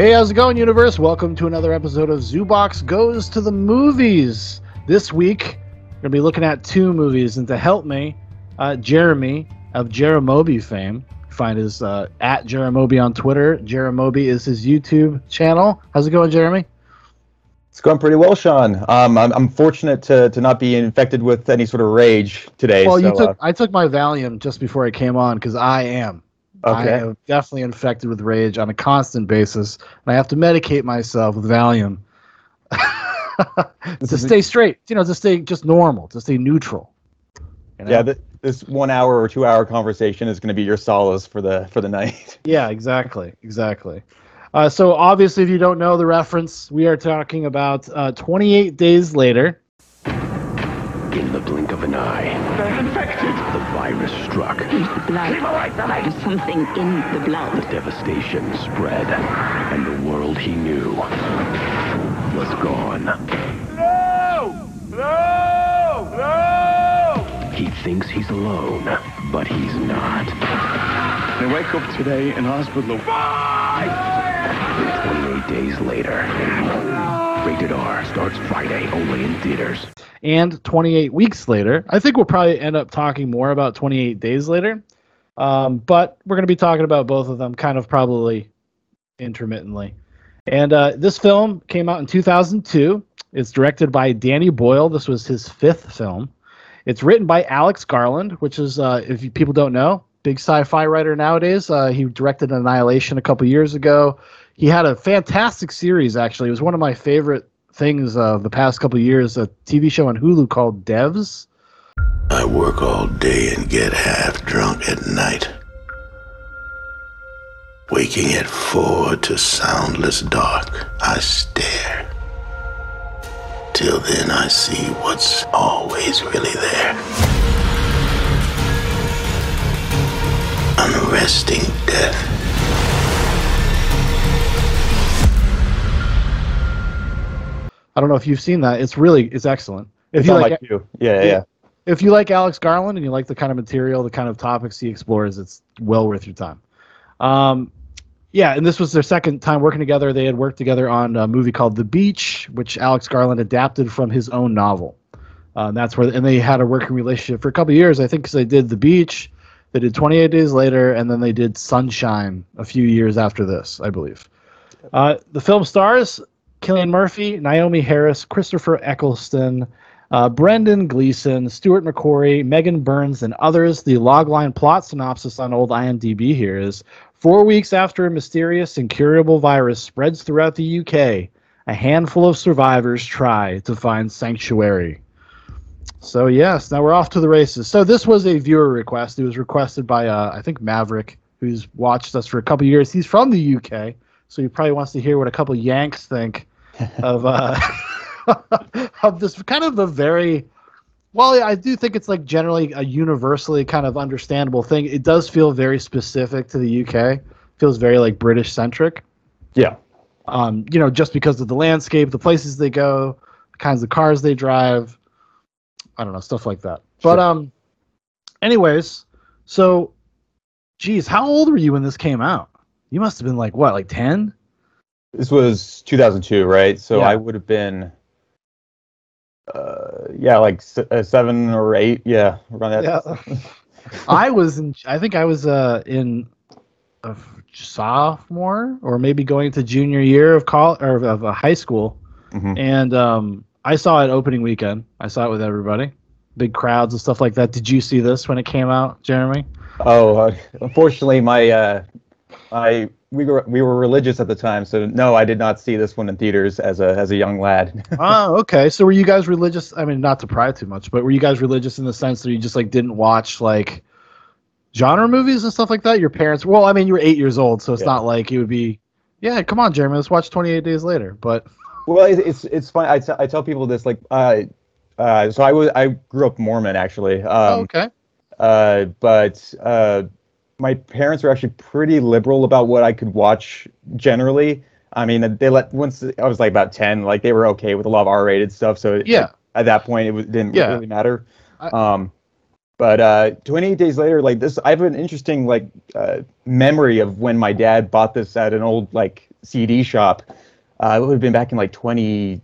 Hey, how's it going, universe? Welcome to another episode of Zoo Box Goes to the Movies. This week, we're going to be looking at two movies, and to help me, uh, Jeremy of Jeremobi fame. Find his uh, at Jeremobi on Twitter. Jeremobi is his YouTube channel. How's it going, Jeremy? It's going pretty well, Shaun. Um, I'm, I'm fortunate to, to not be infected with any sort of rage today. Well, so, you took uh, I took my Valium just before I came on because I am. I okay. am definitely infected with rage on a constant basis, and I have to medicate myself with Valium to stay straight. You know, to stay just normal, to stay neutral. you know? Yeah, th- this one hour or two hour conversation is going to be your solace for the for the night. Yeah, exactly, exactly. Uh, so obviously, if you don't know the reference, we are talking about uh, 28 days later. In the blink of an eye, they're infected. The virus struck. There's the blood. There's something in the blood. The devastation spread, and the world he knew was gone. No! No! No! He thinks he's alone, but he's not. I wake up today in hospital. Bye! 28 days later, Rated R starts Friday only in theaters. and 28 weeks later. I think we'll probably end up talking more about 28 days later. Um, but we're going to be talking about both of them kind of probably intermittently. And uh, this film came out in 2002. It's directed by Danny Boyle. This was his fifth film. It's written by Alex Garland, which is, uh, if people don't know, big sci-fi writer nowadays. Uh, he directed Annihilation a couple years ago. He had a fantastic series, actually. It was one of my favorite things of the past couple years. A TV show on Hulu called Devs. I work all day and get half drunk at night. Waking at four to soundless dark, I stare. Till then, I see what's always really there. Unresting death. I don't know if you've seen that. It's really it's excellent. If It's you like, like you. Yeah, yeah, yeah. if you like Alex Garland and you like the kind of material, the kind of topics he explores, it's well worth your time. Um, yeah, and this was their second time working together. They had worked together on a movie called The Beach, which Alex Garland adapted from his own novel. Uh, and that's where, and they had a working relationship for a couple of years, I think, because they did The Beach, they did 28 Days Later, and then they did Sunshine a few years after this, I believe. Uh, the film stars Cillian Murphy, Naomie Harris, Christopher Eccleston, uh, Brendan Gleeson, Stuart McQuarrie, Megan Burns, and others. The logline plot synopsis on old IMDb here is Four weeks after a mysterious incurable virus spreads throughout the UK, a handful of survivors try to find sanctuary. So, yes, now we're off to the races. So, this was a viewer request. It was requested by, uh, I think, Maverick, who's watched us for a couple years. He's from the UK, so he probably wants to hear what a couple Yanks think of uh, of this kind of a very well i do think it's like generally a universally kind of understandable thing. It does feel very specific to the uk feels very like british centric Yeah. um, you know just because of the landscape the places they go the kinds of cars they drive. I don't know stuff like that. But um anyways so geez how old were you when this came out? You must have been like what like 10 This was 2002, right? So Yeah. I would have been, uh, yeah, like s- uh, seven or eight. Yeah, around that. Yeah. I was in. I think I was uh, in a f- sophomore or maybe going to junior year of college or of uh, high school, Mhm. and um, I saw it opening weekend. I saw it with everybody, big crowds and stuff like that. Did you see this when it came out, Jeremy? Oh, uh, unfortunately, my uh, I we were we were religious at the time, so no, I did not see this one in theaters as a as a young lad. oh, okay. So were you guys religious? I mean, not to pry too much, but were you guys religious in the sense that you just like didn't watch like genre movies and stuff like that? Your parents? Well, I mean, you were eight years old, so it's Yeah. not like it would be. Yeah, come on, Jeremy. Let's watch Twenty Eight Days Later. But well, it, it's it's fun. I, t- I tell people this like uh, uh, so I was I grew up Mormon actually. Um, oh, okay. uh, but uh, my parents were actually pretty liberal about what I could watch generally. I mean, they let once I was like about ten, like they were okay with a lot of R-rated stuff. So Yeah. at that point, it was, didn't Yeah. really matter. Um, But uh, 28 days later, like this, I have an interesting like uh, memory of when my dad bought this at an old like CD shop. Uh, it would have been back in like 20,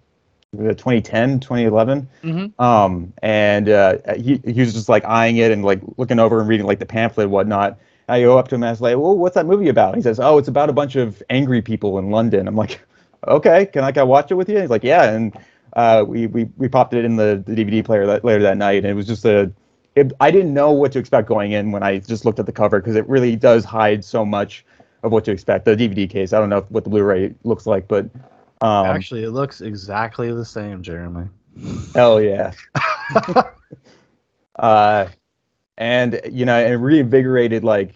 uh, 2010, 2011. Mhm. Um, and uh, he, he was just like eyeing it and like looking over and reading like the pamphlet and whatnot. I go up to him and I was like, "Well, what's that movie about?" He says, "Oh, it's about a bunch of angry people in London." I'm like, "Okay, can I can I watch it with you?" He's like, "Yeah." And uh, we, we we popped it in the, the DVD player that, later that night, and it was just a. It, I didn't know what to expect going in when I just looked at the cover because it really does hide so much of what to expect. The DVD case, I don't know what the Blu-ray looks like, but um, Actually, it looks exactly the same, Jeremy. Hell yeah. uh, and you know, it reinvigorated like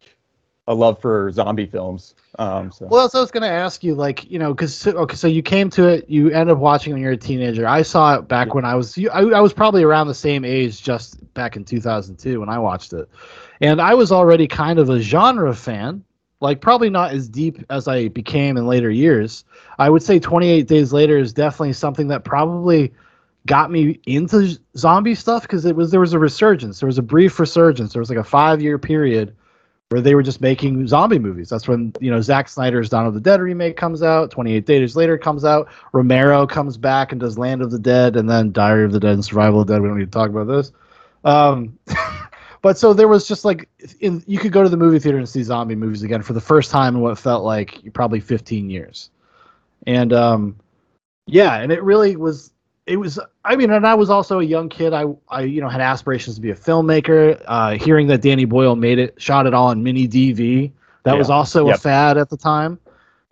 a love for zombie films. Um, so Well, so I was going to ask you, like, you know, because okay, so you came to it, you ended up watching when you're a teenager. I saw it back when I was, I, I was probably around the same age, just back in 2002 when I watched it, and I was already kind of a genre fan, like probably not as deep as I became in later years. I would say 28 Days Later is definitely something that probably got me into zombie stuff because it was there was a resurgence, there was a brief resurgence, there was like a five year period where they were just making zombie movies. That's when you know Zack Snyder's Dawn of the Dead remake comes out. 28 Days Later comes out. Romero comes back and does Land of the Dead, and then Diary of the Dead and Survival of the Dead. We don't need to talk about this. Um, but so there was just like in you could go to the movie theater and see zombie movies again for the first time in what felt like probably 15 years, and um, yeah, and it really was. It was. I mean, and I was also a young kid. I, I, you know, had aspirations to be a filmmaker. Uh, hearing that Danny Boyle made it, shot it all on mini DV. That was also Yep. a fad at the time.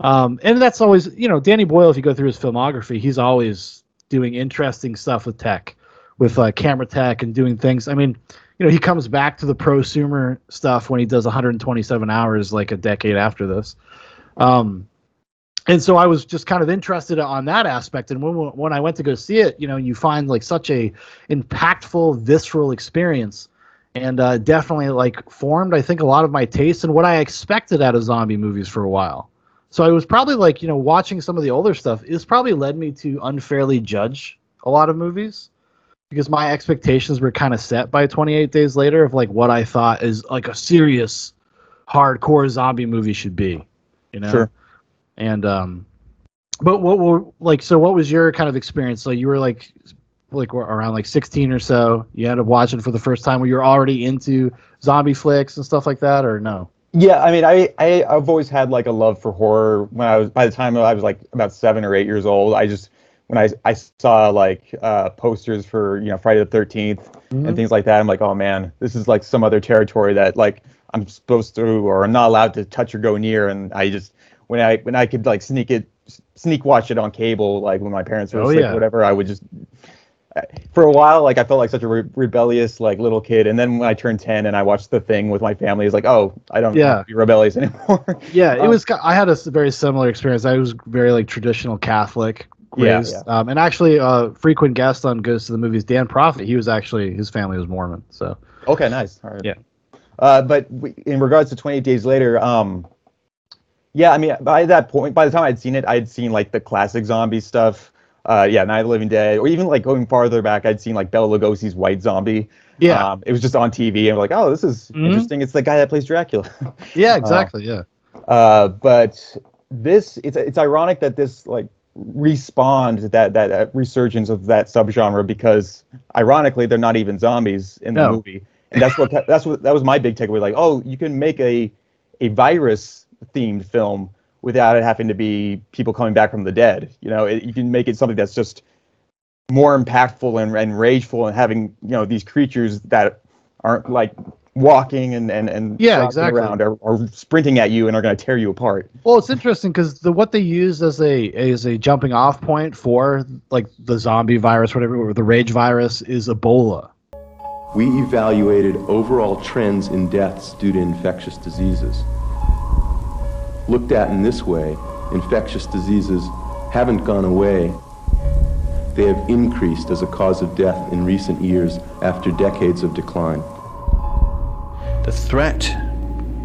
Um, and that's always, you know, Danny Boyle. If you go through his filmography, he's always doing interesting stuff with tech, with uh, camera tech, and doing things. I mean, you know, he comes back to the prosumer stuff when he does 127 hours, like a decade after this. Um, and so I was just kind of interested on that aspect. And when when I went to go see it, you know, you find like such a impactful, visceral experience, and uh, definitely like formed, I think, a lot of my tastes and what I expected out of zombie movies for a while. So I was probably like, you know, watching some of the older stuff. It's probably led me to unfairly judge a lot of movies because my expectations were kind of set by 28 Days Later of like what I thought is like a serious, hardcore zombie movie should be. You know. Sure. And um, but what were like? So what was your kind of experience? So you were like, like around like 16 or so. You ended up watching for the first time. Were you're already into zombie flicks and stuff like that, or no? Yeah, I mean, I, I I've always had like a love for horror. When I was by the time I was like about seven or eight years old, I just when I I saw like uh, posters for you know Friday the 13th Mhm. and things like that, I'm like, oh man, this is like some other territory that like I'm supposed to or I'm not allowed to touch or go near. And I just when I when I could like sneak it sneak watch it on cable, like when my parents were Oh, asleep yeah. whatever, I would just for a while, like I felt like such a re- rebellious like little kid, and then when I turned ten and I watched The Thing with my family, it's like, oh, I don't Yeah. be rebellious anymore. Yeah, it Um, was. I had a very similar experience. I was very like traditional Catholic Yeah, raised, Um, and actually, uh, frequent guest on Goes to the Movies, Dan Prophet. He was actually his family was Mormon. So okay, nice. All right. Yeah. Uh, but w- in regards to Twenty Eight Days Later, um, yeah, I mean, by that point, by the time I'd seen it, I'd seen like the classic zombie stuff. Uh, yeah, Night of the Living Dead, or even like going farther back, I'd seen like Bela Lugosi's White Zombie. yeah, Um, it was just on TV, and like, oh, this is Mhm. interesting. It's the guy that plays Dracula. yeah, exactly. yeah, Uh, but this it's it's ironic that this like respawned that that uh, resurgence of that subgenre because ironically they're not even zombies in the No. movie, and that's what that's what that was my big takeaway. Like, oh, you can make a a virus themed film without it having to be people coming back from the dead. You know, it, you can make it something that's just more impactful and, and rageful and having you know these creatures that aren't like walking and and, and Yeah, exactly. around or, or sprinting at you and are going to tear you apart. Well, it's interesting because the what they use as a as a jumping off point for like the zombie virus, whatever, or the rage virus, is Ebola. We evaluated overall trends in deaths due to infectious diseases. Looked at in this way, infectious diseases haven't gone away. They have increased as a cause of death in recent years after decades of decline. The threat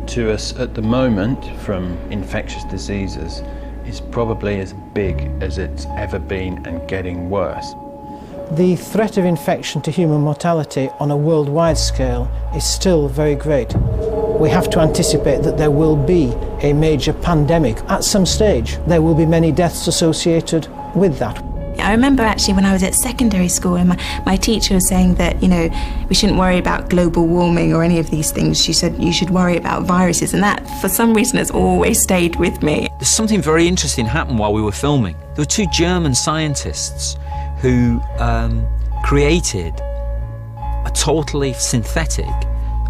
to us at the moment from infectious diseases is probably as big as it's ever been and getting worse. the threat of infection to human mortality on a worldwide scale is still very great. We have to anticipate that there will be a major pandemic at some stage. There will be many deaths associated with that. I remember actually when I was at secondary school and my, my teacher was saying that, you know, we shouldn't worry about global warming or any of these things. She said you should worry about viruses, and that, for some reason, has always stayed with me. There's something very interesting happened while we were filming. There were two German scientists who um, created a totally synthetic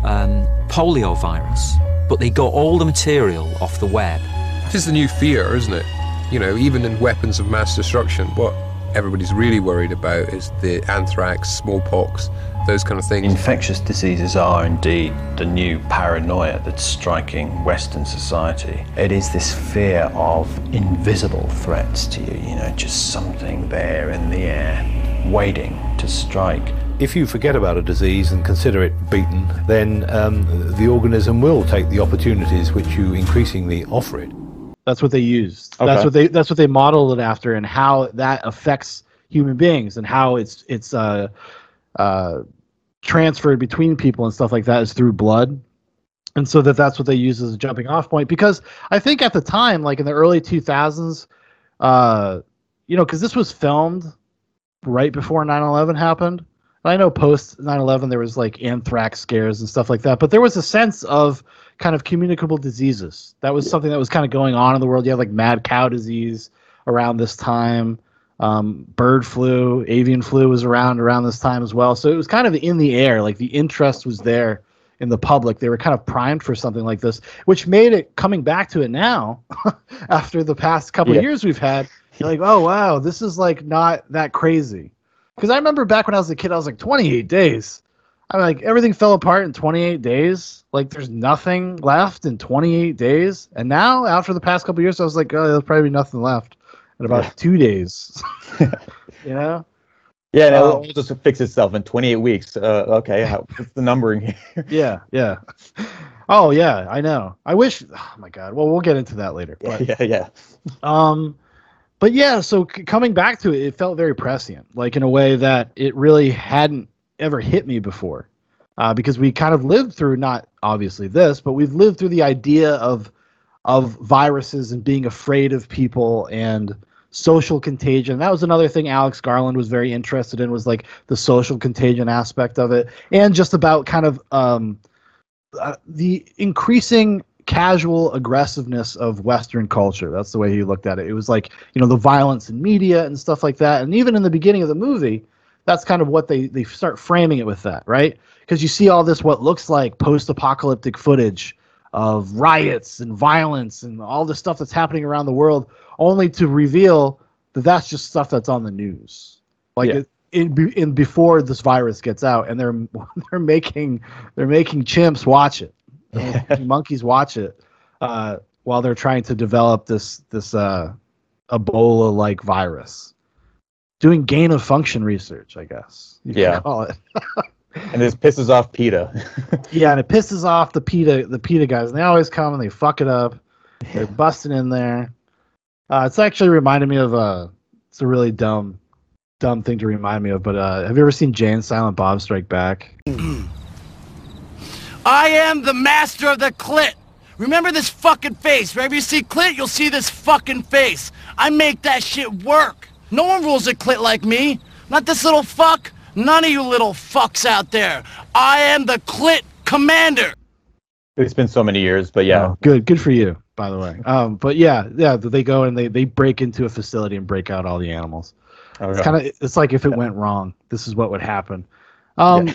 um, polio virus, but they got all the material off the web. It is the new fear, isn't it? You know, even in weapons of mass destruction, what everybody's really worried about is the anthrax, smallpox, those kind of things. Infectious diseases are indeed the new paranoia that's striking Western society. It is this fear of invisible threats to you, you know, just something there in the air, waiting to strike. If you forget about a disease and consider it beaten, then um, the organism will take the opportunities which you increasingly offer it. That's what they use. Okay. That's what they that's what they modeled it after, and how that affects human beings, and how it's it's uh, uh, transferred between people and stuff like that is through blood, and so that that's what they use as a jumping off point. Because I think at the time, like in the early two thousands, uh, you know, because this was filmed right before 9-11 happened. I know post 9-11 there was like anthrax scares and stuff like that, but there was a sense of kind of communicable diseases. That was something that was kind of going on in the world. You had like mad cow disease around this time. Um, bird flu, avian flu was around around this time as well. So it was kind of in the air. Like the interest was there in the public. They were kind of primed for something like this, which made it coming back to it now after the past couple Yeah. of years we've had. You're like, oh wow, this is like not that crazy. Because I remember back when I was a kid, I was like 28 days. I'm like everything fell apart in 28 days. Like there's nothing left in 28 days. And now after the past couple of years, I was like, oh, there's probably be nothing left in about two days. you know? Yeah, no, Um, it'll just fix itself in 28 weeks. Uh, okay, how, what's the numbering here? Yeah, yeah. Oh yeah, I know. I wish. Oh my god. Well, we'll get into that later. But yeah, yeah. Um, but yeah, so c- coming back to it, it felt very prescient, like in a way that it really hadn't ever hit me before, uh, because we kind of lived through not obviously this, but we've lived through the idea of of viruses and being afraid of people and social contagion. That was another thing Alex Garland was very interested in was like the social contagion aspect of it, and just about kind of um, uh, the increasing casual aggressiveness of Western culture. That's the way he looked at it. It was like, you know, the violence in media and stuff like that. And even in the beginning of the movie, that's kind of what they, they start framing it with that, right? Because you see all this, what looks like post apocalyptic footage of riots and violence and all the stuff that's happening around the world, only to reveal that that's just stuff that's on the news. Like Yeah. it, in, be- in before this virus gets out, and they're they're making they're making chimps watch it, monkeys watch it, uh, while they're trying to develop this this uh, Ebola like virus, doing gain of function research, I guess. you Yeah. call it. And this pisses off PETA. Yeah, and it pisses off the PETA the PETA guys, and they always come and they fuck it up. They're busting in there. Uh, it's actually reminded me of a. It's a really dumb, dumb thing to remind me of. But uh, have you ever seen Jay and Silent Bob Strike Back? I am the master of the clit. Remember this fucking face. Wherever you see clit, you'll see this fucking face. I make that shit work. No one rules a clit like me. Not this little fuck. None of you little fucks out there. I am the clit commander. It's been so many years, but yeah. Oh, good, good for you, by the way. Um, but yeah, yeah, they go and they they break into a facility and break out all the animals. It's kind of it's like if it went wrong, this is what would happen. Um,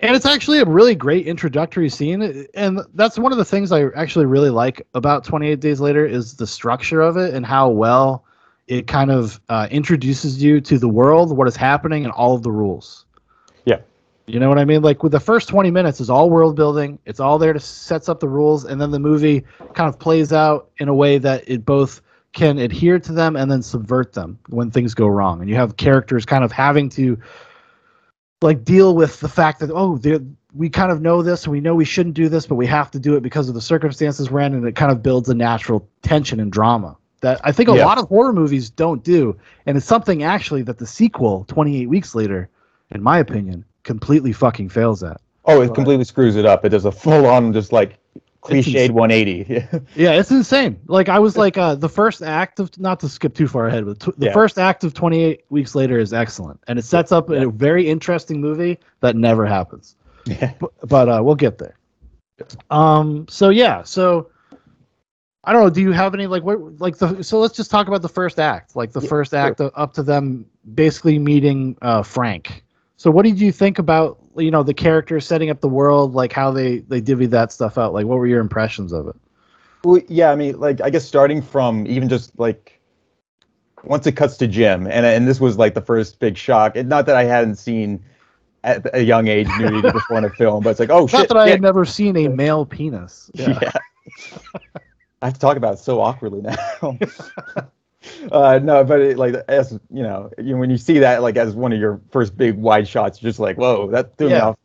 and it's actually a really great introductory scene, and that's one of the things I actually really like about 28 Days Later is the structure of it and how well it kind of uh, introduces you to the world, what is happening, and all of the rules. Yeah. You know what I mean? Like with the first 20 minutes is all world building. It's all there to sets up the rules and then the movie kind of plays out in a way that it both can adhere to them and then subvert them when things go wrong. And you have characters kind of having to like deal with the fact that oh, we kind of know this and we know we shouldn't do this, but we have to do it because of the circumstances we're in and it kind of builds a natural tension and drama that I think a Yeah. lot of horror movies don't do, and it's something actually that the sequel, 28 weeks later, in my opinion, completely fucking fails at. Oh, it completely screws it up. It does a full on just like cliched insane. 180. Yeah, it's insane. Like I was like, uh, the first act of not to skip too far ahead, but t- the Yeah. first act of 28 weeks later is excellent, and it sets up a very interesting movie that never happens. Yeah. But, but uh, we'll get there. Um. So yeah. So I don't know. Do you have any like what like the? So let's just talk about the first act. Like the first act uh, up to them basically meeting uh, Frank. So what did you think about you know the characters setting up the world, like how they they divvied that stuff out? Like what were your impressions of it? Well, yeah, I mean, like I guess starting from even just like once it cuts to Jim, and and this was like the first big shock. And not that I hadn't seen at a young age nudity before in a film, but it's like, oh Not shit, that I yeah. had never seen a male penis. Yeah. I have to talk about it so awkwardly now. uh, no, but it, like as you know, you, when you see that like as one of your first big wide shots, you're just like, whoa, that threw me off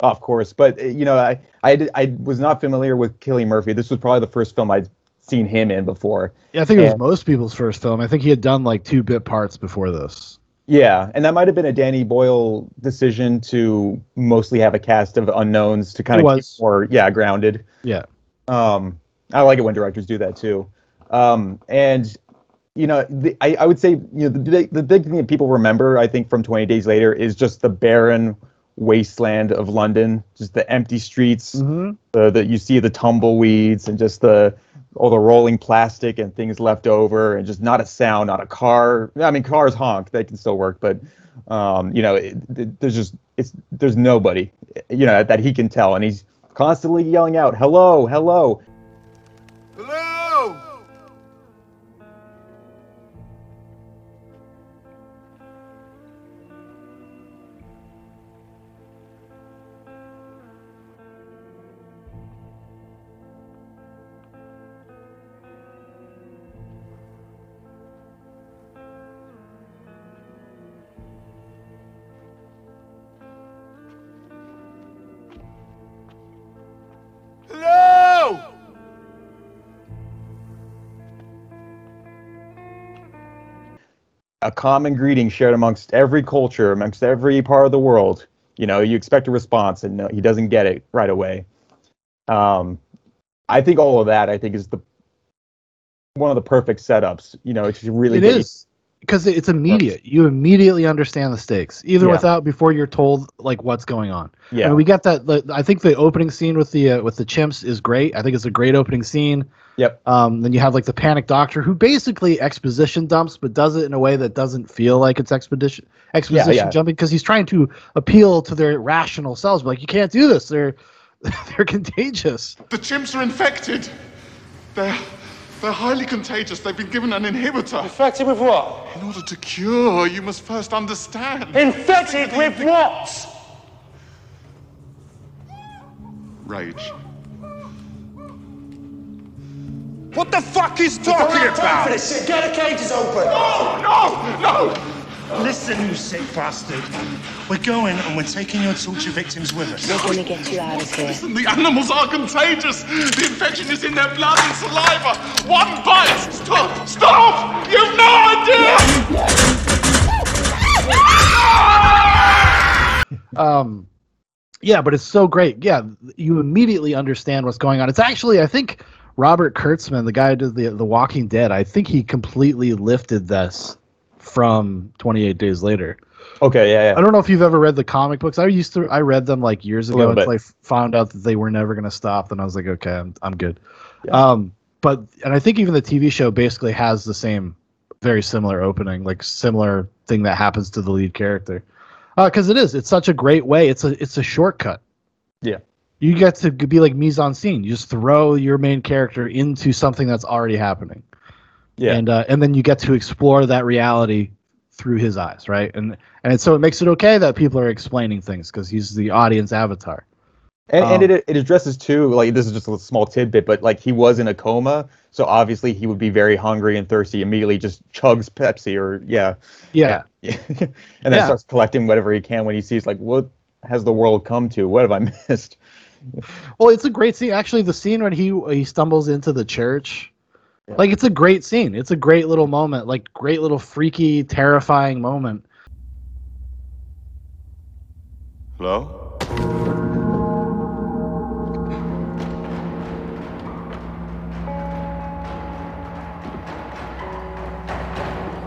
off course. But uh, you know, I I did, I was not familiar with Cillian Murphy. This was probably the first film I'd seen him in before. Yeah, I think it was most people's first film. I think he had done like two bit parts before this. Yeah, and that might have been a Danny Boyle decision to mostly have a cast of unknowns to kind of more yeah grounded. Yeah. Um, I like it when directors do that too. Um, and you know, the, I, I would say you know the, big- the big thing that people remember, I think, from Twenty Days Later is just the barren wasteland of London, just the empty streets, Mm-hmm. the you see the tumbleweeds and just the all the rolling plastic and things left over, and just not a sound, not a car. I mean, cars honk, they can still work, but um, you know, it, it- there's just it's there's nobody, you know, that he can tell, and he's constantly yelling out, "Hello, hello." Hello! A common greeting shared amongst every culture, amongst every part of the world. You know, you expect a response, and no, he doesn't get it right away. Um, I think all of that, I think, is the one of the perfect setups. You know, it's really It is because it's immediate. You immediately understand the stakes, either Yeah. without before you're told like what's going on. Yeah. and we get that. The, I think the opening scene with the uh, with the chimps is great. I think it's a great opening scene. Yep. Um, then you have like the panic doctor who basically exposition dumps, but does it in a way that doesn't feel like it's expedition exposition yeah. jumping because he's trying to appeal to their rational selves. Like you can't do this. They're they're contagious. The chimps are infected. They're they're highly contagious. They've been given an inhibitor. Infected with what? In order to cure, you must first understand. Infected with what? Rage. What the fuck is talking Don't time about? for this shit. Get the cages open. No, no, no! Listen, you sick bastard. We're going and we're taking your torture victims with us. We're gonna get you out of here. Listen, the animals are contagious. The infection is in their blood and saliva. One bite. Stop! Stop! You've no idea! um yeah but it's so great yeah you immediately understand what's going on it's actually i think robert kurtzman the guy who did the the walking dead i think he completely lifted this from 28 days later. Okay, yeah, yeah. i don't know if you've ever read the comic books. I used to i read them like years ago little until bit. i f- found out that they were never going to stop then i was like okay i'm, I'm good. Um but and i think even the tv show basically has the same very similar opening like similar thing that happens to the lead character. Because it is it's such a great way it's a it's a shortcut. Yeah. you get to be like mise en scene you just throw your main character into something that's already happening Yeah. and uh, and then you get to explore that reality through his eyes right and and so it makes it okay that people are explaining things because he's the audience avatar And, and Um, it, it addresses too, like this is just a small tidbit, but like he was in a coma, so obviously he would be very hungry and thirsty. Immediately, just chugs Pepsi or yeah, yeah yeah, and then Yeah. starts collecting whatever he can when he sees like what has the world come to? What have I missed? Well, it's a great scene. Actually, the scene when he he stumbles into the church, Like it's a great scene. It's a great little moment. Like great little freaky, terrifying moment. Hello?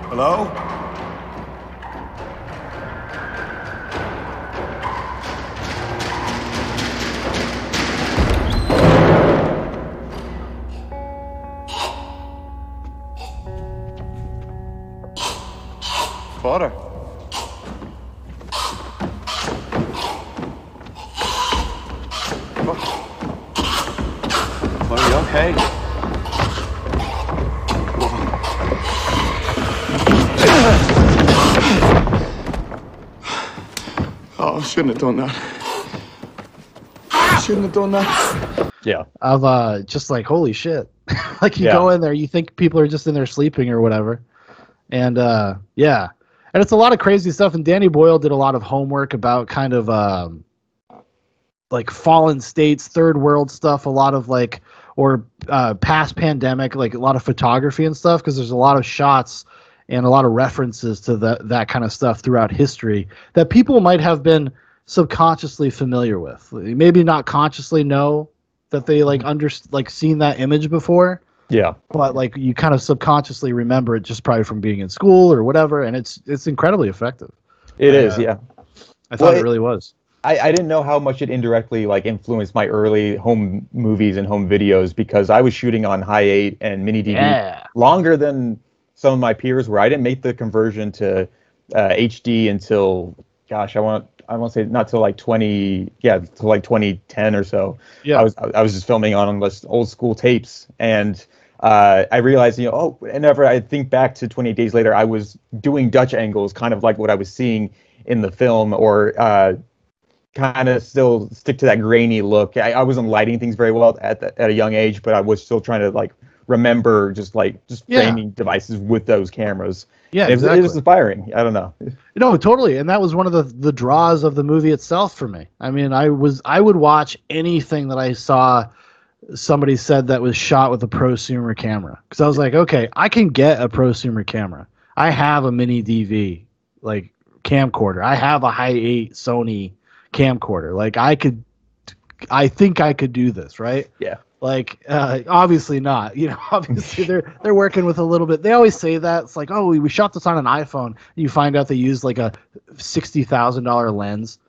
Hello? Potter. Are you okay? Oh, I shouldn't have done that. I shouldn't have done that. Yeah. Of uh, just like holy shit. like you Yeah. go in there, you think people are just in there sleeping or whatever, and uh, yeah, and it's a lot of crazy stuff. And Danny Boyle did a lot of homework about kind of um, like fallen states, third world stuff. A lot of like or uh, past pandemic, like a lot of photography and stuff, because there's a lot of shots and a lot of references to that that kind of stuff throughout history that people might have been subconsciously familiar with. Maybe not consciously know that they like under like seen that image before, Yeah. but like you kind of subconsciously remember it just probably from being in school or whatever, and it's it's incredibly effective. It I, is, uh, yeah. I thought Well, it it- really was. I, I didn't know how much it indirectly like influenced my early home movies and home videos because I was shooting on high eight and mini DV Yeah. longer than some of my peers were. I didn't make the conversion to uh, HD until gosh, I want I want to say not till like twenty yeah till like twenty ten or so. Yeah. I was I was just filming on this old school tapes and. Uh, I realized, you know, oh, whenever I think back to 28 Days Later, I was doing Dutch angles, kind of like what I was seeing in the film, or uh, kind of still stick to that grainy look. I, I wasn't lighting things very well at the, at a young age, but I was still trying to like remember just like just Yeah. framing devices with those cameras. Yeah, it, was- it was exactly. inspiring. I don't know. No, totally, and that was one of the the draws of the movie itself for me. I mean, I was I would watch anything that I saw somebody said that was shot with a prosumer camera because I was like, okay, I can get a prosumer camera. I have a mini DV like camcorder. I have a high eight Sony camcorder. Like I could, I think I could do this, right? Yeah. Like, uh, obviously not. You know, obviously they're they're working with a little bit. They always say that it's like, oh, we, we shot this on an iPhone. You find out they used like a sixty thousand dollar lens.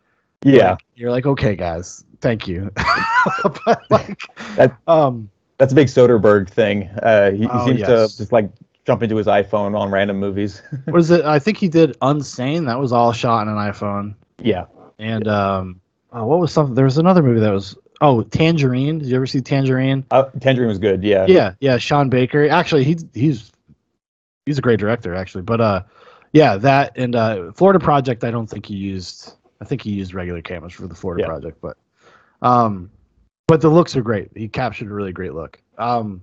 Yeah. Like, you're like, okay, guys, thank you. but like, That, um, that's a big Soderbergh thing. Uh, he, he Oh, seems yes. to just like jump into his iPhone on random movies. what is it? I think he did Unsane. That was all shot on an iPhone. yeah. And um, oh, what was something? There was another movie that was oh Tangerine. Did you ever see Tangerine? Uh, Tangerine was good. Yeah. Yeah, yeah. Sean Baker. Actually, he's he's he's a great director, actually. But uh, yeah, that and uh, Florida Project. I don't think he used. I think he used regular cameras for the Florida Yeah. Project, but um, but the looks are great. He captured a really great look. Um,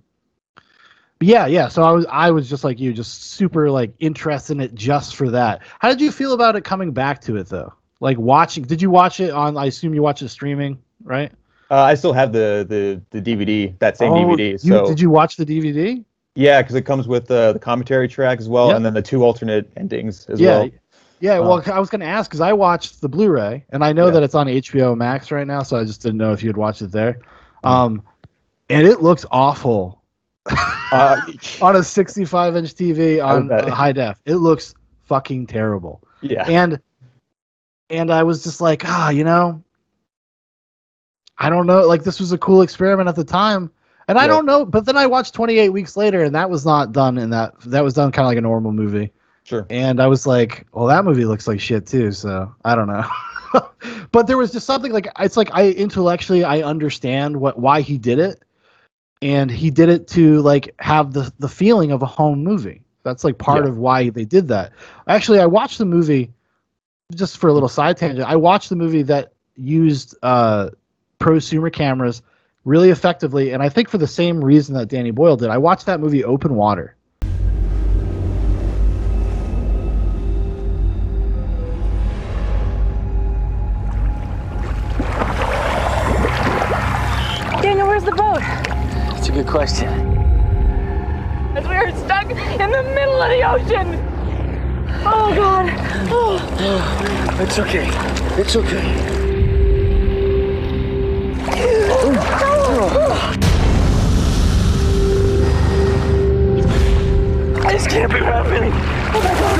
but yeah, yeah. So I was I was just like you, just super like interested in it just for that. How did you feel about it coming back to it though? Like watching? Did you watch it on? I assume you watch it streaming, right? Uh, I still have the the the DVD, that same Oh, DVD. you- So did you watch the DVD? yeah, because it comes with uh, the commentary track as well, Yep. and then the two alternate endings as yeah, well. Yeah. Well, Uh, I was going to ask because I watched the Blu-ray, and I know Yeah. that it's on HBO Max right now, so I just didn't know if you had watched it there. Um, and it looks awful Uh, on a 65-inch TV on high def. It looks fucking terrible. yeah. And and I was just like, ah, you know, I don't know. Like this was a cool experiment at the time. And I Yeah. don't know, but then I watched 28 weeks later, and that was not done in that. That was done kind of like a normal movie. Sure. And I was like, well, that movie looks like shit too. So I don't know. but there was just something like it's like I intellectually I understand what why he did it, and he did it to like have the the feeling of a home movie. That's like part Yeah. of why they did that. Actually, I watched the movie just for a little side tangent. I watched the movie that used uh, prosumer cameras really effectively, and I think for the same reason that Danny Boyle did. I watched that movie Open Water. Daniel, question. As we That's stuck in the middle of the ocean! Oh god! Oh. It's okay. It's okay. This can't be happening! Oh my god!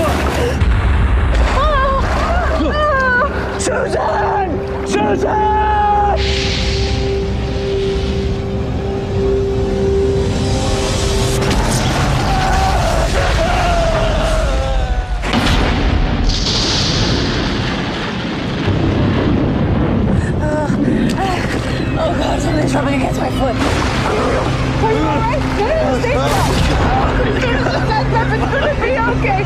Oh. Oh. Susan! Susan! Oh god, something's rubbing against my foot. Are you alright? No, no, no, stay still. That's, that's gonna be okay.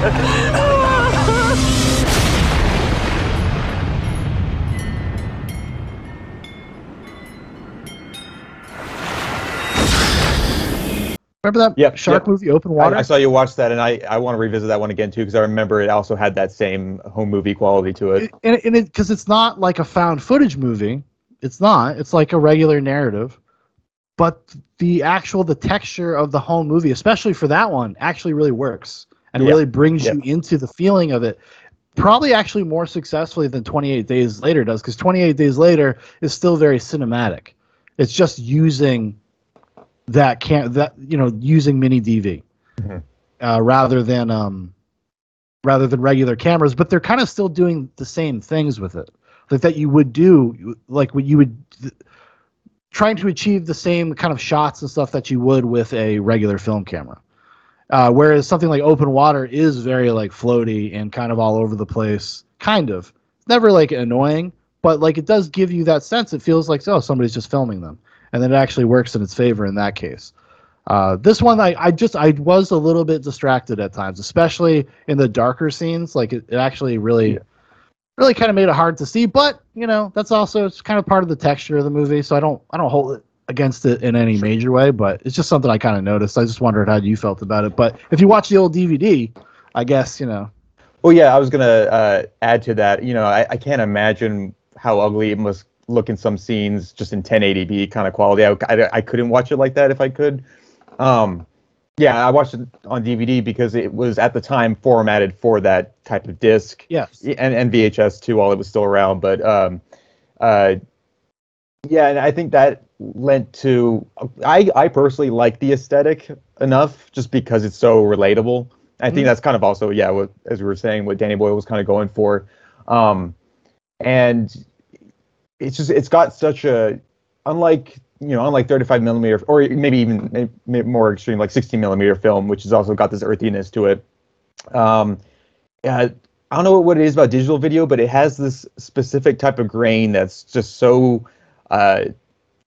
Remember that Yep, shark yep. movie, Open I, Water? I saw you watch that, and I, I want to revisit that one again too because I remember it also had that same home movie quality to it. and and it because it's not like a found footage movie. It's not. It's like a regular narrative, but the actual the texture of the home movie, especially for that one, actually really works and Yeah. really brings Yeah. you into the feeling of it. Probably actually more successfully than 28 Days Later does, because 28 Days Later is still very cinematic. It's just using that can that you know using mini DV uh, rather than um rather than regular cameras, but they're kind of still doing the same things with it, like that you would do, like what you would trying to achieve the same kind of shots and stuff that you would with a regular film camera. Uh, whereas something like open water is very like floaty and kind of all over the place, kind of. It's never like annoying, but like it does give you that sense. It feels like oh somebody's just filming them, and then it actually works in its favor in that case. Uh, this one, I, I just I was a little bit distracted at times, especially in the darker scenes. Like it, it actually really, really kind of made it hard to see. But you know, that's also it's kind of part of the texture of the movie. So I don't I don't hold it against it in any major way. But it's just something I kind of noticed. I just wondered how you felt about it. But if you watch the old DVD, I guess you know. Well, yeah, I was gonna uh, add to that. You know, I, I can't imagine how ugly it must look in some scenes, just in 1080p kind of quality. I, I, I couldn't watch it like that if I could. Um, yeah, I watched it on DVD because it was at the time formatted for that type of disc. Yes. And, and VHS too, while it was still around. But um, uh, yeah, and I think that lent to I I personally like the aesthetic enough just because it's so relatable. I think Mhm. that's kind of also yeah, what as we were saying, what Danny Boyle was kind of going for. Um, and it's just it's got such a unlike you know unlike 35 millimeter or maybe even may- may- more extreme like 16 millimeter film, which has also got this earthiness to it. Um, yeah, I don't know what it is about digital video, but it has this specific type of grain that's just so uh,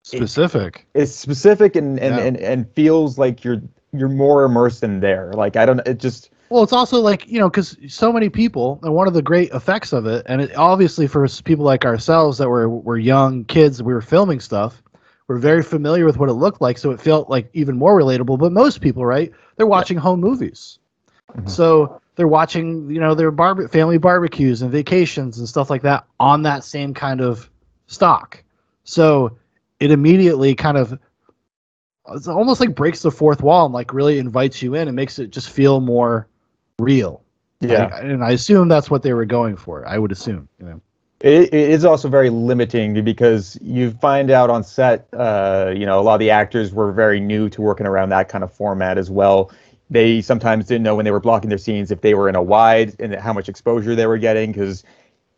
specific. it's specific and and, Yeah. and and feels like you're you're more immersed in there. Like I don't it just Well, it's also like you know because so many people, and one of the great effects of it, and it, obviously for people like ourselves that were were young kids, we were filming stuff. We're very familiar with what it looked like, so it felt like even more relatable. But most people, right? They're watching home movies, mm-hmm. so they're watching you know their barbe- family barbecues and vacations and stuff like that on that same kind of stock. So it immediately kind of it's almost like breaks the fourth wall and like really invites you in and makes it just feel more real. Yeah. Like, and I assume that's what they were going for. I would assume, you know. It, it is also very limiting because you find out on set, uh, you know, a lot of the actors were very new to working around that kind of format as well. They sometimes didn't know when they were blocking their scenes if they were in a wide and how much exposure they were getting because,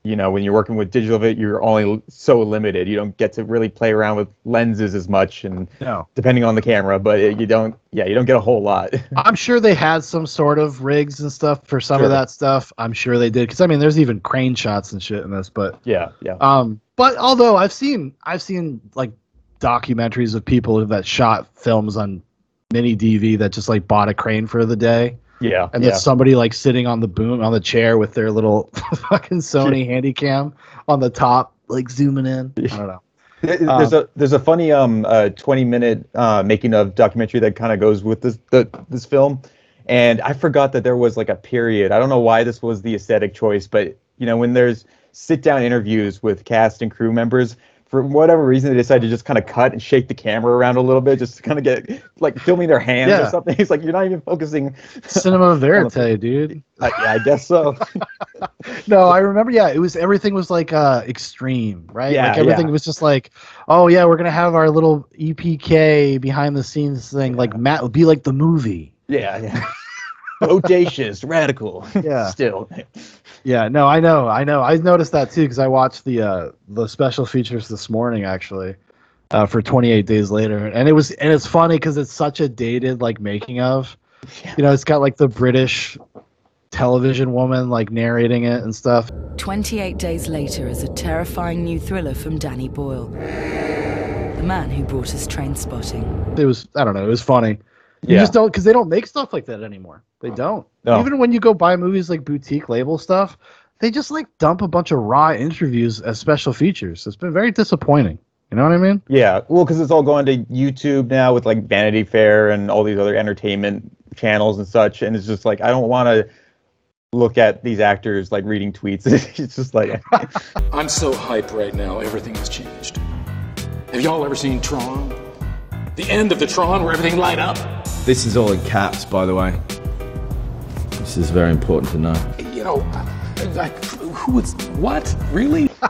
you know, when you're working with digital, vid, you're only so limited. You don't get to really play around with lenses as much and No. depending on the camera, but it, you don't, yeah, you don't get a whole lot. I'm sure they had some sort of rigs and stuff for some Sure. of that stuff. I'm sure they did because I mean, there's even crane shots and shit in this. But yeah, yeah. um, but although I've seen I've seen like documentaries of people that shot films on mini DV that just like bought a crane for the day. Yeah, and yeah. then somebody like sitting on the boom on the chair with their little fucking Sony Handycam on the top, like zooming in. I don't know. There's Um, a there's a funny um uh 20 minute uh making of documentary that kind of goes with this the, this film, and I forgot that there was like a period. I don't know why this was the aesthetic choice, but you know when there's sit down interviews with cast and crew members, for whatever reason they decided to just kind of cut and shake the camera around a little bit, just to kind of get like filming their hands Yeah. or something. He's like, you're not even focusing. Cinema verite, dude. I, yeah, I guess so. no, I remember. Yeah, it was everything was like uh extreme, right? Yeah, like everything yeah. was just like, oh yeah, we're gonna have our little EPK behind the scenes thing. Like Matt would be like the movie. yeah, yeah. Audacious, radical. Yeah. Still. Yeah, no, I know, I know. I noticed that too because I watched the uh the special features this morning actually, uh, for 28 days later, and it was and it's funny because it's such a dated like making of. You know, it's got like the British television woman like narrating it and stuff. 28 Days Later is a terrifying new thriller from Danny Boyle, the man who brought us Trainspotting. It was I don't know, it was funny. You Yeah. just don't because they don't make stuff like that anymore. They don't. No. Even when you go buy movies like boutique label stuff, they just like dump a bunch of raw interviews as special features. It's been very disappointing. You know what I mean? Yeah, well, because it's all going to YouTube now with like Vanity Fair and all these other entertainment channels and such, and it's just like I don't want to look at these actors like reading tweets. it's just like I'm so hype right now, everything has changed. Have y'all ever seen Tron? The end of the Tron where everything light up? This is all in caps, by the way. This is very important to know. You know, like, who was, what? Really?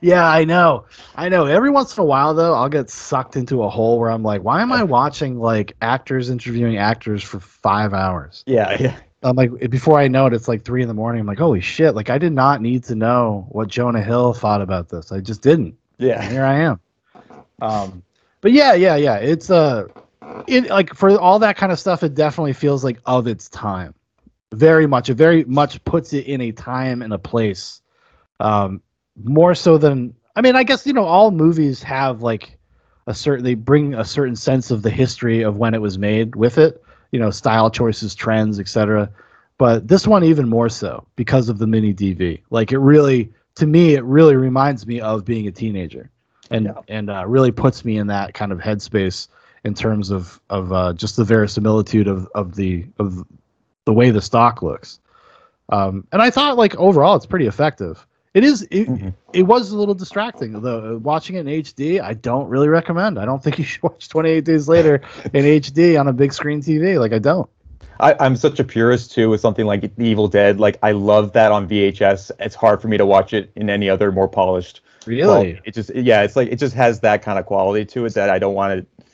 Yeah, I know. I know. Every once in a while though, I'll get sucked into a hole where I'm like, why am I watching like actors interviewing actors for five hours? yeah, yeah, I'm like, before I know it, it's like three in the morning. I'm like, holy shit! Like, I did not need to know what Jonah Hill thought about this. I just didn't. yeah. And here I am. Um, but yeah, yeah, yeah. It's uh, it like for all that kind of stuff, it definitely feels like of its time. Very much. It very much puts it in a time and a place. Um, more so than I mean, I guess you know all movies have like a certain they bring a certain sense of the history of when it was made with it. You know, style choices, trends, etc. But this one even more so because of the mini DV. Like it really, to me, it really reminds me of being a teenager, and and uh, really puts me in that kind of headspace in terms of of uh, just the verisimilitude of of the of the way the stock looks. Um, and I thought like overall it's pretty effective. It is it, it was a little distracting though. Watching it in HD, I don't really recommend. I don't think you should watch 28 Days Later in HD on a big screen TV. Like I don't. I, I'm such a purist too with something like The Evil Dead. Like I love that on VHS. It's hard for me to watch it in any other more polished. Really? quality. It just yeah, it's like it just has that kind of quality to it that I don't want to.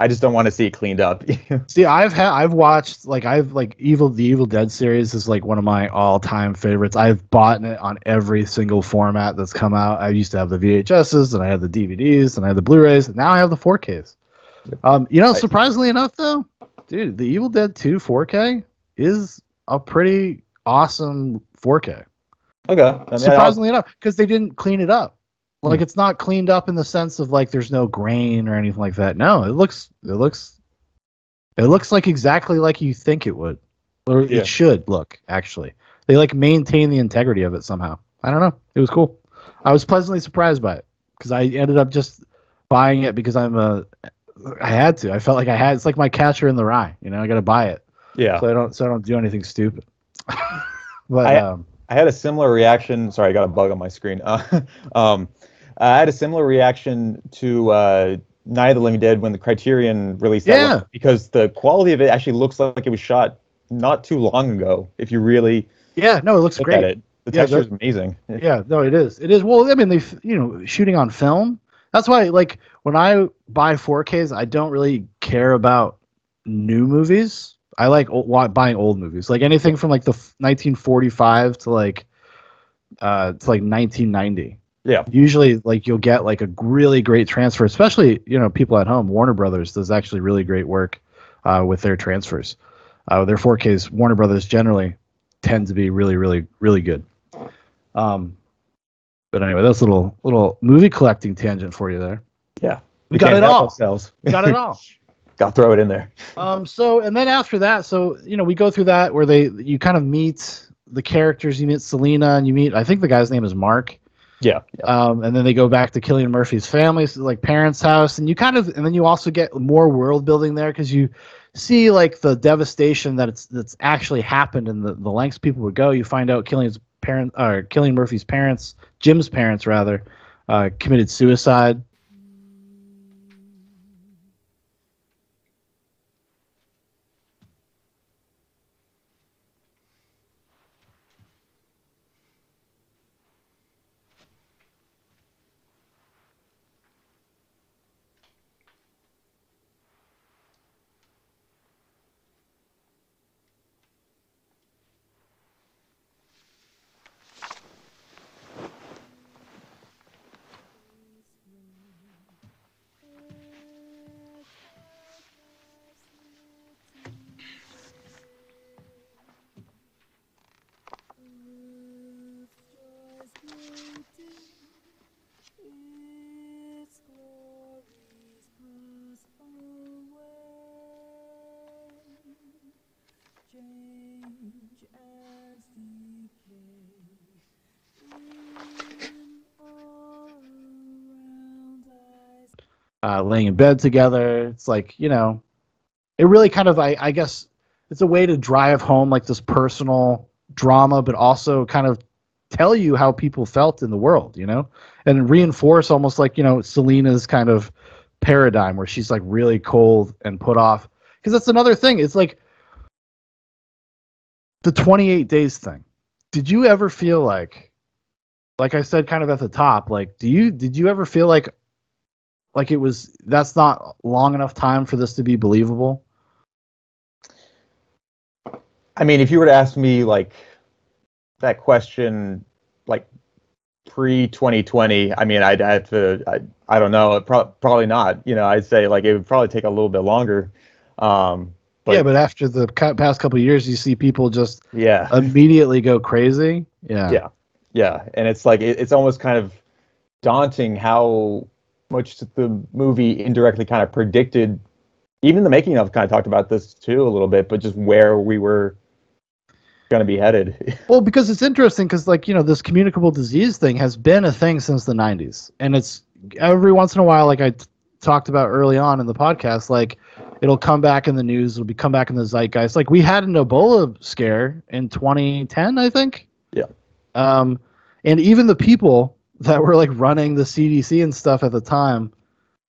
I just don't want to see it cleaned up. See, I've had I've watched like I've like Evil the Evil Dead series is like one of my all time favorites. I've bought it on every single format that's come out. I used to have the VHSs and I had the DVDs and I had the Blu-rays and now I have the 4Ks. Um, you know, surprisingly enough though, dude, the Evil Dead 2 4K is a pretty awesome 4K. okay. I mean, Surprisingly enough, because they didn't clean it up. Like it's not cleaned up in the sense of like there's no grain or anything like that. No, it looks it looks it looks like exactly like you think it would. Or Yeah. it should look, actually. They like maintain the integrity of it somehow. I don't know. It was cool. I was pleasantly surprised by it because I ended up just buying it because I'm a I had to. I felt like I had it's like my catcher in the rye, you know, I gotta buy it. Yeah. So I don't so I don't do anything stupid. but I, um I had a similar reaction. Sorry, I got a bug on my screen. Uh, um, I had a similar reaction to uh, Night of the Living Dead when the Criterion released that Yeah. one, because the quality of it actually looks like it was shot not too long ago. If you really Yeah, no, it looks look great. at it, the Yeah, texture is amazing. Yeah, no, it is. It is. Well, I mean, they, you know, shooting on film. That's why, like, when I buy 4Ks, I don't really care about new movies. I like old, buying old movies, like anything from like the f- 1945 to like, uh, to like 1990. Yeah. Usually, like you'll get like a really great transfer, especially you know people at home. Warner Brothers does actually really great work uh, with their transfers. Uh, their 4Ks, Warner Brothers generally tend to be really, really, really good. Um, but anyway, that's a little little movie collecting tangent for you there. Yeah, We got it all. ourselves. We got it all. Got to throw it in there. Um, so and then after that, so you know, we go through that where they you kind of meet the characters. You meet Selena, and you meet I think the guy's name is Mark. Yeah. Um, and then they go back to Cillian Murphy's family, like parents' house, and you kind of and then you also get more world building there because you see like the devastation that it's that's actually happened and the, the lengths people would go. You find out Cillian's parent or Cillian Murphy's parents, Jim's parents rather, uh, committed suicide uh, laying in bed together. It's like you know, it really kind of I, I guess it's a way to drive home like this personal drama, but also kind of tell you how people felt in the world, you know, and reinforce almost like you know Selena's kind of paradigm where she's like really cold and put off because that's another thing. It's like the 28 days thing. Did you ever feel like like I said kind of at the top, like do you did you ever feel like like it was that's not long enough time for this to be believable? I mean, if you were to ask me like that question, like pre 2020, I mean, I'd have to, I, I don't know, pro- probably not. You know, I'd say like it would probably take a little bit longer. Um, but yeah, but after the past couple of years, you see people just yeah, immediately go crazy. Yeah, yeah, yeah, and it's like it, it's almost kind of daunting how much the movie indirectly kind of predicted. Even the making of kind of talked about this too a little bit, but just where we were going to be headed. Well, because it's interesting because like you know this communicable disease thing has been a thing since the 90s, and it's every once in a while, like I t- talked about early on in the podcast, like it'll come back in the news, it'll be come back in the zeitgeist. Like we had an Ebola scare in 2010, I think. Yeah. Um, and even the people that were like running the CDC and stuff at the time,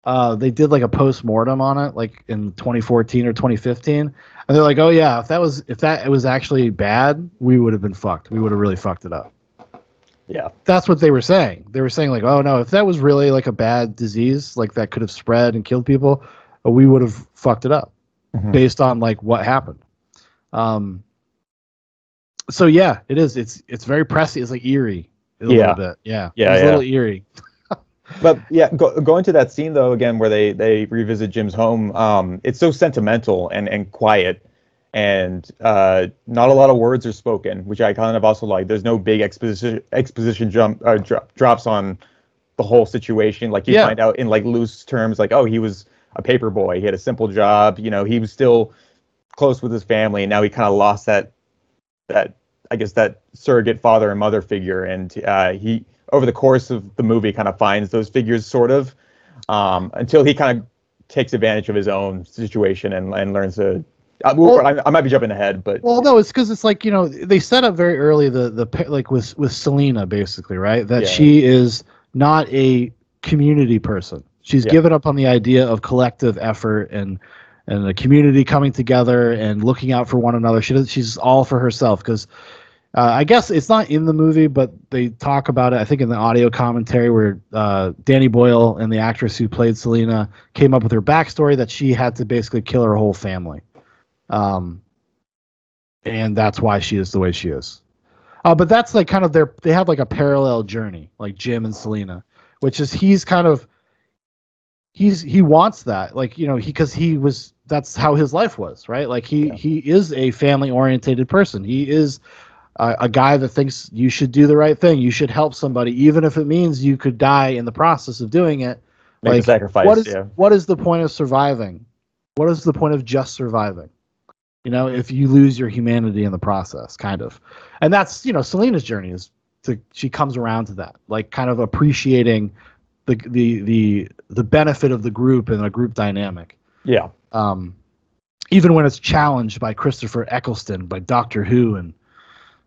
uh, they did like a post mortem on it, like in 2014 or 2015, and they're like, "Oh yeah, if that was if that it was actually bad, we would have been fucked. We would have really fucked it up." Yeah. That's what they were saying. They were saying like, "Oh no, if that was really like a bad disease, like that could have spread and killed people, uh, we would have fucked it up." Mhm. based on like what happened. Um. So yeah, it is. It's it's very pressy. It's like eerie a Yeah. little bit. Yeah. Yeah, It's yeah. a little eerie. but yeah, go, going to that scene though again where they they revisit Jim's home. Um, it's so sentimental and and quiet, and uh, not a lot of words are spoken, which I kind of also like. There's no big exposition exposition jump uh, dro- drops on the whole situation. Like you Yeah. find out in like loose terms, like oh he was a paper boy, he had a simple job. You know, he was still close with his family, and now he kind of lost that that I guess that surrogate father and mother figure, and uh, he over the course of the movie kind of finds those figures sort of um, until he kind of takes advantage of his own situation and, and learns to. I, I, I might be jumping ahead, but Well, no, it's because it's like you know they set up very early the the like with with Selena basically right that Yeah. she is not a community person. She's Yeah. given up on the idea of collective effort and and the community coming together and looking out for one another. She does, she's all for herself because uh, I guess it's not in the movie, but they talk about it. I think in the audio commentary where uh, Danny Boyle and the actress who played Selena came up with her backstory that she had to basically kill her whole family. Um, and that's why she is the way she is. Uh, but that's like kind of their they have like a parallel journey, like Jim and Selena, which is he's kind of he's he wants that, like you know, he because he was that's how his life was, right? Like he he is a family orientated person. He is a, a guy that thinks you should do the right thing. You should help somebody, even if it means you could die in the process of doing it. Make a sacrifice, What is yeah. what is the point of surviving? What is the point of just surviving? You know, if you lose your humanity in the process, kind of. And that's, you know, Selena's journey is to she comes around to that, like kind of appreciating the the the the benefit of the group and a group dynamic. yeah, Um even when it's challenged by Christopher Eccleston, by Doctor Who and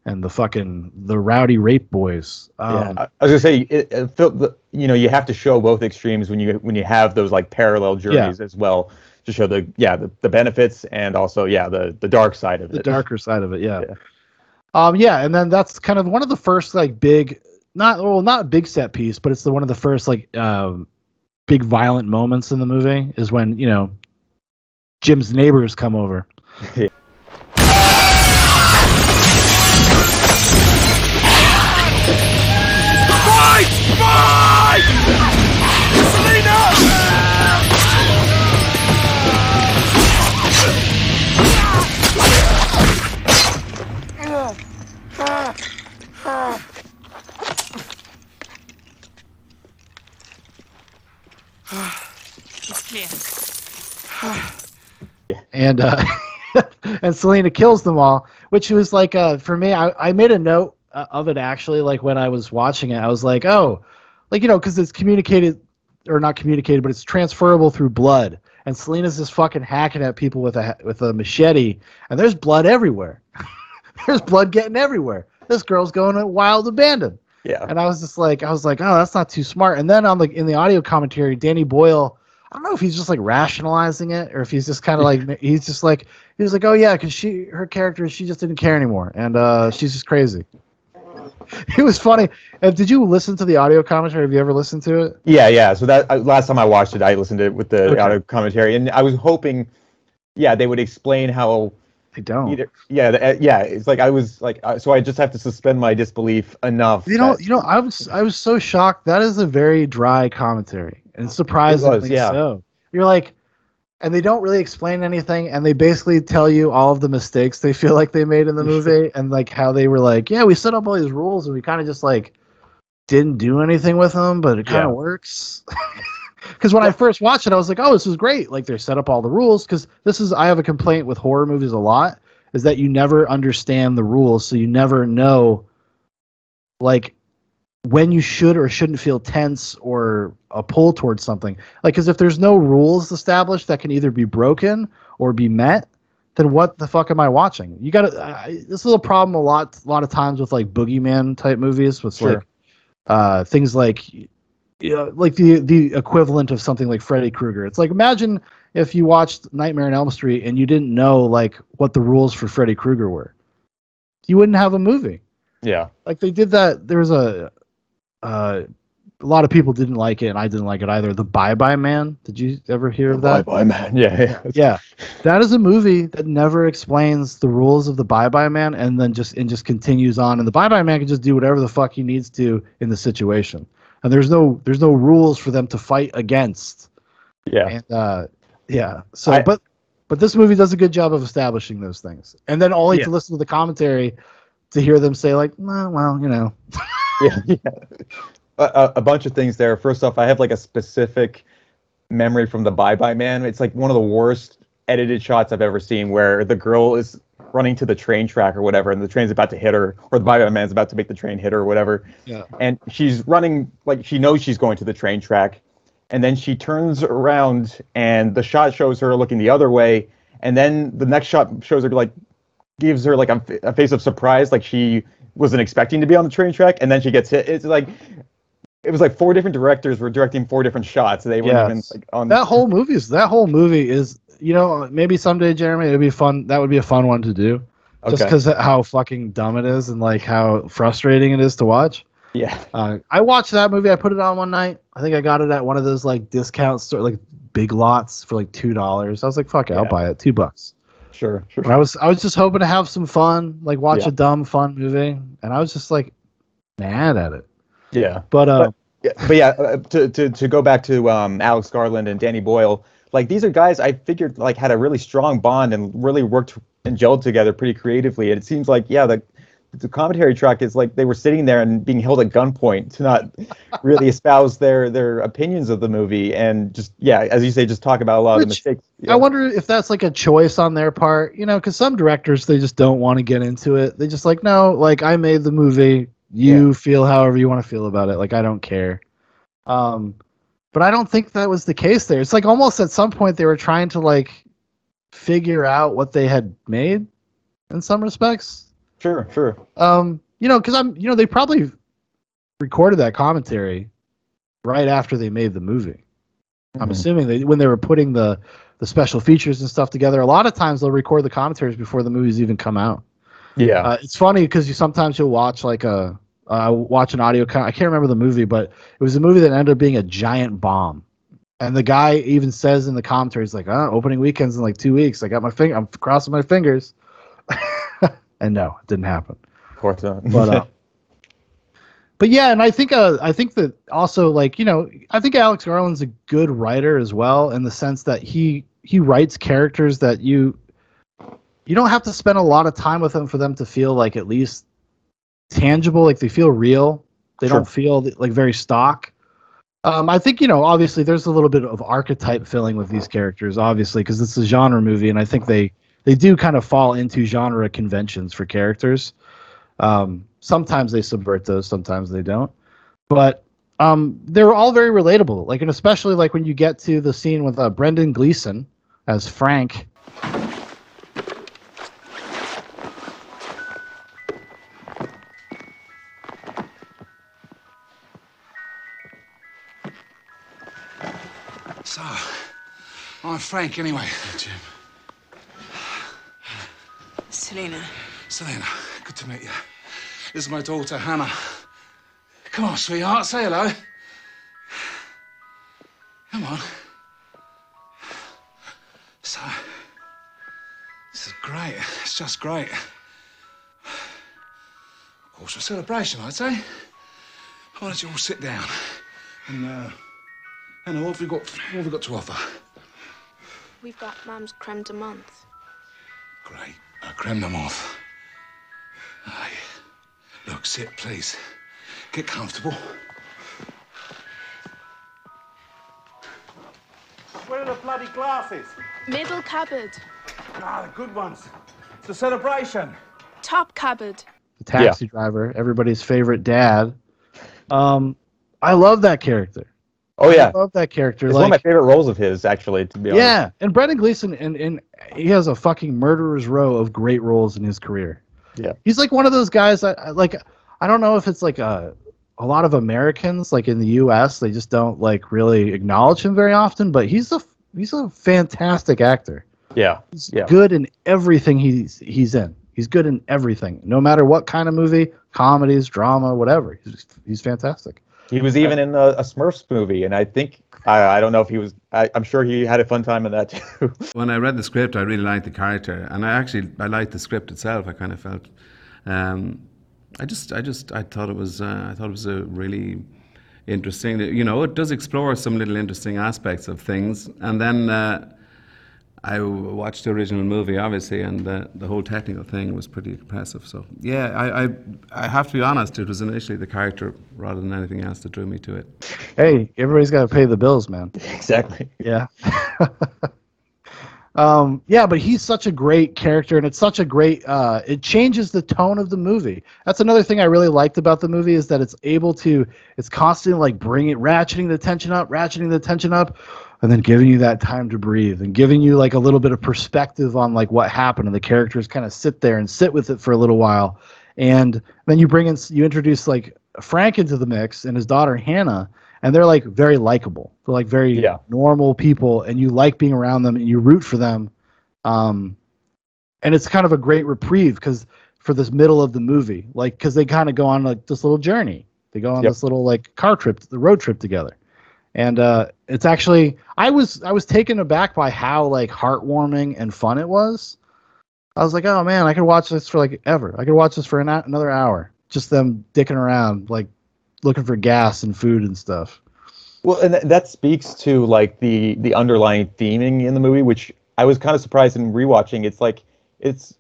and the fucking the rowdy rape boys. Um, yeah. I, was gonna say, it, it you know, you have to show both extremes when you when you have those like parallel journeys as well to show the yeah the, the benefits and also yeah the the dark side of the it. The darker side of it yeah. um yeah and then that's kind of one of the first like big not well not a big set piece but it's the one of the first like um big violent moments in the movie is when you know jim's neighbors come over Fight! Fight! and uh, and Selena kills them all, which was like uh, for me. I, I made a note uh, of it actually. Like when I was watching it, I was like, oh, like you know, because it's communicated or not communicated, but it's transferable through blood. And Selena's just fucking hacking at people with a with a machete, and there's blood everywhere. there's blood getting everywhere. This girl's going wild abandon. Yeah. And I was just like, I was like, oh, that's not too smart. And then on the in the audio commentary, Danny Boyle, I don't know if he's just like rationalizing it or if he's just kind of like he's just like he was like, oh yeah, because she her character she just didn't care anymore and uh, she's just crazy. It was funny. And did you listen to the audio commentary? Have you ever listened to it? Yeah, yeah. So that uh, last time I watched it, I listened to it with the Okay. audio commentary, and I was hoping, yeah, they would explain how. They don't. Either, yeah, the, uh, yeah. It's like I was like, uh, so I just have to suspend my disbelief enough. You know, that- you know, I was I was so shocked. That is a very dry commentary, and surprisingly yeah. so. You're like, and they don't really explain anything, and they basically tell you all of the mistakes they feel like they made in the movie, and like how they were like, yeah, we set up all these rules, and we kind of just like didn't do anything with them, but it kind of Yeah. works. Because when I first watched it, I was like, "Oh, this is great!" Like they set up all the rules. Because this is, I have a complaint with horror movies a lot, is that you never understand the rules, so you never know, like, when you should or shouldn't feel tense or a pull towards something. Like, because if there's no rules established that can either be broken or be met, then what the fuck am I watching? You got to. Uh, this is a problem a lot, a lot of times with like boogeyman type movies with Sure. like uh, things like you know, like the the equivalent of something like Freddy Krueger. It's like imagine if you watched Nightmare on Elm Street and you didn't know like what the rules for Freddy Krueger were. You wouldn't have a movie. yeah, Like they did that. There was a uh, a lot of people didn't like it, and I didn't like it either. The Bye Bye Man. Did you ever hear of that? Bye Bye Man. Yeah, yeah. yeah that is a movie that never explains the rules of the bye bye man and then just and just continues on and the bye bye man can just do whatever the fuck he needs to in the situation and there's no there's no rules for them to fight against Yeah. and uh yeah so I- but but this movie does a good job of establishing those things and then only Yeah. to listen to the commentary to hear them say like nah, well you know yeah, yeah. A, a, bunch of things there. First off, I have like a specific memory from the Bye Bye Man. It's like one of the worst edited shots I've ever seen, where the girl is running to the train track or whatever, and the train's about to hit her, or the Bye Bye Man's about to make the train hit her or whatever. yeah and she's running like she knows she's going to the train track and then she turns around and the shot shows her looking the other way and then the next shot shows her like gives her like a, a face of surprise like she wasn't expecting to be on the train track and then she gets hit. It's like it was like four different directors were directing four different shots. They weren't even like on that whole movie is that whole movie is you know maybe someday jeremy it'd be fun that would be a fun one to do. Just because how fucking dumb it is and like how frustrating it is to watch. Yeah. Uh, i watched that movie i put it on one night. I think i got it at one of those like discount store like big lots for like two dollars. I was like fuck it i'll buy it two bucks sure sure But i was i was just hoping to have some fun like watch Yeah. a dumb fun movie and i was just like mad at it yeah but uh Yeah, but yeah, uh, to, to to go back to um, Alex Garland and Danny Boyle, like these are guys I figured like had a really strong bond and really worked and gelled together pretty creatively. And it seems like yeah, the the commentary track is like they were sitting there and being held at gunpoint to not really espouse their their opinions of the movie and just yeah, as you say, just talk about a lot of the Which- mistakes. I wonder if that's like a choice on their part, you know, because some directors they just don't want to get into it. They just like, no, like I made the movie. You feel however you want to feel about it. Like I don't care. Um, but I don't think that was the case there. It's like almost at some point they were trying to like figure out what they had made in some respects. Sure, sure. Um, you know, because I'm, you know, they probably recorded that commentary right after they made the movie. I'm Mhm. assuming they when they were putting the the special features and stuff together. A lot of times they'll record the commentaries before the movies even come out. Yeah. Uh, it's funny because you sometimes you'll watch like a uh, watch an audio. Con- I can't remember the movie, but it was a movie that ended up being a giant bomb. And the guy even says in the commentary, he's like, "Oh, opening weekends in like two weeks. I got my finger. I'm crossing my fingers." and no, it didn't happen. of course not. But uh, but yeah, and I think uh, I think that also like you know I think Alex Garland's a good writer as well in the sense that he he writes characters that you you don't have to spend a lot of time with them for them to feel like at least tangible, like they feel real. They Sure. don't feel like very stock. Um, I think you know, obviously, there's a little bit of archetype filling with these characters, obviously, because it's a genre movie, and I think they they do kind of fall into genre conventions for characters. Um, sometimes they subvert those, sometimes they don't, but um, they're all very relatable. Like, and especially like when you get to the scene with uh, Brendan Gleeson as Frank. So, I'm Frank anyway, Jim. Selena. Selena, good to meet you. This is my daughter, Hannah. Come on, sweetheart, say hello. Come on. So, this is great. It's just great. Of course, for celebration, I'd say. Why don't you all sit down? And, uh, Hannah, what have we got, what have we got to offer? We've got Mum's creme de menthe. Great. Uh, creme de menthe. Aye. Look, sit, please. Get comfortable. Where are the bloody glasses? Middle cupboard. Ah, the good ones. It's a celebration. Top cupboard. the taxi driver, everybody's favorite dad. Um, I love that character. Oh yeah, I love that character. It's like, one of my favorite roles of his, actually. To be honest. yeah, and Brendan Gleeson, and, and he has a fucking murderer's row of great roles in his career. Yeah. He's like one of those guys that like. I don't know if it's like a a lot of Americans like in the U.S. They just don't like really acknowledge him very often, but he's a he's a fantastic actor. Yeah. He's yeah. good in everything he's he's in. He's good in everything, no matter what kind of movie, comedies, drama, whatever. He's he's fantastic. He was even in a, a Smurfs movie, and I think I, I don't know if he was. I, I'm sure he had a fun time in that too. When I read the script, I really liked the character, and I actually I liked the script itself. I kind of felt, um, I just I just I thought it was uh, I thought it was a really interesting. You know, it does explore some little interesting aspects of things, and then. Uh, I watched the original movie, obviously, and the, the whole technical thing was pretty impressive. So, yeah, I, I, I have to be honest, it was initially the character rather than anything else that drew me to it. Hey, everybody's got to pay the bills, man. Exactly. Yeah. um, yeah, but he's such a great character, and it's such a great. Uh, it changes the tone of the movie. That's another thing I really liked about the movie is that it's able to. It's constantly like bringing ratcheting the tension up, ratcheting the tension up, and then giving you that time to breathe and giving you like a little bit of perspective on like what happened, and the characters kind of sit there and sit with it for a little while, and then you bring in, you introduce like Frank into the mix and his daughter Hannah, and they're like very likable. They're like very normal people, and you like being around them and you root for them. Um, and it's kind of a great reprieve because for this middle of the movie, like because they kind of go on like this little journey. They go on Yep. this little like car trip, the road trip together, and uh, it's actually I was I was taken aback by how like heartwarming and fun it was. I was like, oh man, I could watch this for like ever. I could watch this for an, another hour, just them dicking around, like looking for gas and food and stuff. Well, and th- that speaks to like the the underlying theming in the movie, which I was kind of surprised in rewatching. It's like it's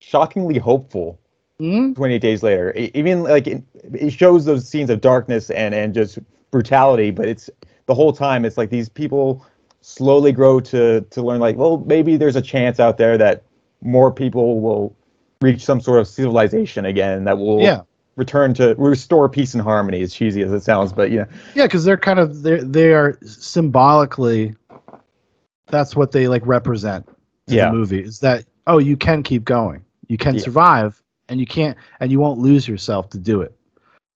shockingly hopeful. Mm-hmm. 28 days later, E- even like it, it shows those scenes of darkness and and just brutality, but it's the whole time it's like these people slowly grow to to learn like, well, maybe there's a chance out there that more people will reach some sort of civilization again that will Yeah. return to restore peace and harmony. As cheesy as it sounds, but yeah, Yeah, because they're kind of they they are symbolically. That's what they like represent. Yeah. the movie is that oh you can keep going, you can Yeah. survive, and you can't and you won't lose yourself to do it.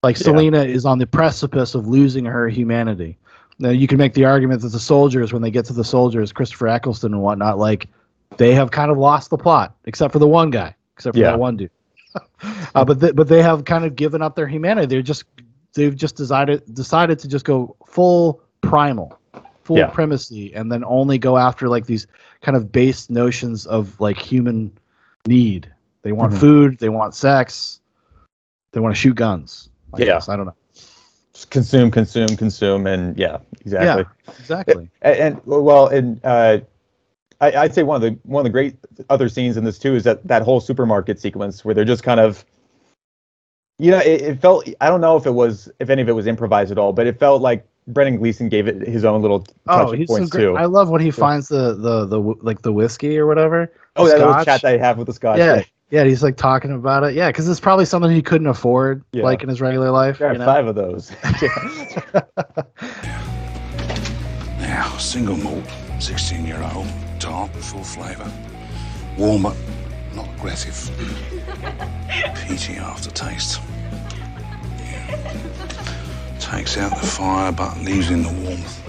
Like Yeah. Selena is on the precipice of losing her humanity. Now you can make the argument that the soldiers, when they get to the soldiers, Christopher Eccleston and whatnot, like they have kind of lost the plot, except for the one guy, except for Yeah. that one dude. uh, but they, but they have kind of given up their humanity. They're just they've just decided decided to just go full primal, full Yeah. primacy, and then only go after like these kind of base notions of like human need. They want Mhm. food, they want sex, they want to shoot guns. I Yeah. guess. I don't know. Consume, consume, consume, and yeah, exactly. Yeah, exactly. And, and well, and uh, I, I'd say one of the one of the great other scenes in this too is that that whole supermarket sequence where they're just kind of, you know, it, it felt I don't know if it was if any of it was improvised at all, but it felt like Brendan Gleeson gave it his own little Oh, touching he's so points great. too. I love when he finds the the the like the whiskey or whatever. oh, the that little chat that I have with the Scotch. yeah, yeah. He's like talking about it. Yeah, because it's probably something he couldn't afford, Yeah. like in his regular life. Grab you know? five of those. Now, single malt, 16 year old, tart, full flavour. Warm but not aggressive. Peachy aftertaste. Yeah. Takes out the fire but leaves in the warmth.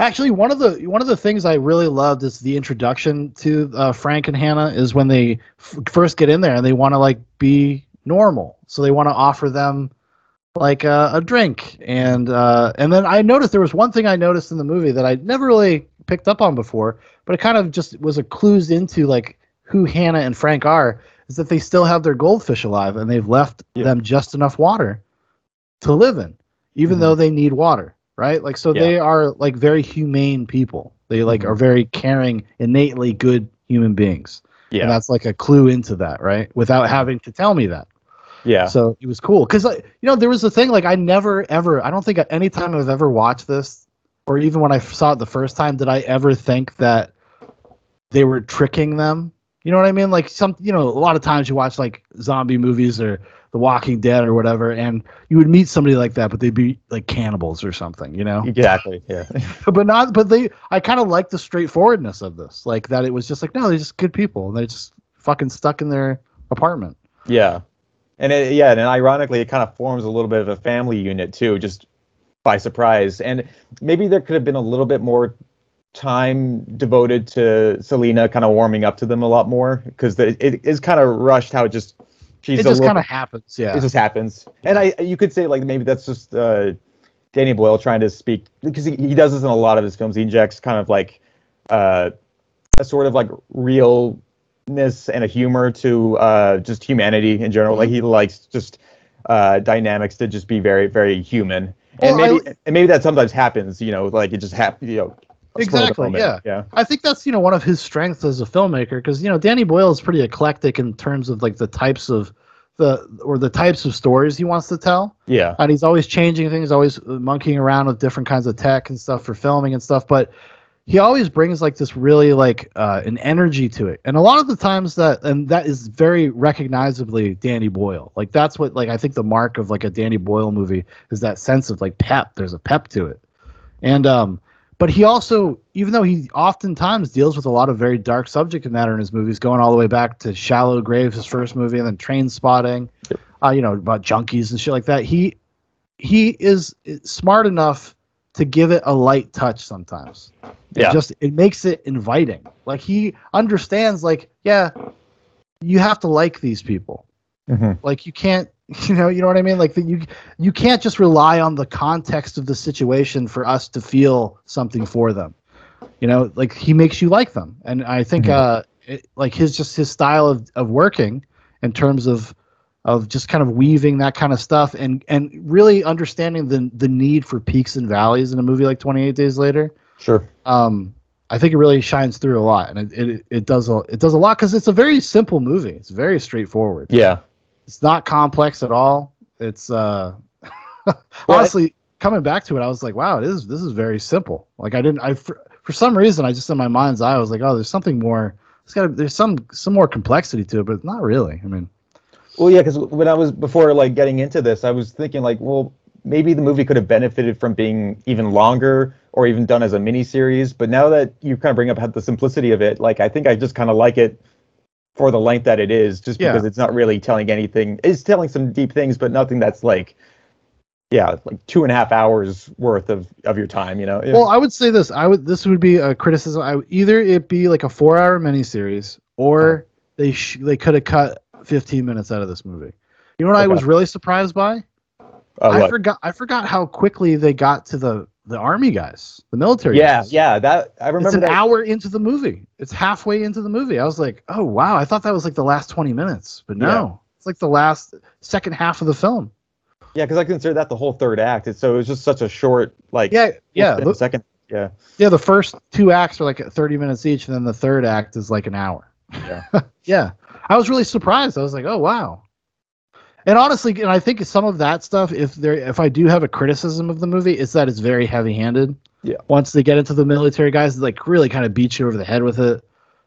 Actually, one of the one of the things I really loved is the introduction to uh, Frank and Hannah is when they f- first get in there and they want to like be normal, so they want to offer them like a, a drink. And uh, and then I noticed there was one thing I noticed in the movie that I never really picked up on before, but it kind of just was a clues into like who Hannah and Frank are is that they still have their goldfish alive and they've left them just enough water to live in, even though they need water, right? Like, so Yeah. they are like very humane people. They like Mhm. are very caring, innately good human beings. Yeah. And that's like a clue into that, right? Without having to tell me that. yeah. So it was cool because, like, you know, there was a thing like I never ever, I don't think at any time I've ever watched this, or even when I saw it the first time, did I ever think that they were tricking them? You know what I mean? Like some, you know, a lot of times you watch like zombie movies or The Walking Dead or whatever, and you would meet somebody like that, but they'd be like cannibals or something, you know? Exactly. Yeah. but not, but they, I kind of like the straightforwardness of this, like that it was just like, no, they're just good people, and they're just fucking stuck in their apartment. Yeah, and it, yeah, and ironically, it kind of forms a little bit of a family unit too, just by surprise. And maybe there could have been a little bit more time devoted to Selena, kind of warming up to them a lot more, because it, it is kind of rushed how it just she's it just kind of happens, yeah. It just happens, and I you could say like maybe that's just uh, Danny Boyle trying to speak because he, he does this in a lot of his films. He injects kind of like uh, a sort of like realness and a humor to uh, just humanity in general. Like he likes just uh, dynamics to just be very very human, and Well, I- maybe and maybe that sometimes happens. You know, like it just happens. You know, spur of the Exactly. Yeah. Yeah. I think that's you know one of his strengths as a filmmaker because you know Danny Boyle is pretty eclectic in terms of like the types of the or the types of stories he wants to tell. Yeah. And he's always changing things, always uh, monkeying around with different kinds of tech and stuff for filming and stuff. But he always brings like this really like uh, an energy to it, and a lot of the times that and that is very recognizably Danny Boyle. Like that's what like I think the mark of like a Danny Boyle movie is that sense of like pep. There's a pep to it, and um, but he also, even though he oftentimes deals with a lot of very dark subject matter in his movies, going all the way back to Shallow Graves, his first movie, and then Trainspotting, uh, you know, about junkies and shit like that. He he is smart enough to give it a light touch sometimes. It Yeah. just it makes it inviting. Like he understands, like, yeah, you have to like these people. Mhm. Like you can't, you know, you know what I mean. Like that you you can't just rely on the context of the situation for us to feel something for them. You know, like he makes you like them, and I think uh, it, like his just his style of of working in terms of of just kind of weaving that kind of stuff and and really understanding the the need for peaks and valleys in a movie like 28 Days Later Sure. um, I think it really shines through a lot, and it it, it does a it does a lot because it's a very simple movie. It's very straightforward. Yeah. It's not complex at all. It's uh, honestly coming back to it, I was like, wow, it is this is very simple. Like I didn't I for, for some reason I just in my mind's eye I was like, oh, there's something more. It's got there's some some more complexity to it, but not really. I mean, Well, yeah, because when I was before like getting into this, I was thinking like, well, maybe the movie could have benefited from being even longer or even done as a mini series. But now that you kind of bring up the simplicity of it, like I think I just kind of like it for the length that it is, just Yeah. because it's not really telling anything. It's telling some deep things, but nothing that's like, yeah, like two and a half hours worth of of your time. You know? Yeah. Well, I would say this. I would. This would be a criticism. I would, either it be like a four-hour miniseries, or they sh- they could have cut 15 minutes out of this movie. You know what I was really surprised by? Uh, I what? forgot. I forgot how quickly they got to the the army guys, the military. Yeah, guys. yeah. That I remember It's an that. hour into the movie. It's halfway into the movie. I was like, oh wow, I thought that was like the last twenty minutes, but no, Yeah. it's like the last second half of the film. Yeah, because I consider that the whole third act. It's, so it was just such a short, like Yeah, yeah. the look- second. Yeah, Yeah, the first two acts are like 30 minutes each, and then the third act is like an hour. yeah, Yeah. I was really surprised. I was like, oh wow. And honestly, and I think some of that stuff, if there if I do have a criticism of the movie, it's that it's very heavy handed. Yeah. Once they get into the military guys, like really kind of beat you over the head with it.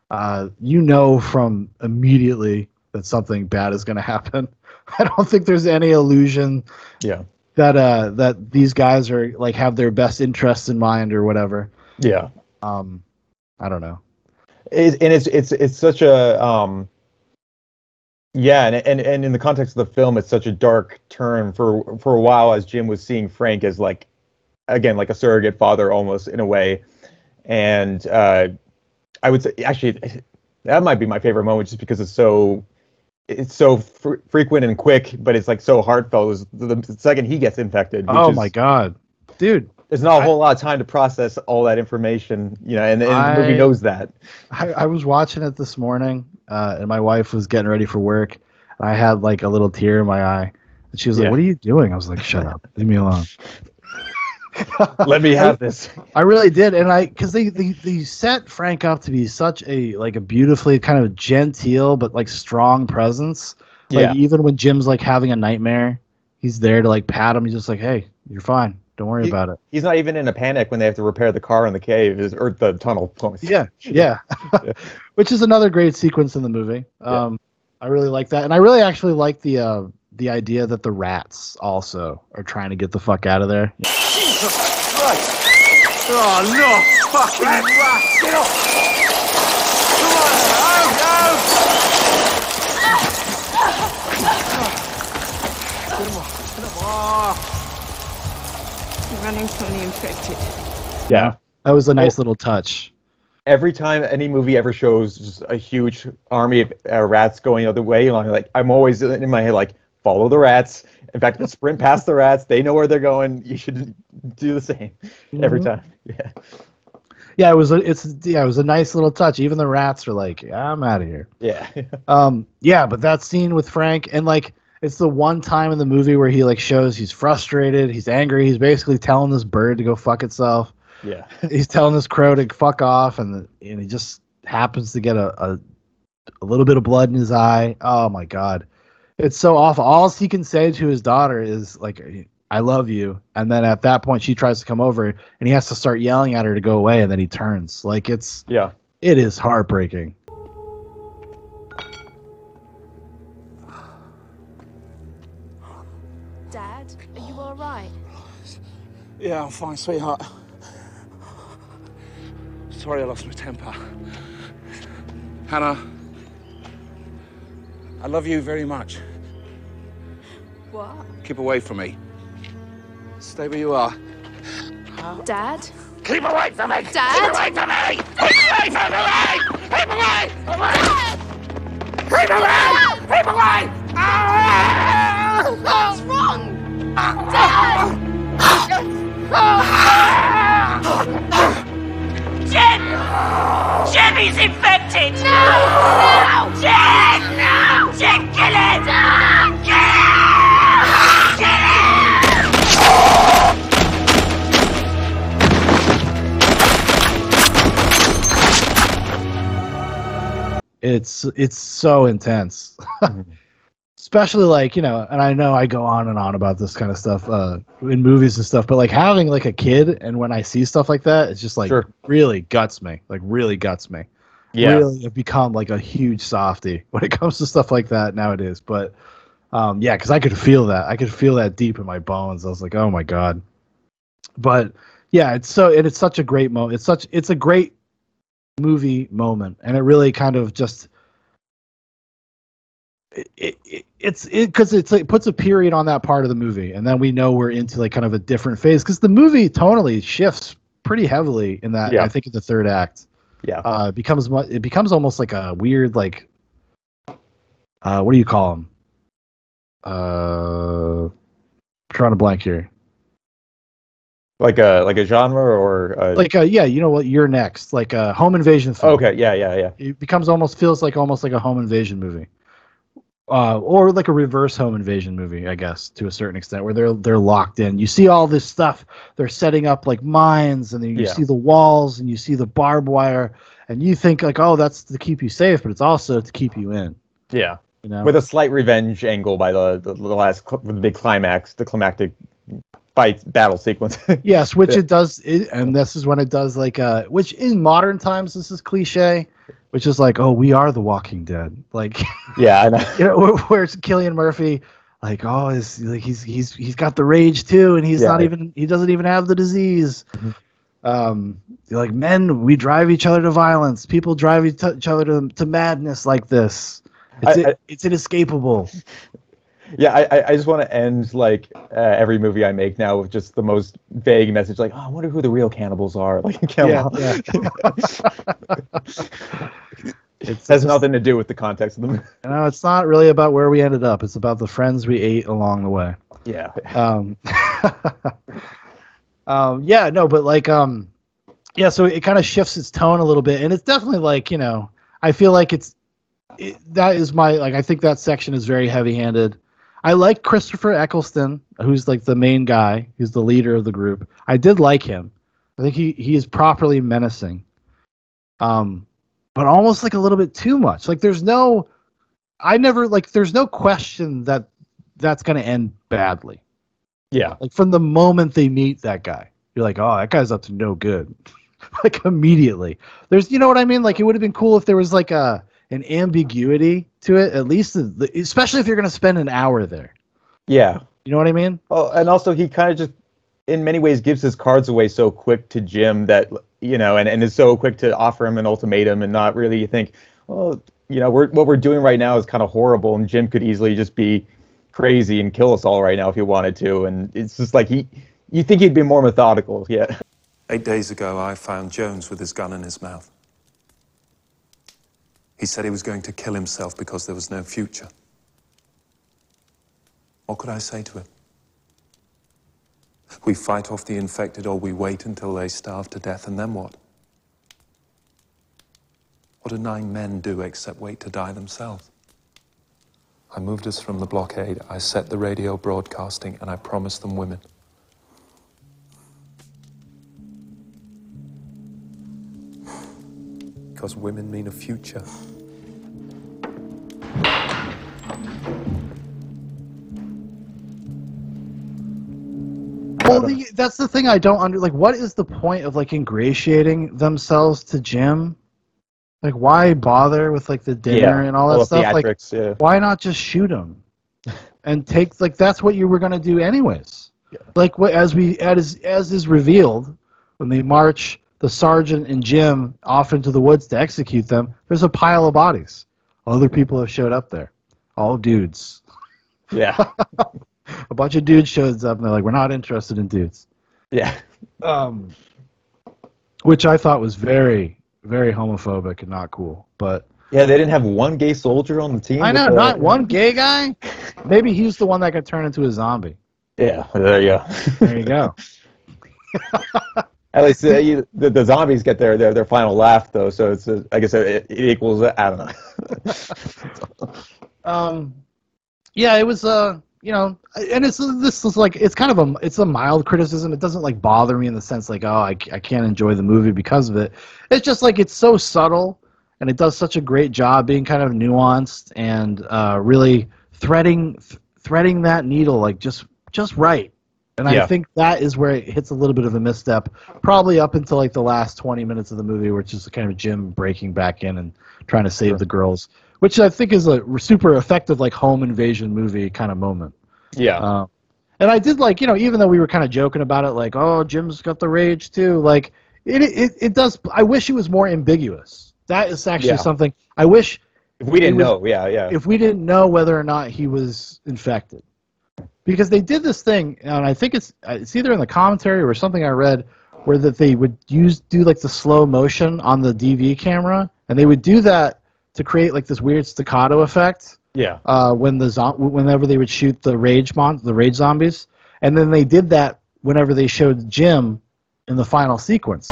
Uh, you know from immediately that something bad is gonna happen. I don't think there's any illusion yeah, that uh that these guys are like have their best interests in mind or whatever. yeah. Um I don't know. It, and it's it's it's such a um. Yeah, and, and and in the context of the film, it's such a dark turn for for a while as Jim was seeing Frank as like, again, like a surrogate father almost in a way, and uh, I would say actually that might be my favorite moment just because it's so it's so fr- frequent and quick, but it's like so heartfelt. Is the, the second he gets infected. Oh is- my god. Dude, There's not a whole lot of time to process all that information, you know, and, and the movie knows that. I, I was watching it this morning, uh, and my wife was getting ready for work. I had like a little tear in my eye, and she was like, Yeah. "What are you doing?" I was like, "Shut up, leave me alone." Let me have this. I really did, and I because they, they they set Frank up to be such a like a beautifully kind of genteel but like strong presence. Like Yeah. even when Jim's like having a nightmare, he's there to like pat him. He's just like, "Hey, you're fine. Don't worry He- about it." He's not even in a panic when they have to repair the car in the cave is, or the tunnel. Yeah, yeah. Which is another great sequence in the movie. Um, I really like that, and I really actually like the uh, the idea that the rats also are trying to get the fuck out of there. Jesus Christ! Oh no! Fucking rats! Get off! Come on! Go! Go! Get him off! Get him off! You're running from the infected. Yeah. That was a nice little touch. Every time any movie ever shows just a huge army of uh, rats going the other way, I'm like I'm always in my head like follow the rats. In fact, sprint past the rats. They know where they're going. You should do the same every Mhm. time. Yeah. Yeah, it was a it's yeah, it was a nice little touch. Even the rats are like, I'm out of here. Yeah. Um, yeah, but that scene with Frank and like it's the one time in the movie where he like shows he's frustrated, he's angry, he's basically telling this bird to go fuck itself. Yeah. he's telling this crow to fuck off, and and he just happens to get a, a a little bit of blood in his eye. Oh my god, it's so awful. All he can say to his daughter is like, "I love you," and then at that point she tries to come over, and he has to start yelling at her to go away, and then he turns. Like it's Yeah. it is heartbreaking. Yeah, I'm fine, sweetheart. Sorry I lost my temper. Hannah, I love you very much. What? Keep away from me. Stay where you are. Dad? Keep away from me! Dad? Keep away from me! Keep away from me! Keep away! Away! Keep away! Keep away! What's wrong? Dad! Jen! Jen is infected! No! No! Jen! No! Jen, kill it! It's it's so intense. Mm-hmm. Especially like, you know, and I know I go on and on about this kind of stuff uh in movies and stuff, but like having like a kid and when I see stuff like that, it's just like really guts me. Like really guts me. Yeah. Really have become like a huge softy when it comes to stuff like that nowadays. But um yeah, because I could feel that. I could feel that deep in my bones. I was like, oh my God. But yeah, it's so and it's such a great moment. It's such it's a great movie moment and it really kind of just it, it, it's it because it's like puts a period on that part of the movie and then we know we're into like kind of a different phase because the movie tonally shifts pretty heavily in that Yeah. i think in the third act Yeah. uh it becomes it becomes almost like a weird like uh what do you call them uh trying to blank here Like a like a genre or a, Like uh, yeah, you know what? You're next. Like a home invasion film. okay, yeah, yeah, yeah. It becomes almost feels like almost like a home invasion movie. Uh, or like a reverse home invasion movie, I guess, to a certain extent, where they're they're locked in. You see all this stuff. They're setting up like mines, and then you Yeah. see the walls, and you see the barbed wire, and you think like, oh, that's to keep you safe, but it's also to keep you in. Yeah. You know? With a slight revenge angle by the the, the last cl- the big climax, the climactic fight battle sequence. Yes, which Yeah. it does, it, and this is when it does like uh, which in modern times this is cliche, which is like, oh, we are the Walking Dead, like, yeah, I know. you know, where- where's Cillian Murphy, like, oh, is like he's he's he's got the rage too, and he's Yeah. not even he doesn't even have the disease. Um, you're like men, we drive each other to violence. People drive each each other to, to madness like this. It's I- I- it's inescapable. Yeah, I I- just want to end like uh, every movie I make now with just the most vague message, like, oh, I wonder who the real cannibals are. Like, Yeah, yeah. it has nothing to do with the context of the movie. No, it's not really about where we ended up. It's about the friends we ate along the way. Yeah. Um, um, yeah, no, but like, um, yeah, so it kind of shifts its tone a little bit, and it's definitely like, you know, I feel like it's it, that is my like, I think that section is very heavy-handed. I like Christopher Eccleston, who's like the main guy, who's the leader of the group. I did like him. I think he he is properly menacing. Um, but almost like a little bit too much. Like, there's no, I never like, there's no question that that's going to end badly. Yeah. Like from the moment they meet that guy, you're like, oh, that guy's up to no good. like immediately. There's, you know what I mean? Like it would have been cool if there was like a an ambiguity to it, at least, the, especially if you're gonna spend an hour there. Yeah. You know what I mean? Oh, and also he kind of just, in many ways, gives his cards away so quick to Jim that you know, and, and is so quick to offer him an ultimatum and not really think, well, you know, we're what we're doing right now is kind of horrible, and Jim could easily just be crazy and kill us all right now if he wanted to, and it's just like he, you think he'd be more methodical, yeah. Eight days ago, I found Jones with his gun in his mouth. He said he was going to kill himself because there was no future. What could I say to him? We fight off the infected or we wait until they starve to death, and then what? What do nine men do except wait to die themselves? I moved us from the blockade, I set the radio broadcasting, and I promised them women. Because women mean a future. Well, the, that's the thing I don't under like. What is the point of like ingratiating themselves to Jim? Like, why bother with like the dinner Yeah, and all that all the stuff? Like, yeah. why not just shoot him and take like that's what you were gonna do anyways. Like what as we as as is revealed when they march the sergeant and Jim off into the woods to execute them. There's a pile of bodies. Other people have showed up there, all dudes. Yeah. a bunch of dudes shows up and they're like, we're not interested in dudes. Yeah. Um, which I thought was very, very homophobic and not cool. But Yeah, they didn't have one gay soldier on the team. I know, before- not one gay guy. Maybe he's the one that could turn into a zombie. Yeah, there you go. There you go. At least uh, you, the, the zombies get their, their their final laugh though, so it's uh, I guess it, it equals I don't know. Um, yeah, it was. Uh, you know, and it's this is like it's kind of a it's a mild criticism. It doesn't like bother me in the sense like oh I, I can't enjoy the movie because of it. It's just like it's so subtle and it does such a great job being kind of nuanced and uh, really threading th- threading that needle like just just right. And I think that is where it hits a little bit of a misstep, probably up until like the last 20 minutes of the movie, which is kind of Jim breaking back in and trying to save the girls, which I think is a super effective like home invasion movie kind of moment. Yeah. Um, and I did like, you know, even though we were kind of joking about it, like, oh, Jim's got the rage too. Like, it it, it does. I wish it was more ambiguous. That is actually Yeah. something I wish. If we didn't was- know, yeah, yeah. If we didn't know whether or not he was infected, because they did this thing, and I think it's it's either in the commentary or something I read, where that they would use do like the slow motion on the DV camera, and they would do that to create like this weird staccato effect Yeah. uh, when the zom- whenever they would shoot the rage mon- the rage zombies, and then they did that whenever they showed Jim in the final sequence.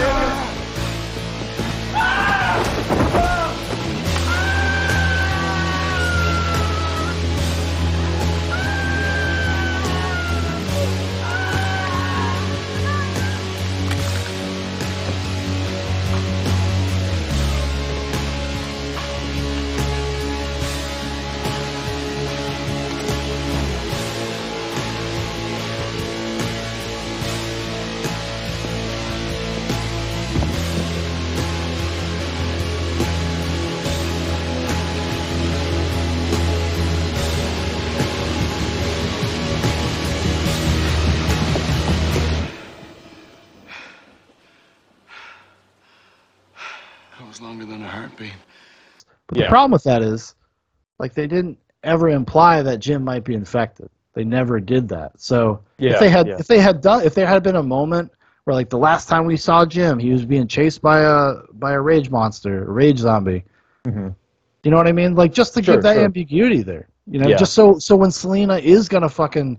Problem with that is, like, they didn't ever imply that Jim might be infected. They never did that. So Yeah, if they had, yeah. if they had done, if there had been a moment where, like, the last time we saw Jim, he was being chased by a by a rage monster, a rage zombie. Mhm. You know what I mean? Like, just to Sure, give that sure. ambiguity there. You know, Yeah. just so so when Selena is gonna fucking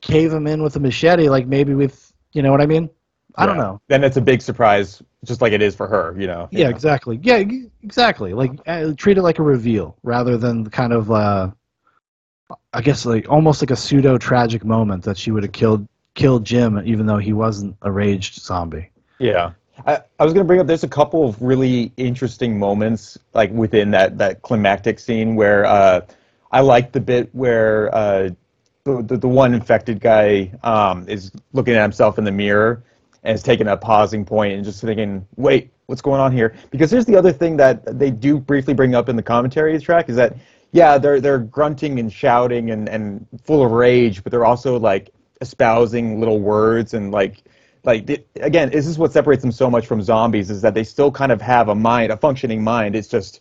cave him in with a machete, like maybe with, you know what I mean? I don't know. Then it's a big surprise, just like it is for her, you know. Yeah, exactly. Yeah, exactly. Like uh, treat it like a reveal rather than kind of uh I guess like almost like a pseudo tragic moment that she would have killed killed Jim even though he wasn't a raged zombie. Yeah. I, I was going to bring up there's a couple of really interesting moments like within that that climactic scene where uh, I like the bit where uh, the, the the one infected guy um, is looking at himself in the mirror and is taking a pausing point and just thinking, wait, what's going on here? Because here's the other thing that they do briefly bring up in the commentary track is that yeah, they're they're grunting and shouting and, and full of rage, but they're also like espousing little words and like like the, again, this is what separates them so much from zombies is that they still kind of have a mind, a functioning mind. It's just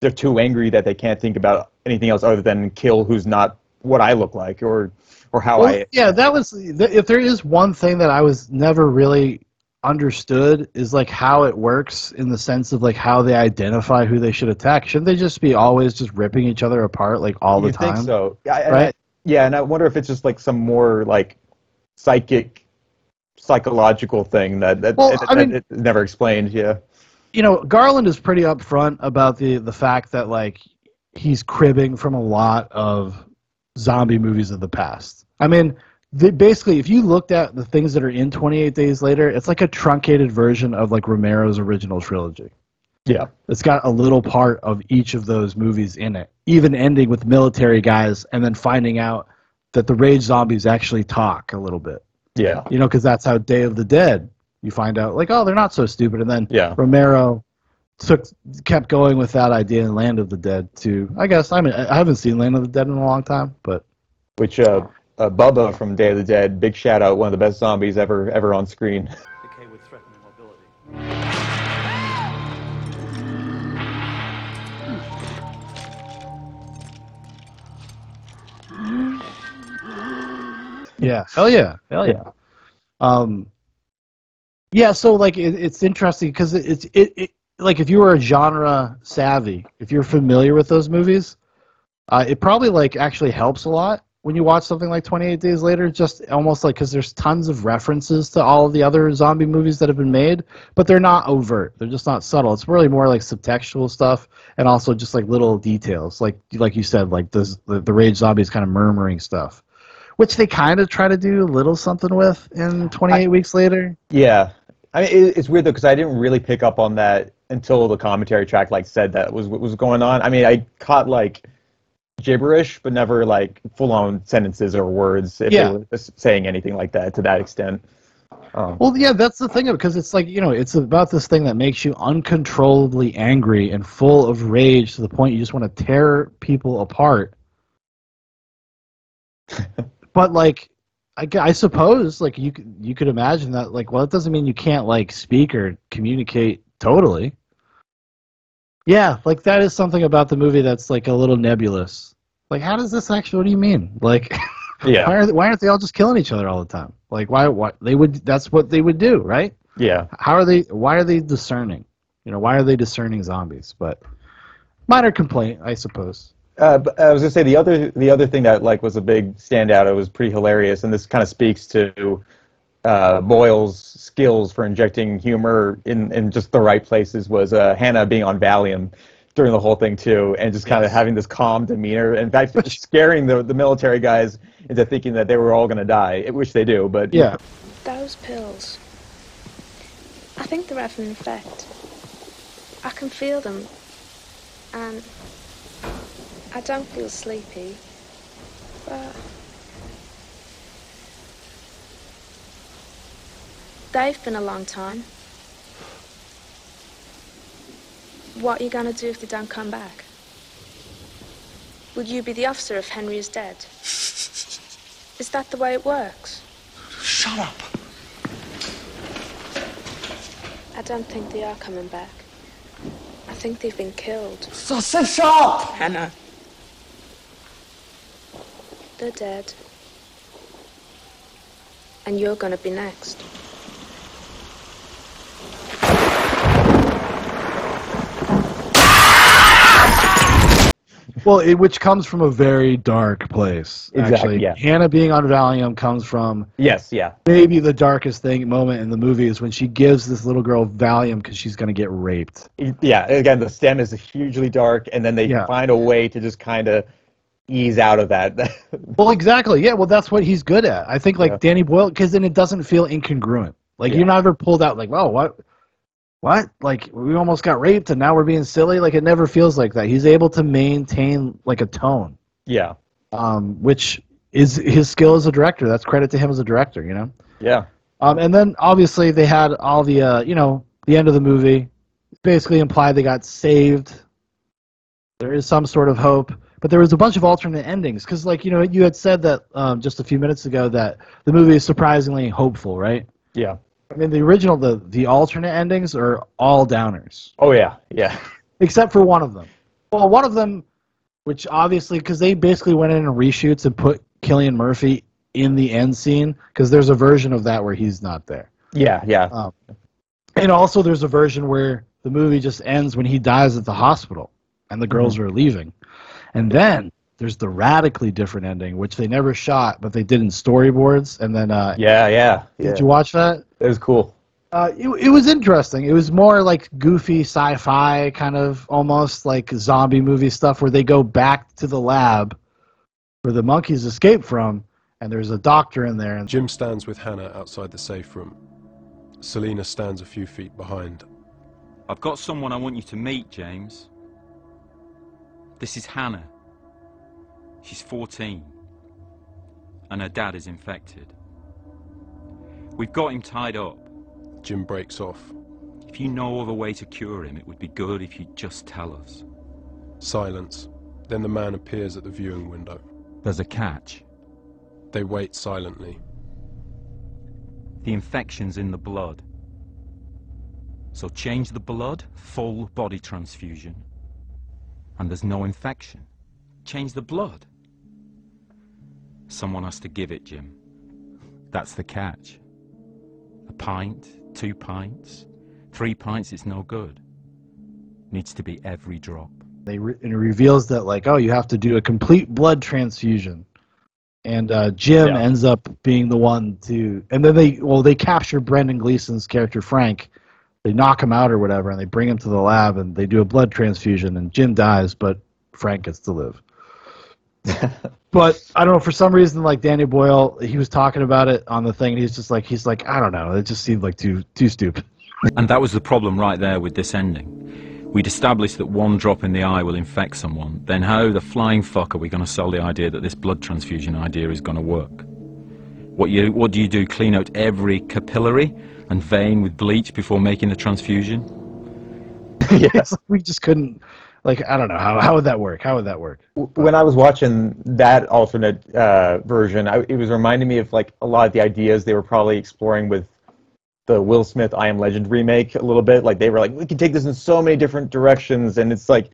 they're too angry that they can't think about anything else other than kill who's not what I look like or or how Well, I yeah, that was if there is one thing that I was never really understood is like how it works in the sense of like how they identify who they should attack. Shouldn't they just be always just ripping each other apart like all the you time? think so. Yeah, and right? I, yeah, and I wonder if it's just like some more like psychic psychological thing that that, Well, that- I that mean- it never explained, yeah. you know, Garland is pretty upfront about the the fact that like he's cribbing from a lot of zombie movies of the past. I mean, the, basically, if you looked at the things that are in 28 Days Later, it's like a truncated version of like Romero's original trilogy. Yeah. It's got a little part of each of those movies in it, even ending with military guys and then finding out that the rage zombies actually talk a little bit. Yeah. You know, because that's how Day of the Dead, you find out, like, oh, they're not so stupid. And then Yeah. Romero took kept going with that idea in Land of the Dead too. I guess I mean I haven't seen Land of the Dead in a long time, but Which uh, uh Bubba from Day of the Dead, big shout out, one of the best zombies ever ever on screen. yeah, hell yeah, hell yeah. Um, yeah, so like it, it's interesting because it, it's it, it like if you were a genre savvy, if you're familiar with those movies, uh, it probably like actually helps a lot when you watch something like 28 Days Later. Just almost like because there's tons of references to all of the other zombie movies that have been made, but they're not overt. They're just not subtle. It's really more like subtextual stuff and also just like little details, like like you said, like this, the the rage zombies kind of murmuring stuff which they kind of try to do a little something with in 28 weeks later. Yeah, I mean it, it's weird though because I didn't really pick up on that until the commentary track like said that was what was going on. I mean I caught like gibberish, but never like full on sentences or words if Yeah. they were saying anything like that to that extent. Um, Well, yeah, that's the thing because it's like you know, it's about this thing that makes you uncontrollably angry and full of rage to the point you just want to tear people apart. but like, I, I suppose like you could you could imagine that like well, it doesn't mean you can't like speak or communicate totally. Yeah, like that is something about the movie that's like a little nebulous. Like, how does this actually? What do you mean? Like, Yeah. why, are, why aren't they all just killing each other all the time? Like, why? Why they would? That's what they would do, right? yeah. How are they? Why are they discerning? You know, why are they discerning zombies? But minor complaint, I suppose. Uh, but I was gonna say the other the other thing that like was a big standout. It was pretty hilarious, and this kind of speaks to uh, Boyle's skills for injecting humor in, in just the right places was uh, Hannah being on Valium during the whole thing too, and just kind of having this calm demeanor. In fact, just scaring the the military guys into thinking that they were all going to die, which they do. But Yeah. Those pills. I think they're having an effect. I can feel them. And I don't feel sleepy. But they've been a long time. What are you gonna do if they don't come back? Will you be the officer if Henry is dead? Is that the way it works? Shut up. I don't think they are coming back. I think they've been killed. So, so shut up! Hannah. They're dead. And you're gonna be next. Well, it, which comes from a very dark place. Exactly, Actually, yeah. Hannah being on Valium comes from yes, yeah, maybe the darkest thing moment in the movie is when she gives this little girl Valium because she's gonna get raped. yeah. Again, the stem is hugely dark, and then they Yeah. find a way to just kind of ease out of that. Well, exactly. Yeah. Well, that's what he's good at. I think like Yeah. Danny Boyle, because then it doesn't feel incongruent. Like Yeah. you're not ever pulled out like, oh, what, what? Like we almost got raped and now we're being silly. Like it never feels like that. He's able to maintain like a tone, yeah, um, which is his skill as a director. That's credit to him as a director. You know. yeah, Um, and then obviously they had all the, uh, you know, the end of the movie basically implied they got saved. There is some sort of hope, but there was a bunch of alternate endings because, like, you know, you had said that um, just a few minutes ago that the movie is surprisingly hopeful, right? yeah. I mean, the original, the the alternate endings are all downers, Oh yeah, yeah, except for one of them. Well, one of them, which obviously, because they basically went in and reshoots and put Cillian Murphy in the end scene, because there's a version of that where he's not there. yeah, yeah. Um, and also, there's a version where the movie just ends when he dies at the hospital and the girls are leaving. And then there's the radically different ending, which they never shot, but they did in storyboards. And then, uh, yeah, yeah, yeah. did you watch that? It was cool. Uh, it, it was interesting. It was more like goofy sci-fi kind of almost like zombie movie stuff where they go back to the lab where the monkeys escaped from, and there's a doctor in there. And Jim stands with Hannah outside the safe room. Selena stands a few feet behind. I've got someone I want you to meet, James. This is Hannah. She's 14. And her dad is infected. We've got him tied up. Jim breaks off. If you know of a way to cure him, it would be good if you'd just tell us. Silence. Then the man appears at the viewing window. There's a catch. They wait silently. The infection's in the blood. So change the blood, full body transfusion. And there's no infection. Change the blood. Someone has to give it, Jim. That's the catch. A pint, two pints, three pints, it's no good. Needs to be every drop. they re- and it reveals that like oh you have to do a complete blood transfusion and uh, jim Yeah. ends up being the one to and then they well they capture brendan gleeson's character frank they knock him out or whatever and they bring him to the lab and they do a blood transfusion and jim dies but frank gets to live but i don't know for some reason like danny boyle he was talking about it on the thing and he's just like he's like i don't know it just seemed like too too stupid And that was the problem right there with this ending. We'd established that one drop in the eye will infect someone. Then how the flying fuck are we going to sell the idea that this blood transfusion idea is going to work? What you what do you do? Clean out every capillary and vein with bleach before making the transfusion? yes we just couldn't like i don't know how, how would that work how would that work when I was watching that alternate uh, version, I, it was reminding me of like a lot of the ideas they were probably exploring with the Will Smith I Am Legend remake a little bit. Like they were like, we can take this in so many different directions, and it's like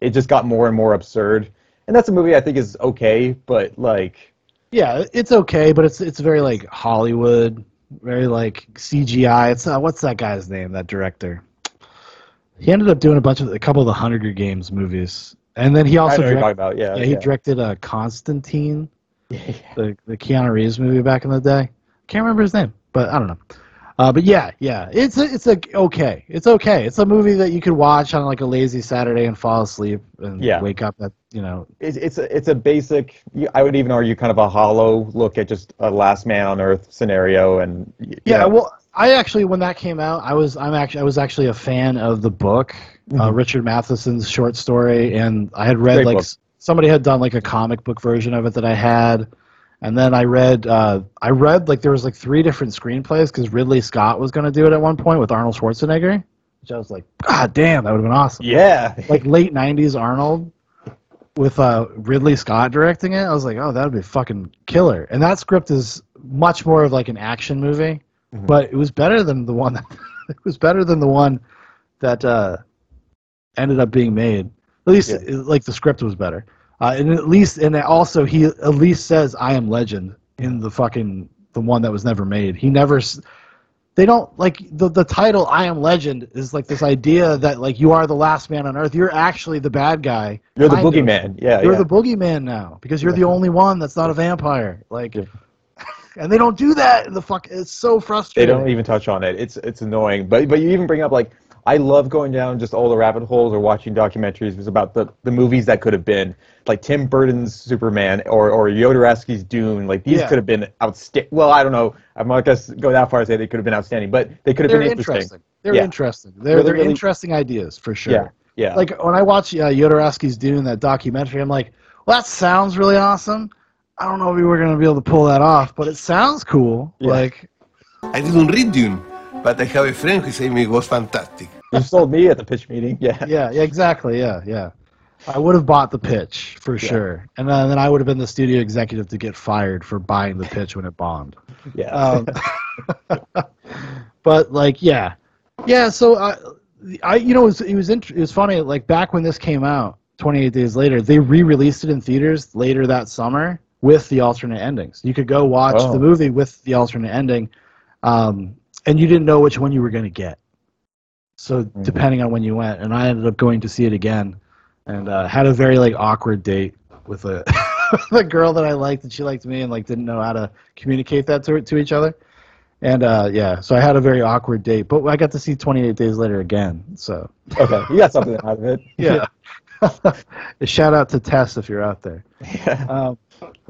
it just got more and more absurd. And that's a movie I think is okay, but like Yeah, it's okay, but it's it's very like Hollywood, very like CGI. It's uh, what's that guy's name? That director. He ended up doing a bunch of a couple of the Hunger Games movies, and then he also I know what you're talking about, yeah, he yeah. directed uh, Constantine, the the Keanu Reeves movie back in the day. Can't remember his name. but I don't know. Uh, but yeah, yeah, it's a, it's a okay. It's okay. It's a movie that you could watch on like a lazy Saturday and fall asleep and Yeah. wake up at you know. It's it's a, it's a basic. I would even argue kind of a hollow look at just a last man on Earth scenario, and Yeah, know, well, I actually when that came out, I was I'm actually I was actually a fan of the book, uh, Mhm. Richard Matheson's short story, and I had read Great like book. somebody had done like a comic book version of it that I had, and then I read uh, I read like there was like three different screenplays because Ridley Scott was going to do it at one point with Arnold Schwarzenegger, which I was like, God damn, that would have been awesome. Yeah. like late '90s Arnold with uh, Ridley Scott directing it. I was like, oh, that would be fucking killer. And that script is much more of like an action movie, Mm-hmm. but it was better than the one. That, it was better than the one that uh, ended up being made. At least, Yeah. it- like the script was better. Uh, and at least, and also he at least says "I am Legend" in the fucking the one that was never made. He never. s- They don't like the the title "I am Legend" is like this idea that like you are the last man on earth. You're actually the bad guy. You're the kind of. boogeyman. Yeah, You're yeah. the boogeyman now because you're the only one that's not a vampire. Like, and they don't do that. in The fuck, it's so frustrating. They don't even touch on it. It's it's annoying. But but you even bring up like I love going down just all the rabbit holes or watching documentaries It's about the, the movies that could have been like Tim Burton's Superman or or Jodorowsky's Dune. Like these Yeah. could have been outstanding. Well, I don't know. I'm not gonna go that far as say they could have been outstanding, but they could have They're been interesting. interesting. They're Yeah. interesting. They're Really, they're really- interesting ideas for sure. Yeah, yeah. Like when I watch uh, Jodorowsky's Dune, that documentary, I'm like, well, that sounds really awesome. I don't know if we were gonna be able to pull that off, but it sounds cool. Like, I didn't read Dune, but I have a friend who said it was fantastic. You sold me at the pitch meeting. Yeah. yeah, yeah, exactly. Yeah, yeah. I would have bought the pitch for Yeah. sure, and then, then I would have been the studio executive to get fired for buying the pitch when it bombed. Yeah. Um, but like, yeah, yeah. So I, I, you know, it was it was, int- it was funny. Like back when this came out, 28 days later, they re-released it in theaters later that summer with the alternate endings. You could go watch Oh. the movie with the alternate ending, um, and you didn't know which one you were going to get. So depending on when you went, and I ended up going to see it again, and uh, had a very like awkward date with a the girl that I liked, and she liked me, and like didn't know how to communicate that to to each other. And uh, yeah, so I had a very awkward date, but I got to see 28 Days Later again. So Okay, you got something out of it. yeah. Shout out to Tess if you're out there. Um,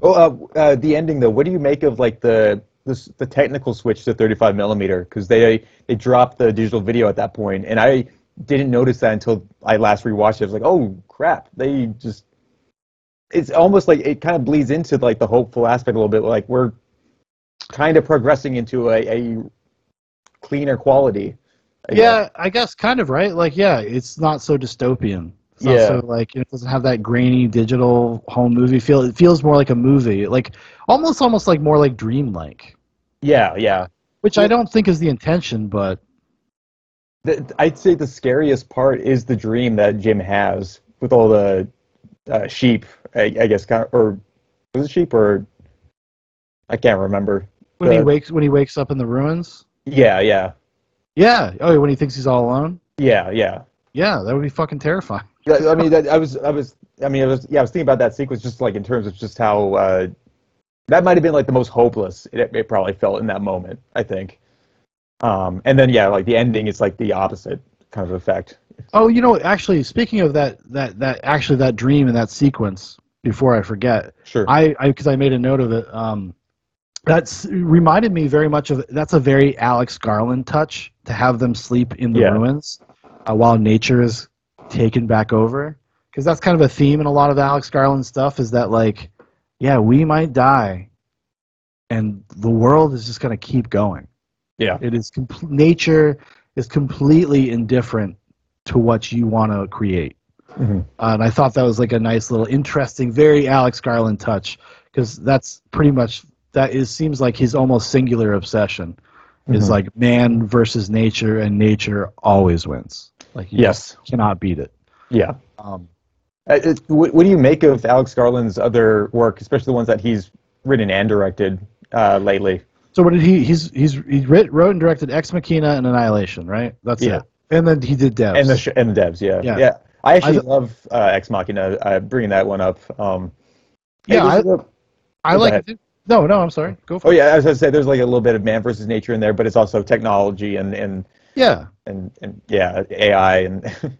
Oh, uh, uh, the ending though. What do you make of like the this, the technical switch to 35 millimeter? Because they they dropped the digital video at that point, and I didn't notice that until I last rewatched it. I was like, oh crap! They just it's almost like it kind of bleeds into like the hopeful aspect a little bit. Like we're kind of progressing into a, a cleaner quality. I guess. yeah, I guess kind of right. Like, yeah, it's not so dystopian. It's Yeah. so like it doesn't have that grainy digital home movie feel. It feels more like a movie, like almost almost like more like dreamlike, Yeah, yeah. which I don't think is the intention, but The, I'd say the scariest part is the dream that Jim has with all the uh, sheep. I, I guess, kind of, or was it sheep or I can't remember. when he wakes when he wakes up in the ruins, Yeah, yeah, yeah. Oh, when he thinks he's all alone, yeah, yeah. yeah, that would be fucking terrifying. Yeah, I mean, that, I was, I was, I mean, I was, yeah, I was thinking about that sequence just like in terms of just how uh, that might have been like the most hopeless it, it probably felt in that moment. I think. Um, and then yeah, like the ending is like the opposite kind of effect. Oh, you know, actually, speaking of that, that that actually that dream and that sequence. Before I forget, Sure. I because I, made a note of it. Um, that's reminded me very much of. That's a very Alex Garland touch to have them sleep in the Yeah. ruins uh, while nature is taken back over. Because that's kind of a theme in a lot of Alex Garland stuff. Is that like, yeah, we might die, and the world is just going to keep going. Yeah. It is compl- nature is completely indifferent to what you want to create. Mhm. Uh, and I thought that was like a nice little interesting, very Alex Garland touch because that's pretty much that is seems like his almost singular obsession is Mhm. like man versus nature, and nature always wins. Like you Yes. just cannot beat it. Yeah. Um, it, what, what do you make of Alex Garland's other work, especially the ones that he's written and directed uh, lately? so what did he? He's he's he writ, wrote and directed Ex Machina and Annihilation, right? That's Yeah. it. And then he did Devs. And the sh- and the devs, yeah, Yeah. yeah. I actually I- love uh, Ex Machina. Uh, bringing that one up. Um, Yeah, hey, I, this is a- I Go like it. No, no, I'm sorry. Go for Oh it. yeah, as I say, there's like a little bit of man versus nature in there, but it's also technology and and Yeah. and and yeah, AI and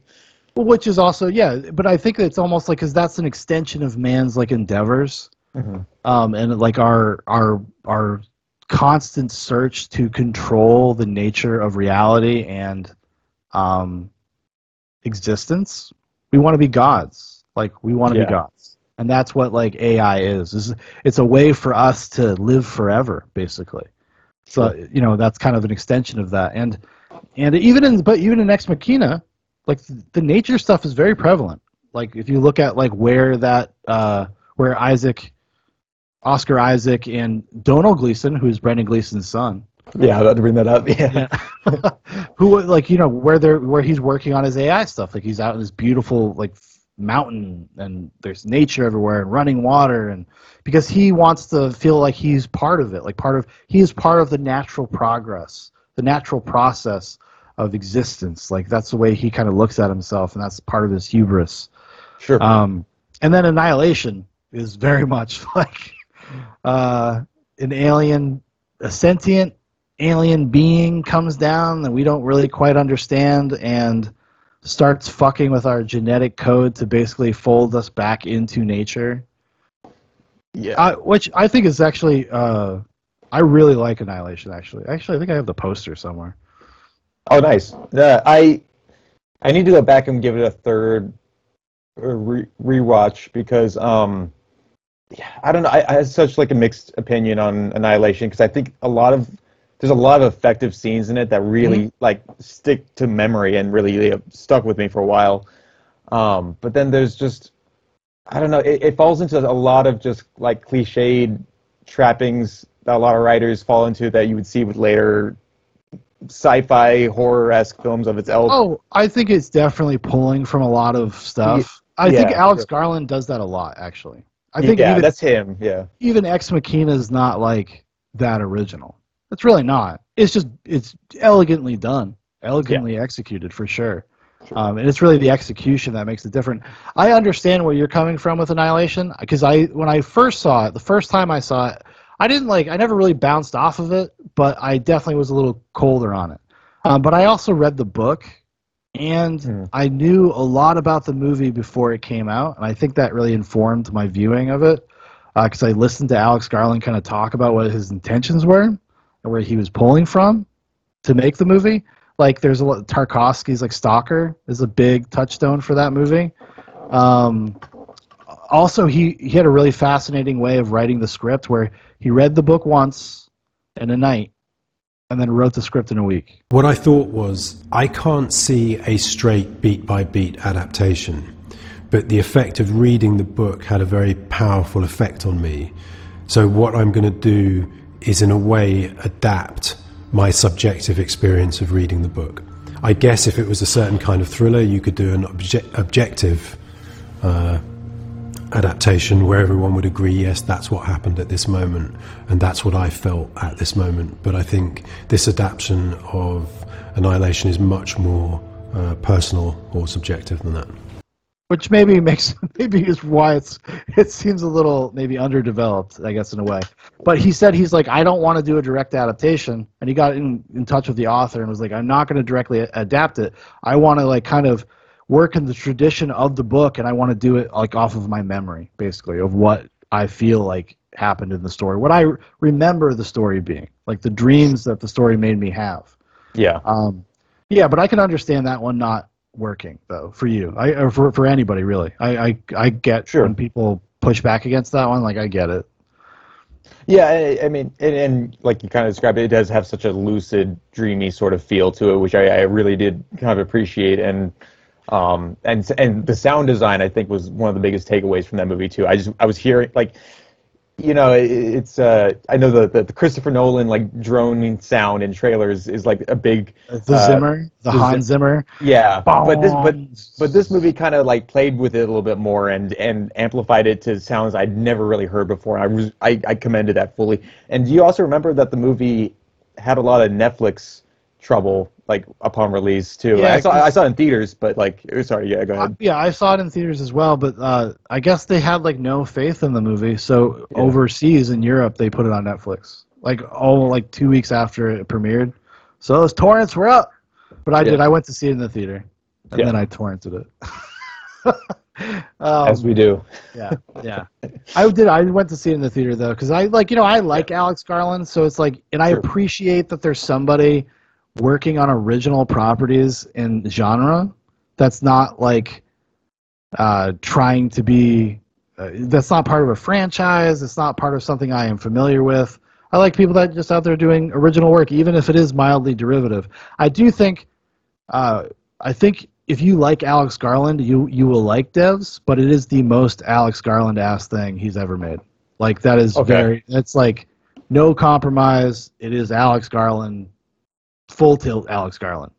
Well, which is also yeah, but I think it's almost like because that's an extension of man's like endeavors, Mhm. um, and like our our our constant search to control the nature of reality and um, existence. We want to be gods, like we want to Yeah. be gods, and that's what like AI is. is it's a way for us to live forever, basically. So you know that's kind of an extension of that, and and even in but even in Ex Machina, like the nature stuff is very prevalent. Like if you look at like where that uh, where Isaac, Oscar Isaac, and Domhnall Gleeson, who's Brendan Gleeson's son, yeah, I had to bring that up. Yeah, who like you know where they're where he's working on his AI stuff. Like he's out in this beautiful like mountain and there's nature everywhere and running water and because he wants to feel like he's part of it, like part of he is part of the natural progress, the natural process of existence. Like that's the way he kind of looks at himself, and that's part of his hubris. Sure. Um, and then Annihilation is very much like uh, an alien, a sentient alien being comes down that we don't really quite understand and starts fucking with our genetic code to basically fold us back into nature. Yeah. Which I think is actually, uh, I really like Annihilation. Actually, actually, I think I have the poster somewhere. Oh, nice. Yeah, I I need to go back and give it a third uh, re- rewatch because um yeah, I don't know. I, I have such like a mixed opinion on Annihilation because I think a lot of there's a lot of effective scenes in it that really like stick to memory and really uh, stuck with me for a while. Um, but then there's just I don't know. It, it falls into a lot of just like cliched trappings a lot of writers fall into that you would see with later sci-fi horror-esque films of its ilk. Oh, I think it's definitely pulling from a lot of stuff. I think yeah, Alex sure. Garland does that a lot, actually. I think yeah, even, that's him. Yeah, even Ex Machina is not like that original. It's really not. It's just it's elegantly done, elegantly executed for sure. Um, and it's really the execution that makes it different. I understand where you're coming from with Annihilation because I when I first saw it, the first time I saw it, I didn't like I never really bounced off of it, but I definitely was a little colder on it. Um, but I also read the book, and I knew a lot about the movie before it came out, and I think that really informed my viewing of it because I listened to Alex Garland kind of talk about what his intentions were and where he was pulling from to make the movie. Like there's a lot Tarkovsky's like Stalker is a big touchstone for that movie. Um, also, he he had a really fascinating way of writing the script where he read the book once in a night and then wrote the script in a week. What I thought was, I can't see a straight beat by beat adaptation, but the effect of reading the book had a very powerful effect on me. So, what I'm going to do is, in a way, adapt my subjective experience of reading the book. I guess if it was a certain kind of thriller, you could do an obje- objective uh, adaptation where everyone would agree, yes, that's what happened at this moment, and that's what I felt at this moment. But I think this adaptation of Annihilation is much more uh, personal or subjective than that. which maybe makes maybe is why it's it seems a little maybe underdeveloped i guess in a way but he said he's like i don't want to do a direct adaptation and he got in, in touch with the author and was like i'm not going to directly adapt it i want to like kind of work in the tradition of the book and i want to do it like off of my memory basically of what i feel like happened in the story what i remember the story being like the dreams that the story made me have yeah. um, yeah, but I can understand that one not working though for you. I or for for anybody really. I I, I get when people push back against that one. Like I get it. Yeah, I, I mean, and, and like you kind of described it, it does have such a lucid, dreamy sort of feel to it, which I, I really did kind of appreciate. And um, and and the sound design, I think, was one of the biggest takeaways from that movie too. I just I was hearing like, you know, it, it's uh, I know the, the the Christopher Nolan like droning sound in trailers is like a big The uh, Zimmer, the Hans Zimmer. Yeah, but this but but this movie kind of like played with it a little bit more and and amplified it to sounds I'd never really heard before. I was I, I commended that fully. And do you also remember that the movie had a lot of Netflix Trouble like upon release too. Yeah, I saw I saw it in theaters, but like sorry, yeah, go ahead. Yeah, I saw it in theaters as well, but uh, I guess they had like no faith in the movie, so Yeah. overseas in Europe they put it on Netflix, like oh, like two weeks after it premiered. So those torrents were up, but I Yeah. did. I went to see it in the theater, and then I torrented it. um, As we do. yeah, yeah. I did. I went to see it in the theater though, because I like you know I like Alex Garland, so it's like, and I Sure. appreciate that there's somebody working on original properties in genre that's not like uh, trying to be. Uh, that's not part of a franchise. It's not part of something I am familiar with. I like people that just out there doing original work, even if it is mildly derivative. I do think, uh, I think if you like Alex Garland, you you will like Devs, but it is the most Alex Garland ass thing he's ever made. Like that is Okay. very. It's like no compromise. It is Alex Garland, full tilt Alex Garland.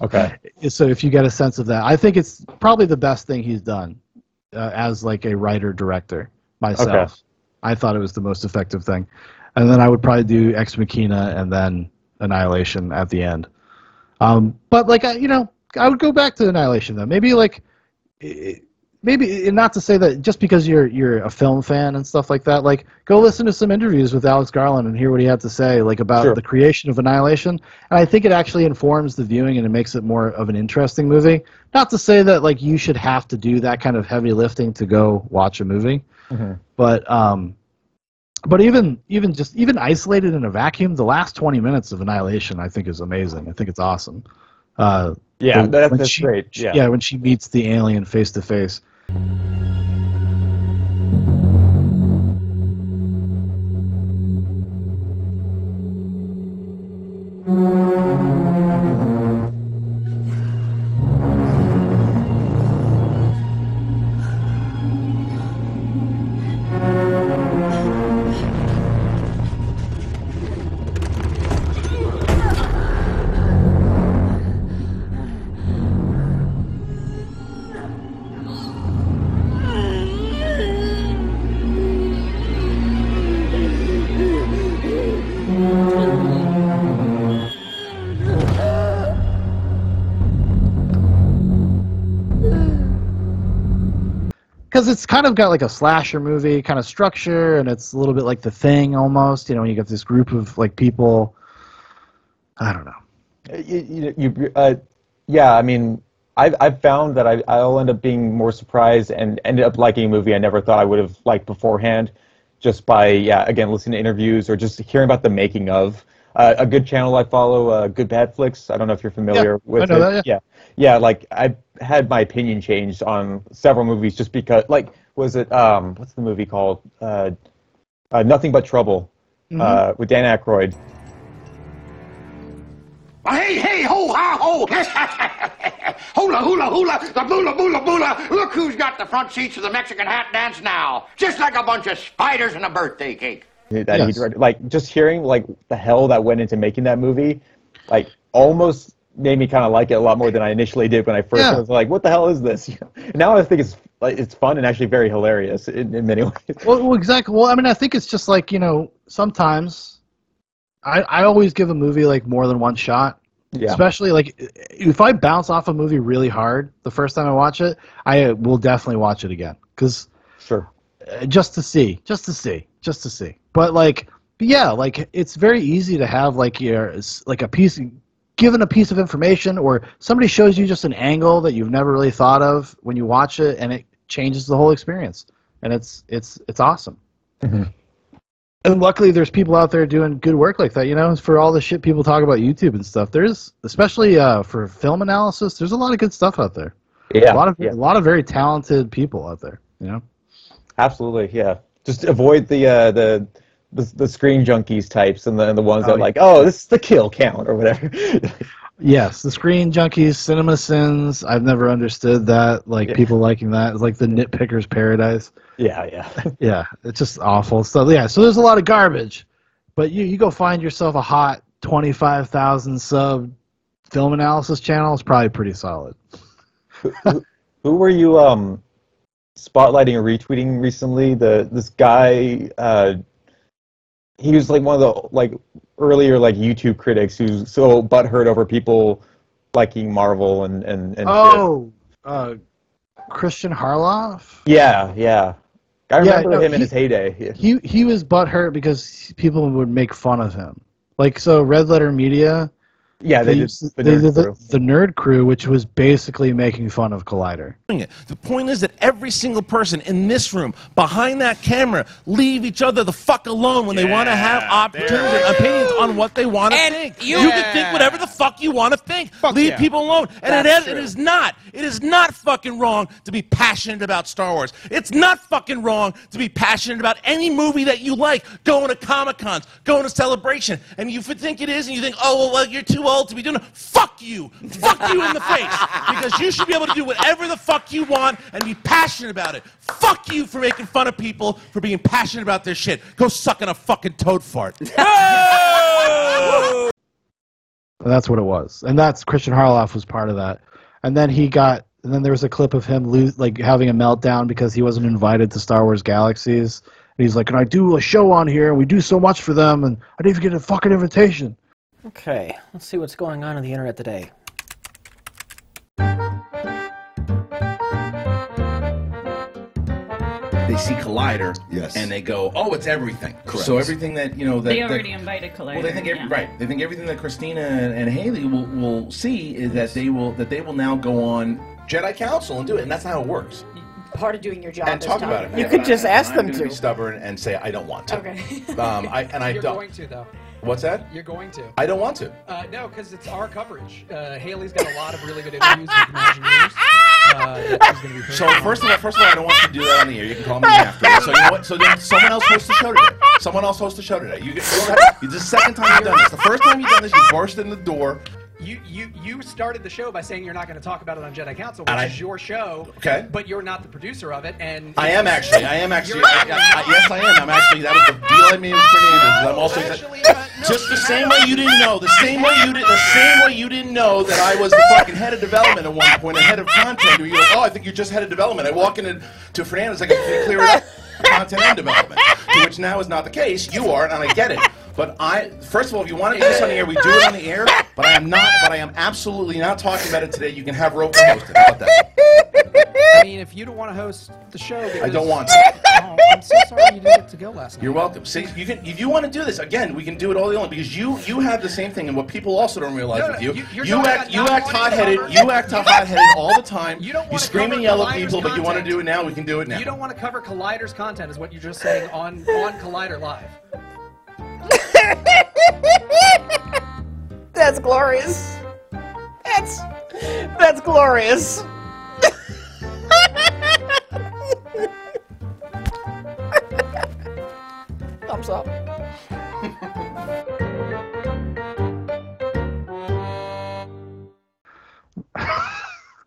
Okay. So if you get a sense of that, I think it's probably the best thing he's done uh, as like a writer director myself. Okay. I thought it was the most effective thing, and then I would probably do Ex Machina and then Annihilation at the end. Um, but like I, you know, I would go back to Annihilation though. Maybe like, i- maybe not to say that just because you're you're a film fan and stuff like that. Like, go listen to some interviews with Alex Garland and hear what he had to say, like about Sure. the creation of Annihilation. And I think it actually informs the viewing and it makes it more of an interesting movie. Not to say that like you should have to do that kind of heavy lifting to go watch a movie Mhm. but um but even even just even isolated in a vacuum the last 20 minutes of annihilation i think is amazing i think it's awesome uh Yeah, that- that's she- great, yeah. yeah when she meets the alien face to face Música because it's kind of got like a slasher movie kind of structure and it's a little bit like the thing almost you know you got this group of like people i don't know you, you, you uh, yeah, I mean, I've, I've found that I, I'll end up being more surprised and ended up liking a movie I never thought I would have liked beforehand just by, yeah, again, listening to interviews or just hearing about the making of. Uh, a good channel I follow, uh, Good Bad Flicks. I don't know if you're familiar I with know it. that, yeah. yeah. Yeah, like I had my opinion changed on several movies just because, like, was it, um, what's the movie called? Uh, uh, Nothing But Trouble Mm-hmm. uh, with Dan Aykroyd. Hey, hey, ho, ha, ho! hula, hula, hula, the boola, boola, boola! Look who's got the front seats of the Mexican hat dance now! Just like a bunch of spiders in a birthday cake. that he Yes. directed. Like just hearing like the hell that went into making that movie, like almost made me kind of like it a lot more than I initially did when I first Yeah. was like, "What the hell is this?" now I think it's like it's fun and actually very hilarious in, in many ways. well, well exactly well i mean i think it's just like you know sometimes i i always give a movie like more than one shot Yeah. especially like if i bounce off a movie really hard the first time i watch it i will definitely watch it again because Sure. uh, just to see, just to see, just to see. But like, but yeah, like it's very easy to have like your like a piece, given a piece of information, or somebody shows you just an angle that you've never really thought of when you watch it, and it changes the whole experience, and it's it's it's awesome. And luckily, there's people out there doing good work like that. You know, for all the shit people talk about YouTube and stuff, there's especially uh, for film analysis, there's a lot of good stuff out there. Yeah, a lot of yeah. a lot of very talented people out there. You know. Absolutely, yeah. Just avoid the uh, the, the the screen junkies types and the and the ones Oh, that like, oh, this is the kill count or whatever. Yes, the screen junkies, cinema sins. I've never understood that. Like Yeah. people liking that. It's like the nitpicker's paradise. yeah, yeah. Yeah, it's just awful. So yeah, so there's a lot of garbage, but you you go find yourself a hot twenty five thousand sub film analysis channel. It's probably pretty solid. Who were you um spotlighting or retweeting recently? The this guy uh he was like one of the like earlier like YouTube critics who's so butthurt over people liking Marvel and and, and. Oh, uh, Kristian Harloff. yeah, yeah. I Yeah, remember no, him in his heyday. Yeah. He he was butthurt because people would make fun of him. Like so, Red Letter Media. Yeah, they did the they Nerd did the, Crew. the Nerd Crew, which was basically making fun of Collider. The point is that every single person in this room, behind that camera, leave each other the fuck alone when they want to have opportunities and opinions on what they want to think. You, can think whatever the fuck you want to think. leave yeah. people alone. And it That's is, it not. It is not fucking wrong to be passionate about Star Wars. It's not fucking wrong to be passionate about any movie that you like. Going to Comic Cons, going to Celebration, and you think it is, and you think, oh well, well, you're too old to be doing it. Fuck you. Fuck you in the face. Because you should be able to do whatever the fuck you want and be passionate about it. Fuck you for making fun of people for being passionate about their shit. Go suck on a fucking toad fart. That's what it was, and that's Kristian Harloff was part of that. And then he got, and then there was a clip of him lo- like having a meltdown because he wasn't invited to Star Wars Galaxies. And he's like, "Can I do a show on here, and we do so much for them, and I didn't even get a fucking invitation." Okay, let's see what's going on on the internet today. They see Collider, Yes. and they go, "Oh, it's everything." Correct. So everything that you know that They that- already invited Collider. Well, they think every, yeah. right. They think everything that Christina and, and Haley will, will see is that they will that they will now go on Jedi Council and do it, and that's not how it works. Part of doing your job and talk talking. about it. You Yeah, could just I, ask I'm them gonna. Be stubborn and say I don't want to. Okay. Um, I and I You're don't. going to though. What's that? You're going to. I don't want to. Uh, no, because it's our coverage. Uh, Haley's got a lot of really good interviews with Imagineers. Uh, she's going to be So first of all, first of all, I don't want you to do that on the air. You can call me after. So you know what? So then someone else hosts the show today. Someone else hosts the show today. You, get, you don't have, it's the second time you've done this. The first time you've done this, you burst in the door. You, you you started the show by saying you're not going to talk about it on Jedi Council, which I- is your show. Okay. But you're not the producer of it, and I am actually. I am actually. You're- I, I, yes, I am. I'm actually. That was the deal I made with Fernandez. I'm also. just uh, the same way you didn't know. The same way you did. The same way you didn't know that I was the fucking head of development at one point, point, and head of content. Where you're like, oh, I think you're just head of development. I walk into to Fernandez. I can clear it up. Content and development, to which now is not the case. You are, and I get it. But I, first of all, if you want to do this on the air, we do it on the air. But I am not. But I am absolutely not talking about it today. You can have Roper host it. How about that? I mean, if you don't want to host the show, I don't want oh, to. Oh, I'm so sorry you didn't get to go last night. You're welcome. See, you can if you want to do this again, we can do it all day long because you you have the same thing, and what people also don't realize No, with you, you- you act you act hot headed, you act hot headed all the time. You don't You scream and yell at people, but you want to content. do it now. We can do it now. You don't want to cover Collider's content, is what you're just saying on on Collider Live. That's glorious. That's that's glorious. Thumbs up.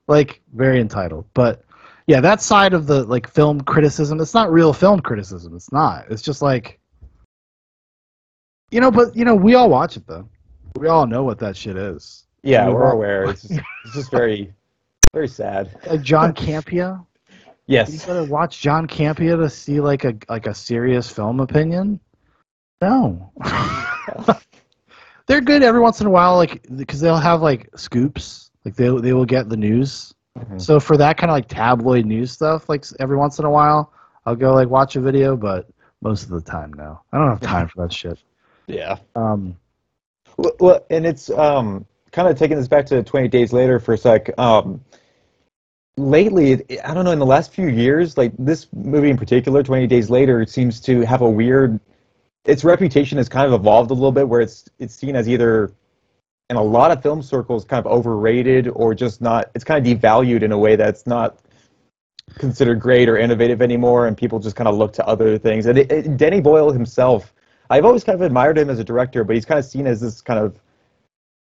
like very entitled. But yeah, that side of the like film criticism, it's not real film criticism. It's not. It's just like you know, but you know, we all watch it though. We all know what that shit is. Yeah, We we're aware. It's just, it's just very, very sad. Like John Campea. Yes. You gotta watch John Campea to see like a like a serious film opinion. No. They're good every once in a while, like because they'll have like scoops. Like they they will get the news. Mm-hmm. So for that kind of like tabloid news stuff, like every once in a while, I'll go like watch a video. But most of the time, no, I don't have time for that shit. Yeah. Um, Well, and it's um, kind of taking this back to 28 Days Later for a sec. Um, lately, I don't know, in the last few years, like this movie in particular, 28 Days Later, it seems to have a weird. Its reputation has kind of evolved a little bit, where it's it's seen as either, in a lot of film circles, kind of overrated or just not. It's kind of devalued in a way that's not considered great or innovative anymore, and people just kind of look to other things. And it, it, Danny Boyle himself, I've always kind of admired him as a director, but he's kind of seen as this kind of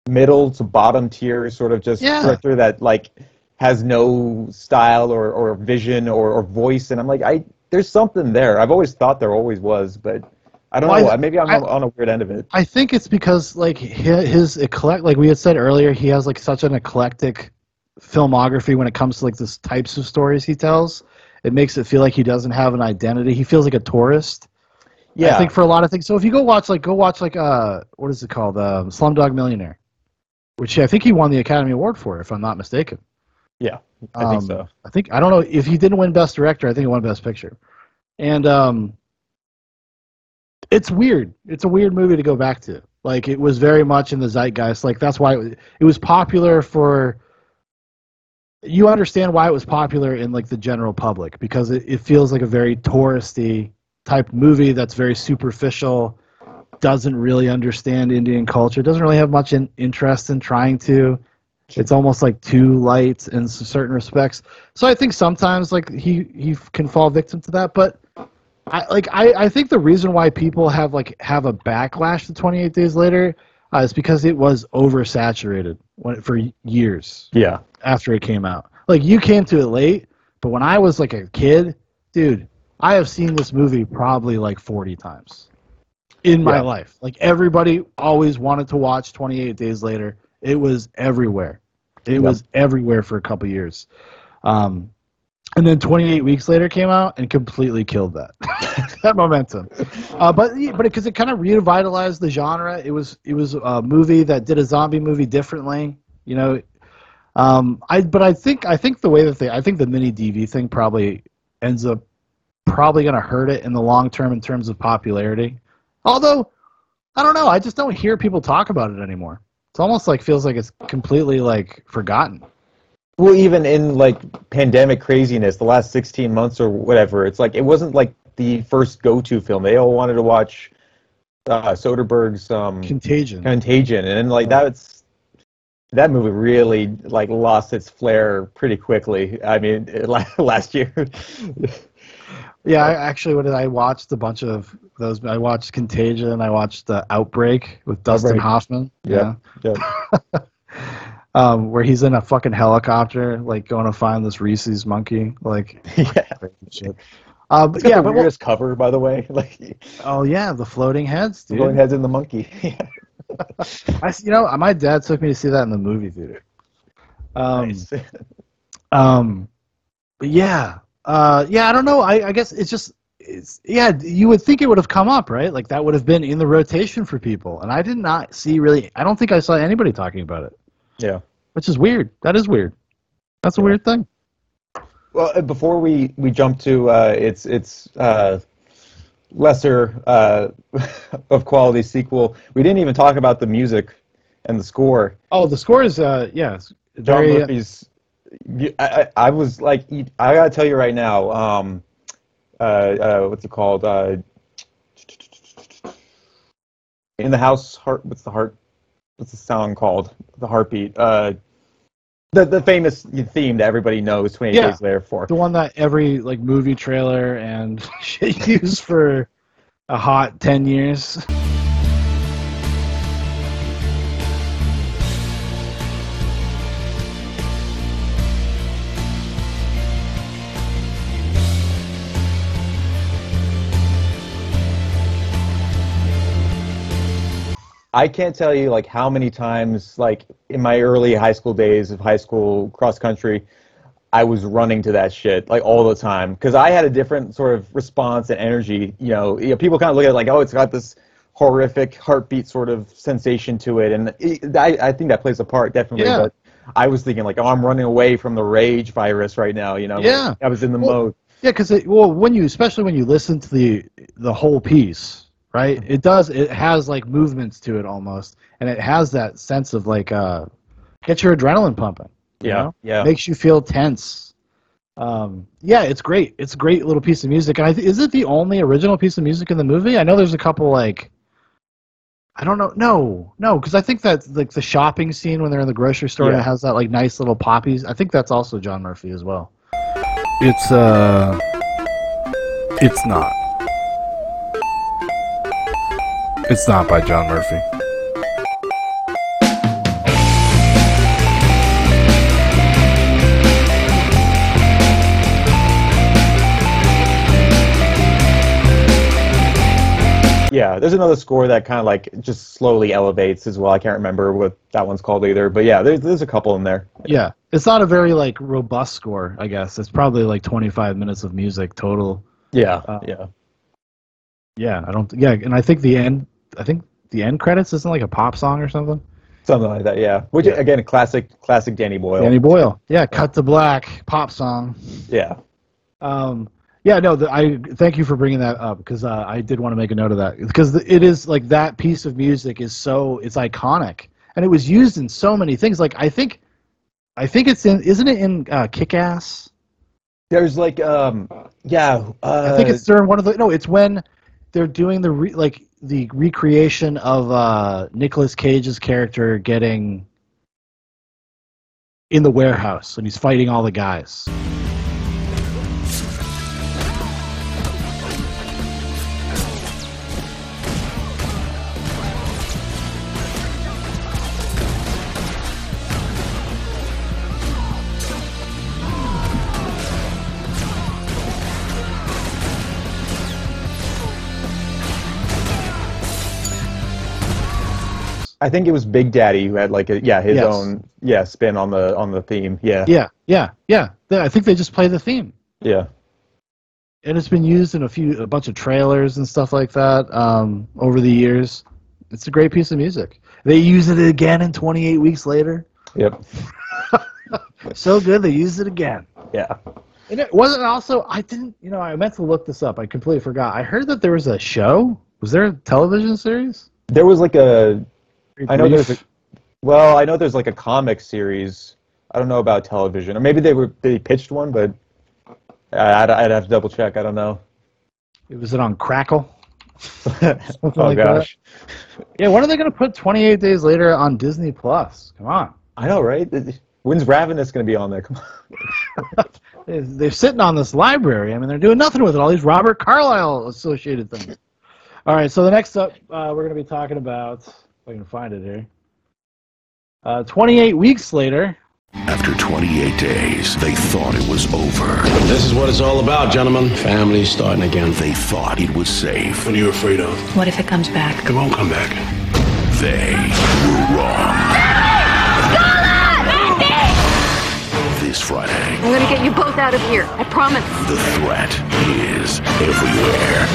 middle to bottom tier sort of just Yeah. director that like has no style or, or vision or, or voice. And I'm like, I there's something there. I've always thought there always was, but I don't Well, know. I- Maybe I'm I- on, a weird end of it. I think it's because like hi- his eclect, like we had said earlier, he has like such an eclectic filmography when it comes to like this types of stories he tells. It makes it feel like he doesn't have an identity. He feels like a tourist. I think for a lot of things. So if you go watch like go watch like uh what is it called um, Slumdog Millionaire, which I think he won the Academy Award for, if I'm not mistaken. Yeah, I think Um, so. I think I don't know if he didn't win Best Director. I think he won Best Picture, and um, it's weird. It's a weird movie to go back to. Like it was very much in the zeitgeist. Like that's why it was, it was popular for. You understand why it was popular in like the general public because it, it feels like a very touristy type movie that's very superficial, doesn't really understand Indian culture, doesn't really have much in, interest in trying to. It's almost like too light in certain respects. So I think sometimes like he he can fall victim to that, but I like I, I think the reason why people have like have a backlash to 28 Days Later uh, is because it was oversaturated when for years Yeah. after it came out. Like you came to it late, but when I was like a kid, dude, I have seen this movie probably like 40 times in my Yeah. life. Like everybody always wanted to watch 28 Days Later. It was everywhere. It was everywhere for a couple years. Um, and then 28 weeks later came out and completely killed that that momentum. Uh, but but because it, kind of revitalized the genre, it was it was a movie that did a zombie movie differently. You know, um, I but I think I think the way that they I think the mini DV thing probably ends up probably going to hurt it in the long term in terms of popularity. Although I don't know, I just don't hear people talk about it anymore. It's almost like feels like it's completely like forgotten. Well, even in like pandemic craziness, the last 16 months or whatever, it's like it wasn't like the first go-to film. They all wanted to watch uh, Soderbergh's um, Contagion. Contagion, and then like that's that movie really like lost its flair pretty quickly. I mean, last year. Yeah, I actually what did I watched a bunch of those I watched Contagion, I watched the Outbreak with Dustin Outbreak. Hoffman. Yeah. yeah. um, where he's in a fucking helicopter, like going to find this rhesus monkey, like yeah, shit. Uh, It's got yeah, the but weirdest cover, by the way. Like oh yeah, the floating heads, the dude. going heads in the monkey. I, you know, my dad took me to see that in the movie theater. Um, Nice. um, but yeah, uh, yeah, I don't know. I, I guess it's just, it's yeah. You would think it would have come up, right? Like that would have been in the rotation for people, and I did not see really. I don't think I saw anybody talking about it, yeah. which is weird. That is weird. That's a weird thing. Well, uh, before we we jump to uh, its its uh, lesser uh, of quality sequel, we didn't even talk about the music and the score. Oh, the score is, uh, yeah, John very. Murphy's. I, I was like, I gotta tell you right now. Um, uh, uh, what's it called? Uh, in the house, heart. What's the heart? What's the song called? The heartbeat. Uh, the the famous theme that everybody knows. Twenty Eight Yeah. Days Later for. the one that every like movie trailer and shit used for a hot 10 years. I can't tell you like how many times like in my early high school days of high school cross country I was running to that shit like all the time because I had a different sort of response and energy. You know, you know people kind of look at it like, oh, it's got this horrific heartbeat sort of sensation to it, and it, I, I think that plays a part definitely. Yeah. But I was thinking like, oh, I'm running away from the rage virus right now. You know, Yeah. I was in the Well, mode. Yeah, because well, when you especially when you listen to the the whole piece, right? It does. It has like movements to it almost, and it has that sense of like uh, get your adrenaline pumping. you Yeah, know? yeah. Makes you feel tense. Um, yeah, it's great. It's a great little piece of music. And I th- is it the only original piece of music in the movie? I know there's a couple like. I don't know. No, no, because I think that like the shopping scene when they're in the grocery store and it has that like nice little poppies. I think that's also John Murphy as well. It's uh, it's not. It's not by John Murphy. Yeah, there's another score that kind of like just slowly elevates as well. I can't remember what that one's called either, but yeah, there's there's a couple in there. Yeah, it's not a very like robust score. I guess it's probably like 25 minutes of music total. Yeah, Uh, yeah. Yeah, I don't. Yeah, and I think the end. I think the end credits isn't like a pop song or something. Something like that, yeah. Which again, a classic, classic Danny Boyle. Danny Boyle. Yeah, cut to black pop song. Yeah. Um, yeah, no, the, I thank you for bringing that up because uh, I did want to make a note of that because it is like that piece of music is so it's iconic and it was used in so many things. Like I think, I think it's in, isn't it in uh, Kick Ass? There's like, um, yeah. Uh, I think it's during one of the no, it's when they're doing the re, like the recreation of uh Nicolas Cage's character getting in the warehouse and he's fighting all the guys. I think it was Big Daddy who had like a yeah his Yes. own yeah spin on the on the theme. Yeah. Yeah, yeah, yeah. I think they just play the theme. Yeah. and it's been used in a few a bunch of trailers and stuff like that um, over the years. It's a great piece of music. They use it again in 28 weeks later. Yep. So good they used it again. Yeah. And it wasn't also I didn't you know I meant to look this up. I completely forgot. I heard that there was a show. Was there a television series? There was like a. I know there's a. Well, I know there's like a comic series. I don't know about television, or maybe they were they pitched one, but I- I'd, I'd have to double check. I don't know. It Was it on Crackle? Oh like that? gosh. Yeah, when are they going to put 28 Days Later on Disney Plus? Come on. I know, right? When's Ravenous going to be on there? Come on. They're- They're sitting on this library. I mean, they're doing nothing with it. All these Robert Carlyle associated things. All right, so the next up, uh, we're going to be talking about. If I can find it here. Uh, 28 weeks later. After 28 days, they thought it was over. This is what it's all about, gentlemen. Families starting again. They thought it was safe. What are you afraid of? What if it comes back? It won't come back. They were wrong. This Friday, I'm gonna get you both out of here. I promise. the threat is everywhere.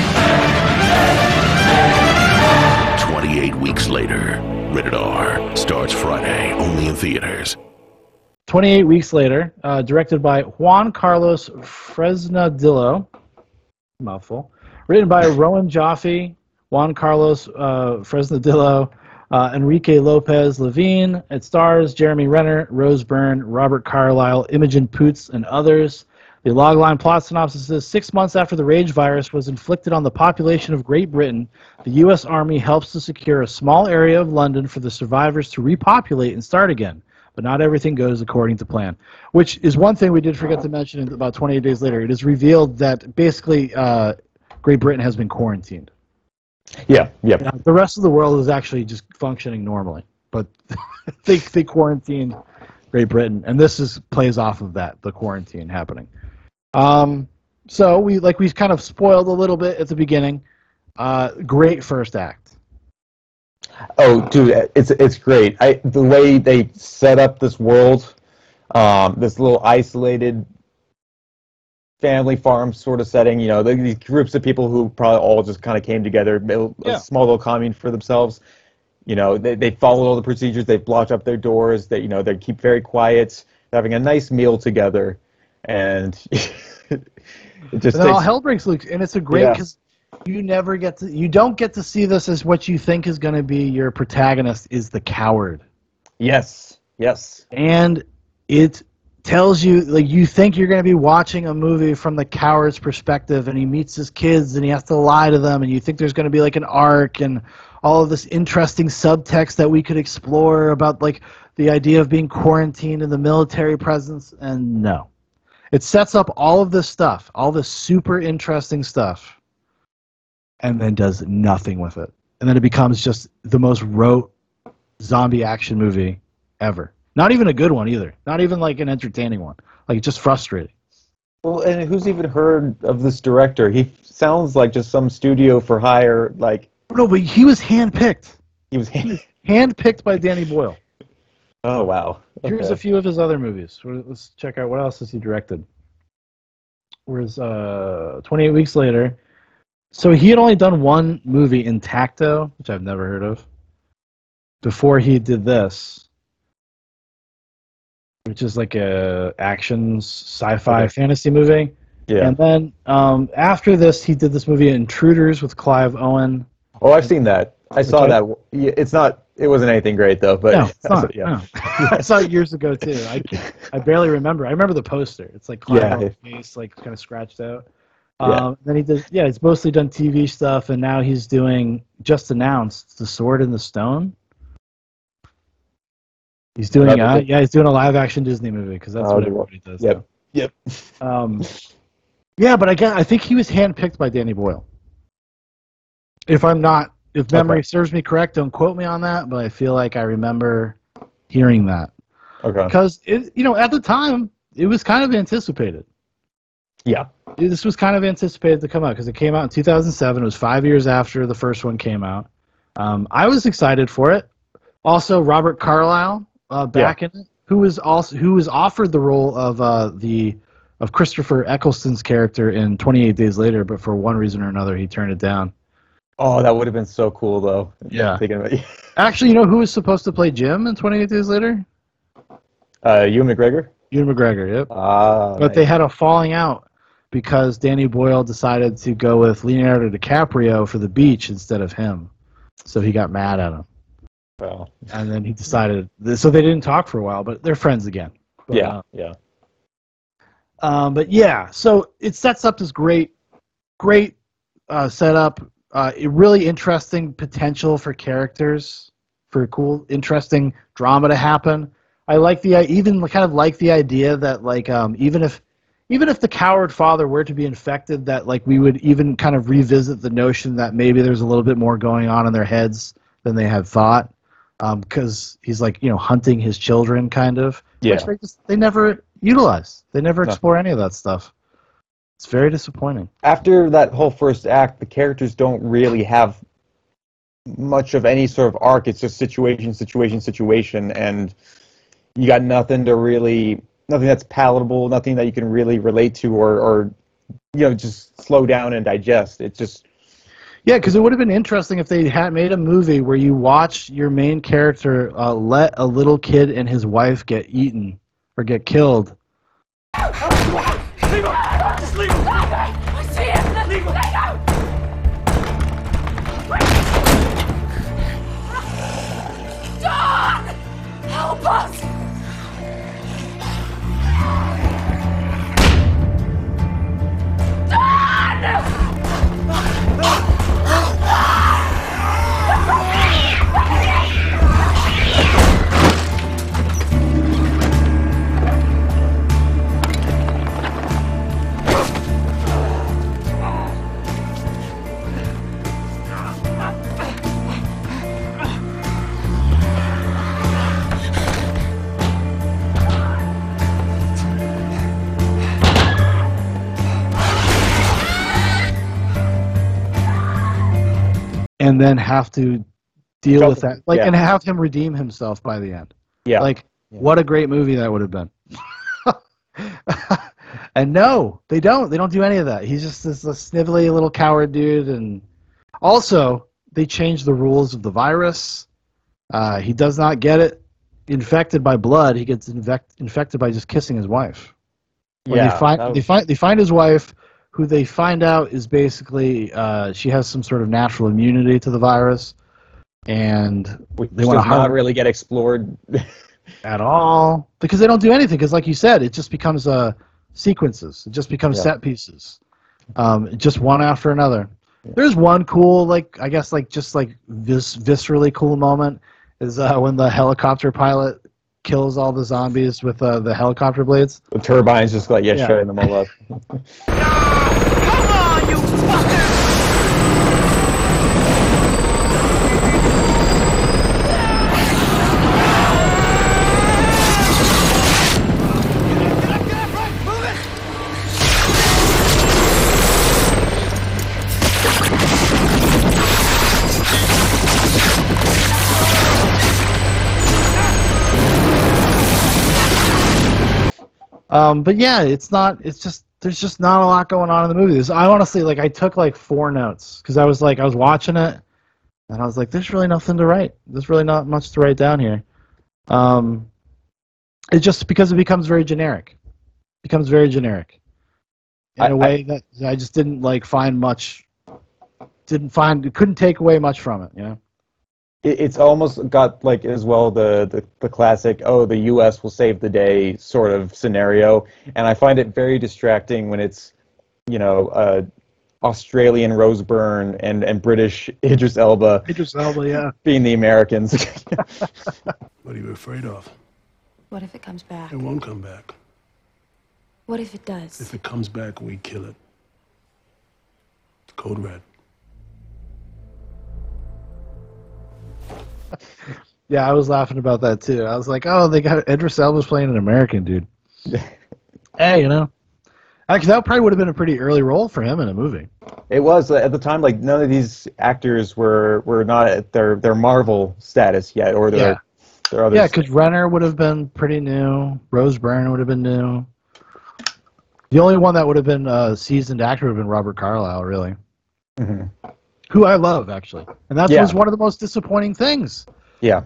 28 weeks later, Rated R starts Friday, only in theaters. 28 weeks later, uh, directed by Juan Carlos Fresnadillo, mouthful, written by Rowan Joffe, Juan Carlos uh, Fresnadillo, uh, Enrique Lopez Lavigne. It stars Jeremy Renner, Rose Byrne, Robert Carlyle, Imogen Poots, and others. The logline plot synopsis is six months after the rage virus was inflicted on the population of Great Britain, the U.S. Army helps to secure a small area of London for the survivors to repopulate and start again. But not everything goes according to plan, which is one thing we did forget to mention about 28 days later. It is revealed that basically uh, Great Britain has been quarantined. Yeah, yeah. Now, the rest of the world is actually just functioning normally, but they they quarantined Great Britain, and this is plays off of that the quarantine happening. Um, so we like we kind of spoiled a little bit at the beginning. Uh, great first act. Oh, dude, it's it's great. I the way they set up this world, um, this little isolated family farm sort of setting. You know, these groups of people who probably all just kind of came together, built Yeah. a small little commune for themselves. You know, they they followed all the procedures. They blocked up their doors. They you know they keep very quiet. They're having a nice meal together, and it just all takes, hell breaks loose, and it's a great Yeah. because you never get to you don't get to see this as what you think is going to be your protagonist is the coward. yes, yes, and it tells you like you think you're going to be watching a movie from the coward's perspective and he meets his kids and he has to lie to them and you think there's going to be like an arc and all of this interesting subtext that we could explore about like the idea of being quarantined and the military presence and no it sets up all of this stuff all this super interesting stuff and then does nothing with it and then it becomes just the most rote zombie action movie ever. Not even a good one either. Not even like an entertaining one. Like just frustrating. Well, and who's even heard of this director? He sounds like just some studio for hire. Like No, but he was handpicked. he was. hand- handpicked by Danny Boyle. Oh wow. Here's a few of his other movies. Let's check out what else has he directed. Whereas uh, 28 weeks later, So he had only done one movie, Intacto, which I've never heard of, before he did this, which is like a action sci-fi Okay. fantasy movie. Yeah. And then um, after this, he did this movie Intruders with Clive Owen. Oh, I've seen that. I saw Okay. that. It's not. It wasn't anything great though. But no, it's not. yeah. no. I saw it years ago too. I I barely remember. I remember the poster. It's like Yeah. Owen's face, like kind of scratched out. Yeah. Um, then he did. Yeah, he's mostly done TV stuff, and now he's doing just announced The Sword in the Stone. He's doing. Another Uh, yeah, he's doing a live action Disney movie because that's Oh, what good everybody does. Yep. Yep. Um, yeah, but again, I think he was handpicked by Danny Boyle. If I'm not, if memory Okay. serves me correct, don't quote me on that, but I feel like I remember hearing that Okay. because it, you know, at the time, it was kind of anticipated. Yeah. This was kind of anticipated to come out because it came out in 2007. It was five years after the first one came out. Um, I was excited for it. Also, Robert Carlyle uh, back in it, who was also who was offered the role of uh, the of Christopher Eccleston's character in 28 Days Later, but for one reason or another, he turned it down. Oh, that would have been so cool though. Yeah. Thinking about Actually, you know who was supposed to play Jim in 28 Days Later? uh, Ewan McGregor. Ewan McGregor. Yep. Ah. but they had a falling out because Danny Boyle decided to go with Leonardo DiCaprio for the beach instead of him. So he got mad at him. Well. And then he decided. So they didn't talk for a while, but they're friends again. But, Yeah. uh, Yeah. um, but yeah, so it sets up this great, great uh, setup. Uh, really interesting potential for characters, for cool, interesting drama to happen. I like the I even kind of like the idea that like um, even if even if the coward father were to be infected, that like we would even kind of revisit the notion that maybe there's a little bit more going on in their heads than they had thought, because he's like you know hunting his children, kind of. Yeah. Which they just they never utilize. They never No. explore any of that stuff. It's very disappointing. After that whole first act, the characters don't really have much of any sort of arc. It's just situation, situation, situation, and you got nothing to really, nothing that's palatable, nothing that you can really relate to, or, or you know, just slow down and digest. It's just Yeah, because it would have been interesting if they had made a movie where you watch your main character uh, let a little kid and his wife get eaten or get killed. Just leave him! I see him! Leave him! Dawn! Help us! Then have to deal Jump- with that, like, yeah. and have him redeem himself by the end. Yeah. Like, what a great movie that would have been. and no, they don't. They don't do any of that. He's just this, this snivelly little coward dude. And also, they changed the rules of the virus. Uh, he does not get it infected by blood. He gets infect, infected by just kissing his wife. When Yeah, they find that they find they find his wife, who they find out is basically uh, she has some sort of natural immunity to the virus, and which they want to not really get explored. at all because they don't do anything. Because like you said, it just becomes uh, sequences. It just becomes Yeah. set pieces, um, just one after another. There's one cool, like I guess, like just like this viscerally cool moment is uh, when the helicopter pilot kills all the zombies with uh, the helicopter blades. the turbines just like yeah, Yeah. shutting them all up. Um, but yeah, it's not. It's just there's just not a lot going on in the movie. There's, I honestly like I took like four notes because I was like I was watching it and I was like, there's really nothing to write. There's really not much to write down here. Um, it's just because it becomes very generic. becomes very generic in I- a way that I just didn't like find much. Didn't find couldn't take away much from it. You know. It, it's almost got like as well the, the the classic oh the U.S. will save the day sort of scenario, and I find it very distracting when it's you know uh, Australian Rose Byrne and and British Idris Elba Idris Elba, yeah, being the Americans. What are you afraid of? What if it comes back? It won't come back. What if it does? If it comes back, we kill it. It's code red. Yeah, I was laughing about that too. I was like, oh, they got Idris Elba's playing an American dude. hey, you know, actually, that probably would have been a pretty early role for him in a movie. it was uh, at the time like none of these actors were were not at their their Marvel status yet, or their Yeah. their other Yeah, because Renner would have been pretty new. Rose Byrne would have been new. The only one that would have been a seasoned actor would have been Robert Carlyle, really, Mhm. Who I love actually, and that Yeah. was one of the most disappointing things. yeah.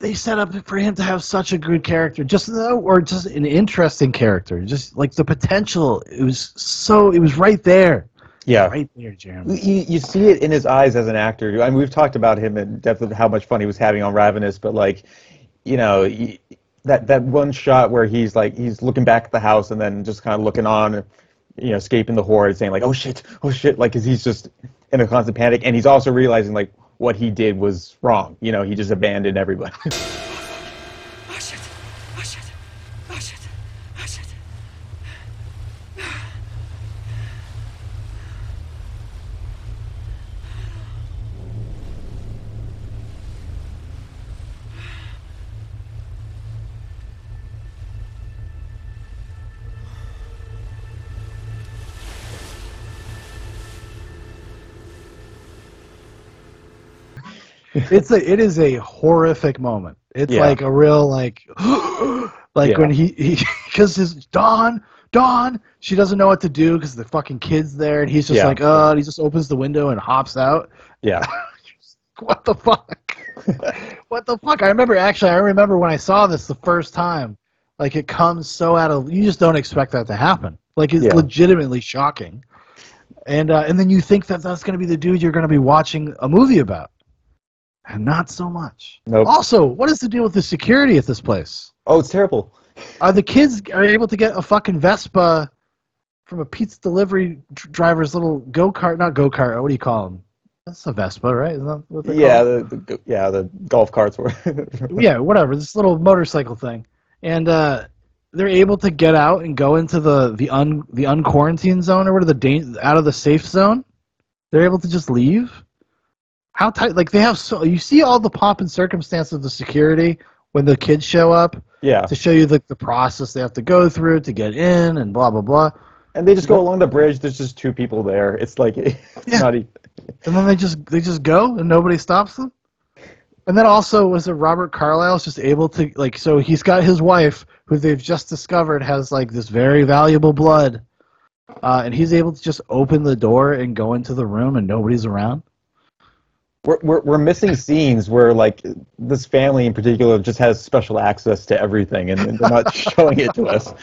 They set up for him to have such a good character, just though, or just an interesting character, just like the potential. It was so, it was right there, Yeah. right there, Jeremy. You, you see it in his eyes as an actor. I mean, we've talked about him in depth of how much fun he was having on Ravenous, but like, you know, that that one shot where he's like he's looking back at the house and then just kind of looking on, you know, escaping the horde, saying like, "Oh shit, oh shit," like 'cause he's just in a constant panic, and he's also realizing like what he did was wrong. You know, he just abandoned everybody. it's a, it is a horrific moment. It's Yeah. like a real like, like Yeah. when he he because his Dawn Dawn she doesn't know what to do because the fucking kid's there and he's just Yeah. like oh and he just opens the window and hops out. yeah. What the fuck? what the fuck? I remember actually. I remember when I saw this the first time. Like it comes so out of you just don't expect that to happen. Like it's legitimately shocking. And uh, and then you think that that's going to be the dude you're going to be watching a movie about, and not so much. Nope. Also, what is the deal with the security at this place? Oh, it's terrible. Are the kids are able to get a fucking Vespa from a pizza delivery driver's little go kart? Not go kart. What do you call them? That's a Vespa, right? Isn't that what Yeah, the, the yeah the golf carts were. yeah, whatever. This little motorcycle thing, and uh, they're able to get out and go into the the un the unquarantine zone or what are the dan- out of the safe zone. They're able to just leave. How tight? Like they have so you see all the pomp and circumstance of the security when the kids show up Yeah. to show you the the process they have to go through to get in and blah blah blah. And they just go along the bridge. There's just two people there. It's like it's Yeah. not even. And then they just they just go and nobody stops them. And then also was it Robert Carlyle's just able to like so he's got his wife who they've just discovered has like this very valuable blood. Uh, and he's able to just open the door and go into the room and nobody's around. We're, we're, we're missing scenes where like this family in particular just has special access to everything and, and they're not showing it to us.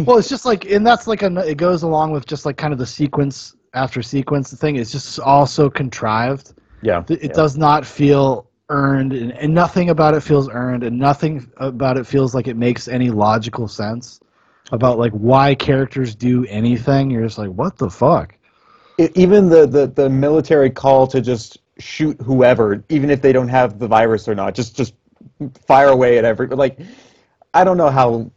well, it's just like, and that's like a, it goes along with just like kind of the sequence after sequence The thing. It's just all so contrived. Yeah. It yeah. does not feel earned, and, and nothing about it feels earned, and nothing about it feels like it makes any logical sense about like why characters do anything. You're just like, what the fuck? E- even the, the, the military call to just shoot whoever, even if they don't have the virus or not, just just fire away at every like. I don't know how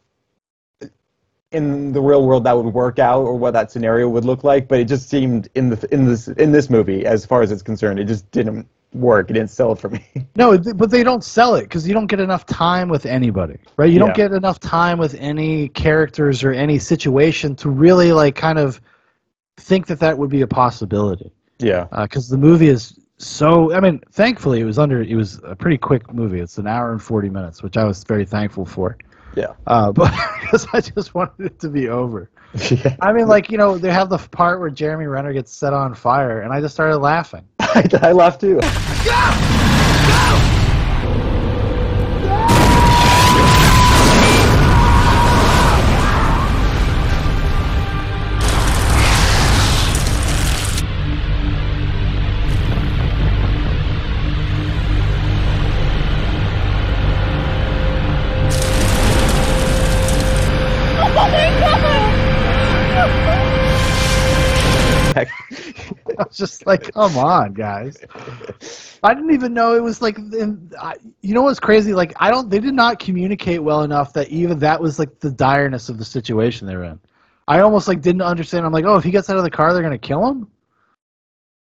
in the real world that would work out or what that scenario would look like, but it just seemed in the in this in this movie, as far as it's concerned, it just didn't work. It didn't sell it for me. No, but they don't sell it because you don't get enough time with anybody, right? You don't get enough time with any characters or any situation to really like kind of think that that would be a possibility. Yeah. Uh, because the movie is so. I mean, thankfully, it was under. It was a pretty quick movie. It's an hour and forty minutes, which I was very thankful for. Yeah. Uh, but because I just wanted it to be over. Yeah. I mean, like you know, they have the part where Jeremy Renner gets set on fire, and I just started laughing. I, I laughed too. Just like, come on, guys. I didn't even know it was like. In, I, you know what's crazy? Like, I don't. They did not communicate well enough that even that was like the direness of the situation they're in. I almost like didn't understand. I'm like, oh, if he gets out of the car, they're gonna kill him.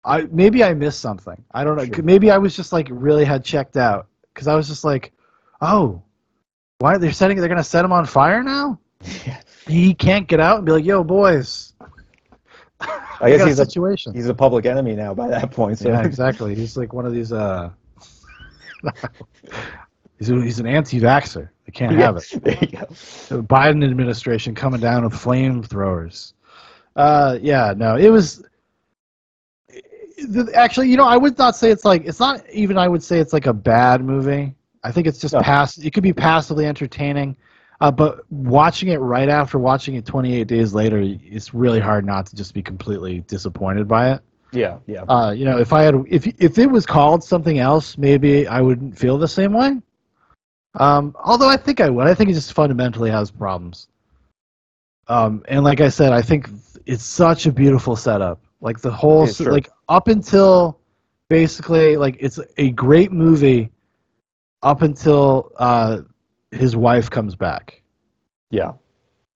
I maybe I missed something. I don't know. Maybe I was just like really had checked out because I was just like, oh, why they're setting? They're gonna set him on fire now. He can't get out and be like, yo, boys. I guess he's situation. A, he's a public enemy now by that point. So. Yeah, exactly. He's like one of these. uh He's, a, he's an anti-vaxer. They can't have it. there you go. The Biden administration coming down with flamethrowers. Uh, yeah, no, it was. Actually, you know, I would not say it's like it's not even. I would say it's like a bad movie. I think it's just No. pass. It could be passively entertaining, uh, but watching it right after watching it 28 days later, it's really hard not to just be completely disappointed by it. Yeah, yeah. Uh, you know, if I had, if if it was called something else, maybe I wouldn't feel the same way. Um, although I think I would. I think it just fundamentally has problems. Um, and like I said, I think it's such a beautiful setup. Like the whole, Yeah, like up until basically, like it's a great movie up until uh, his wife comes back, yeah.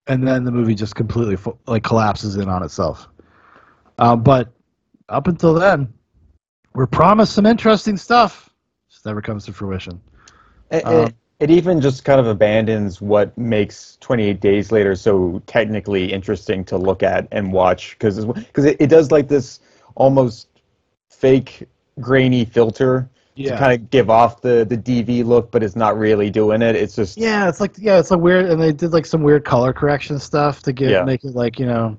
and then the movie just completely like collapses in on itself. Um, but up until then, we're promised some interesting stuff. Just never comes to fruition. It, Um, it, it even just kind of abandons what makes 28 Days Later so technically interesting to look at and watch because because it, it does like this almost fake grainy filter Yeah. to kind of give off the the DV look, but it's not really doing it. It's just Yeah, it's like yeah, it's like weird, and they did like some weird color correction stuff to get Yeah. make it like you know.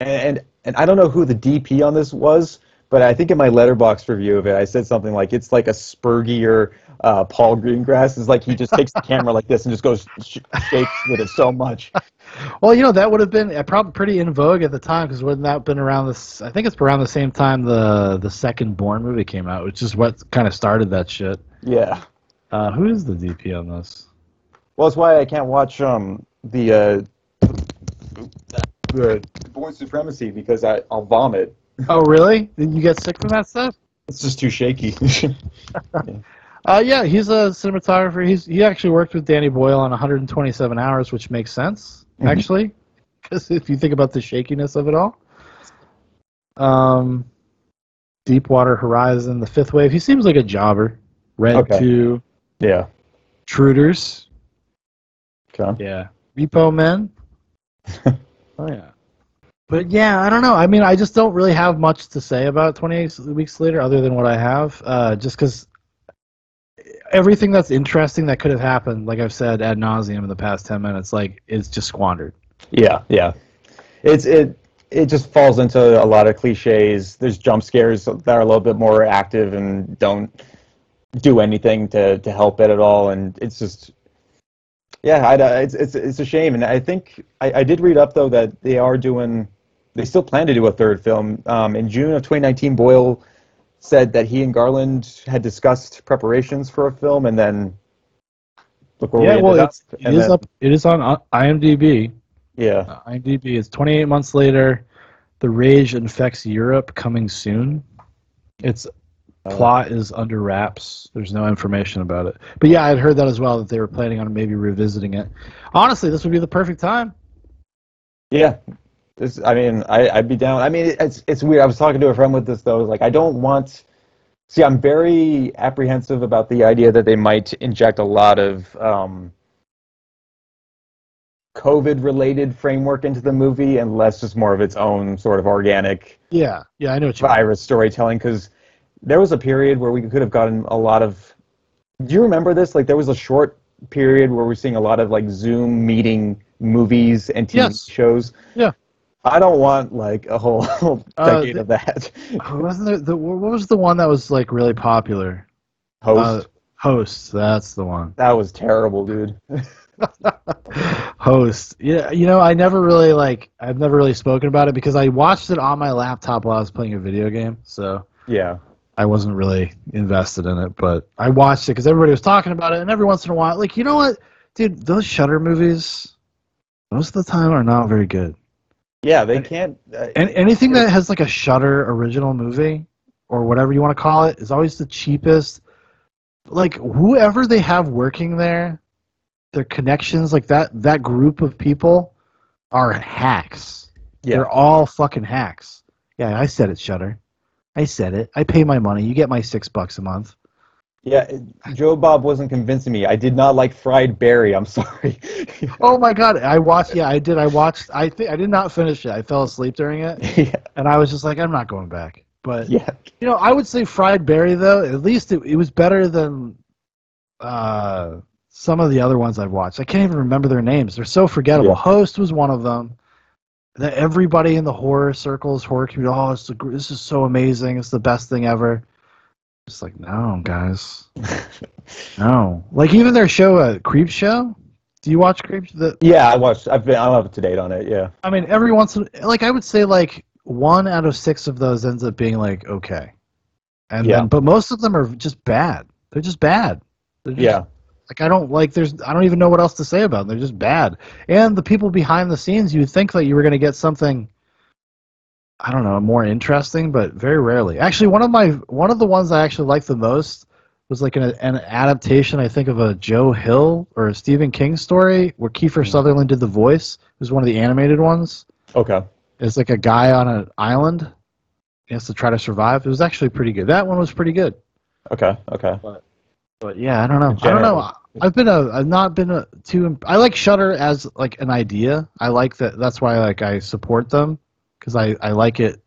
and and I don't know who the DP on this was, but I think in my Letterboxd review of it, I said something like it's like a spurgier uh, Paul Greengrass. Is like he just takes the camera like this and just goes sh- shakes with it so much. Well, you know that would have been uh, probably pretty in vogue at the time because wouldn't that have been around this? I think it's around the same time the the second Bourne movie came out, which is what kind of started that shit. Yeah. Uh, who is the DP on this? Well, that's why I can't watch um the uh the Bourne Supremacy because I I'll vomit. Oh, really? Did you get sick from that stuff? It's just too shaky. Uh, yeah, he's a cinematographer. He's he actually worked with Danny Boyle on 127 Hours, which makes sense Mhm. actually, because if you think about the shakiness of it all. Um, Deepwater Horizon, The Fifth Wave. He seems like a jobber. Red Okay. Two, yeah. Truders. Okay. Yeah. Repo Men. oh yeah. But yeah, I don't know. I mean, I just don't really have much to say about 28 Weeks Later other than what I have. Uh, just because everything that's interesting that could have happened, like I've said ad nauseum in the past 10 minutes, like is just squandered. Yeah, yeah. It's it it just falls into a lot of cliches. There's jump scares that are a little bit more active and don't do anything to to help it at all, and it's just yeah, I, it's it's it's a shame. And I think I, I did read up though that they are doing they still plan to do a third film um, in June of 2019. Boyle said that he and Garland had discussed preparations for a film, and then look where we yeah, ended well, up. it's, it then- up. It is on uh, IMDb. Yeah. Uh, IMDb is 28 months later. The Rage infects Europe, coming soon. Its plot is under wraps. There's no information about it. But yeah, I'd heard that as well that they were planning on maybe revisiting it. Honestly, this would be the perfect time. Yeah, this. I mean, I, I'd be down. I mean, it's it's weird. I was talking to a friend with this though. Like, I don't want. See, I'm very apprehensive about the idea that they might inject a lot of um, COVID-related framework into the movie, and less just more of its own sort of organic Yeah, yeah, I know what you mean. virus storytelling. Because there was a period where we could have gotten a lot of. Do you remember this? Like, there was a short period where we're seeing a lot of like Zoom meeting movies and TV Yes. shows. Yeah. I don't want like a whole Uh, decade the- of that. Wasn't there the what was the one that was like really popular? Host. Uh, Host. That's the one. that was terrible, dude. Host. Yeah, you know, I never really like. I've never really spoken about it because I watched it on my laptop while I was playing a video game. So Yeah. I wasn't really invested in it, but I watched it because everybody was talking about it, and every once in a while, like you know what, dude, those Shudder movies, most of the time are not very good. Yeah, they can't. Uh, And anything that has like a Shudder original movie or whatever you want to call it is always the cheapest. Like whoever they have working there, their connections, like that that group of people are hacks. Yeah. They're all fucking hacks. Yeah, I said it, Shudder. I said it. I pay my money. You get my six bucks a month. Yeah, Joe Bob wasn't convincing me. I did not like Fried Barry. I'm sorry. Oh my god, I watched. Yeah, I did. I watched. I think I did not finish it. I fell asleep during it, yeah. and I was just like, I'm not going back. But Yeah. you know, I would say Fried Barry though. At least it, it was better than uh, some of the other ones I've watched. I can't even remember their names. They're so forgettable. Yeah. Host was one of them. That everybody in the horror circles, horror community, oh, it's the, this is so amazing. It's the best thing ever. It's like, no, guys, no. Like even their show, uh, Creepshow. Do you watch Creep? The, Yeah, I watched. I've been. I'm up to date on it. Yeah. I mean, every once in like I would say like one out of six of those ends up being like okay, and Yeah. then but most of them are just bad. They're just bad. They're just, Yeah. Like I don't like. There's I don't even know what else to say about them. They're just bad. And the people behind the scenes, you would think that you were going to get something. I don't know, more interesting, but very rarely. Actually, one of my one of the ones I actually liked the most was like an, an adaptation, I think, of a Joe Hill or a Stephen King story where Kiefer hmm. Sutherland did the voice. It was one of the animated ones. Okay. It's like a guy on an island. He has to try to survive. It was actually pretty good. That one was pretty good. Okay. Okay. But yeah, I don't know. I don't know. I've been a. I've not been a too. imp- I like Shudder as like an idea. I like that. That's why like I support them because I I like it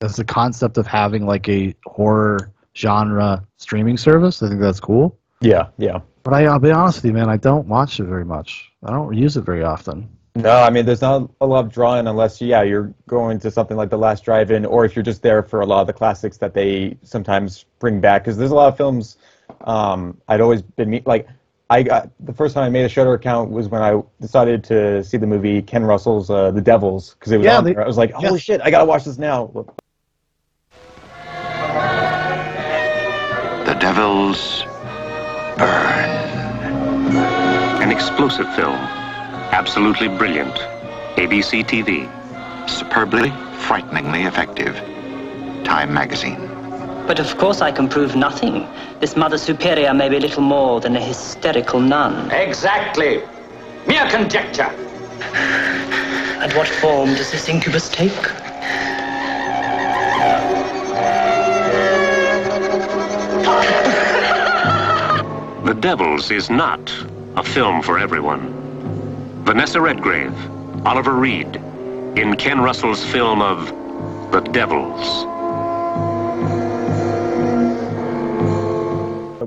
as the concept of having like a horror genre streaming service. I think that's cool. Yeah. Yeah. But I, I'll be honest with you, man. I don't watch it very much. I don't use it very often. No, I mean, there's not a lot of drawing unless, yeah, you're going to something like The Last Drive-In, or if you're just there for a lot of the classics that they sometimes bring back. Because there's a lot of films um, I'd always been me- like, I got the first time I made a Shudder account was when I decided to see the movie Ken Russell's uh, The Devils because it was Yeah, on they- there. I was like, holy yeah. shit, I gotta watch this now. The Devils Burn. An explosive film. Absolutely brilliant. ABC TV. Superbly, frighteningly effective. Time magazine. But of course I can prove nothing. This Mother Superior may be little more than a hysterical nun. Exactly. Mere conjecture. And what form does this incubus take? The Devils is not a film for everyone. Vanessa Redgrave, Oliver Reed, in Ken Russell's film of The Devils.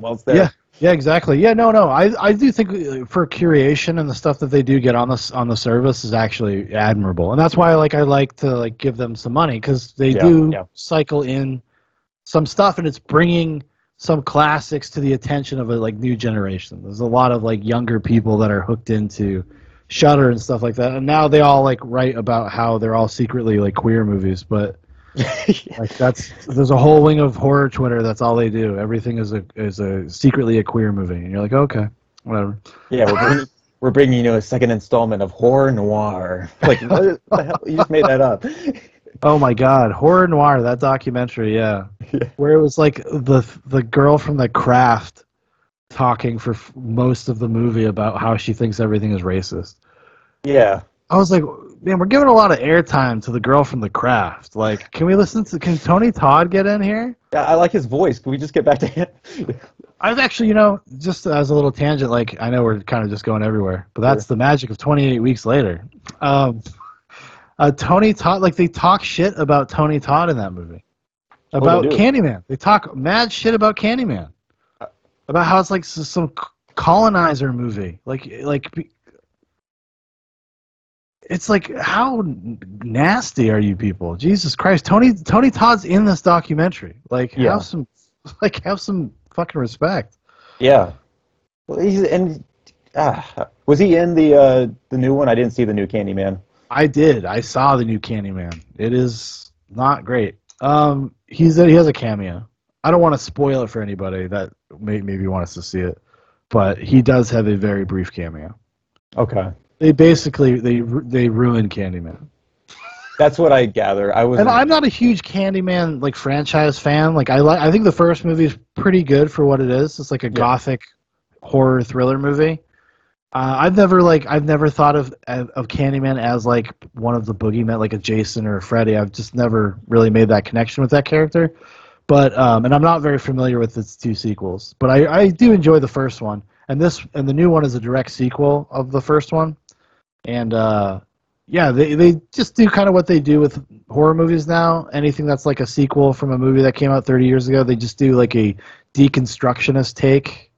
Well, it's there. Yeah, yeah, exactly. Yeah, no, no. I, I do think uh, for curation and the stuff that they do get on this on the service is actually admirable, and that's why like I like to like give them some money because they Yeah, do yeah. cycle in some stuff, and it's bringing some classics to the attention of a like new generation. There's a lot of like younger people that are hooked into Shudder and stuff like that, and now they all like write about how they're all secretly like queer movies, but like that's there's a whole wing of horror Twitter. That's all they do. Everything is a is a secretly a queer movie, and you're like, okay, whatever. Yeah, we're bringing, we're bringing you a second installment of Horror Noir. Like, what the hell? You just made that up. Oh my God, horror noir. That documentary, yeah, where it was like the the girl from The Craft talking for f- most of the movie about how she thinks everything is racist. Yeah. I was like, man, we're giving a lot of airtime to the girl from The Craft. Like, can we listen to? Can Tony Todd get in here? Yeah, I like his voice. Can we just get back to him? I was actually, you know, just as a little tangent, like I know we're kind of just going everywhere, but that's the magic of 28 weeks later. Um, uh, Tony Todd, like they talk shit about Tony Todd in that movie, about do? Candyman. They talk mad shit about Candyman, about how it's like some colonizer movie. Like like it's like how nasty are you people? Jesus Christ. Tony Tony Todd's in this documentary. Like Yeah. have some like have some fucking respect. Yeah. Well, he's and ah, was he in the uh, the new one? I didn't see the new Candyman. I did. I saw the new Candyman. It is not great. Um, he's he has a cameo. I don't want to spoil it for anybody that may, maybe wants to see it, but he does have a very brief cameo. Okay. They basically they they ruin Candyman. That's what I gather. I was. And I'm not a huge Candyman like franchise fan. Like I like I think the first movie is pretty good for what it is. It's like a gothic horror thriller movie. Uh, I've never like I've never thought of of Candyman as like one of the boogeymen, like a Jason or a Freddy. I've just never really made that connection with that character. But um, and I'm not very familiar with its two sequels. But I, I do enjoy the first one, and this and the new one is a direct sequel of the first one. And uh, yeah, they they just do kind of what they do with horror movies now. Anything that's like a sequel from a movie that came out 30 years ago, they just do like a deconstructionist take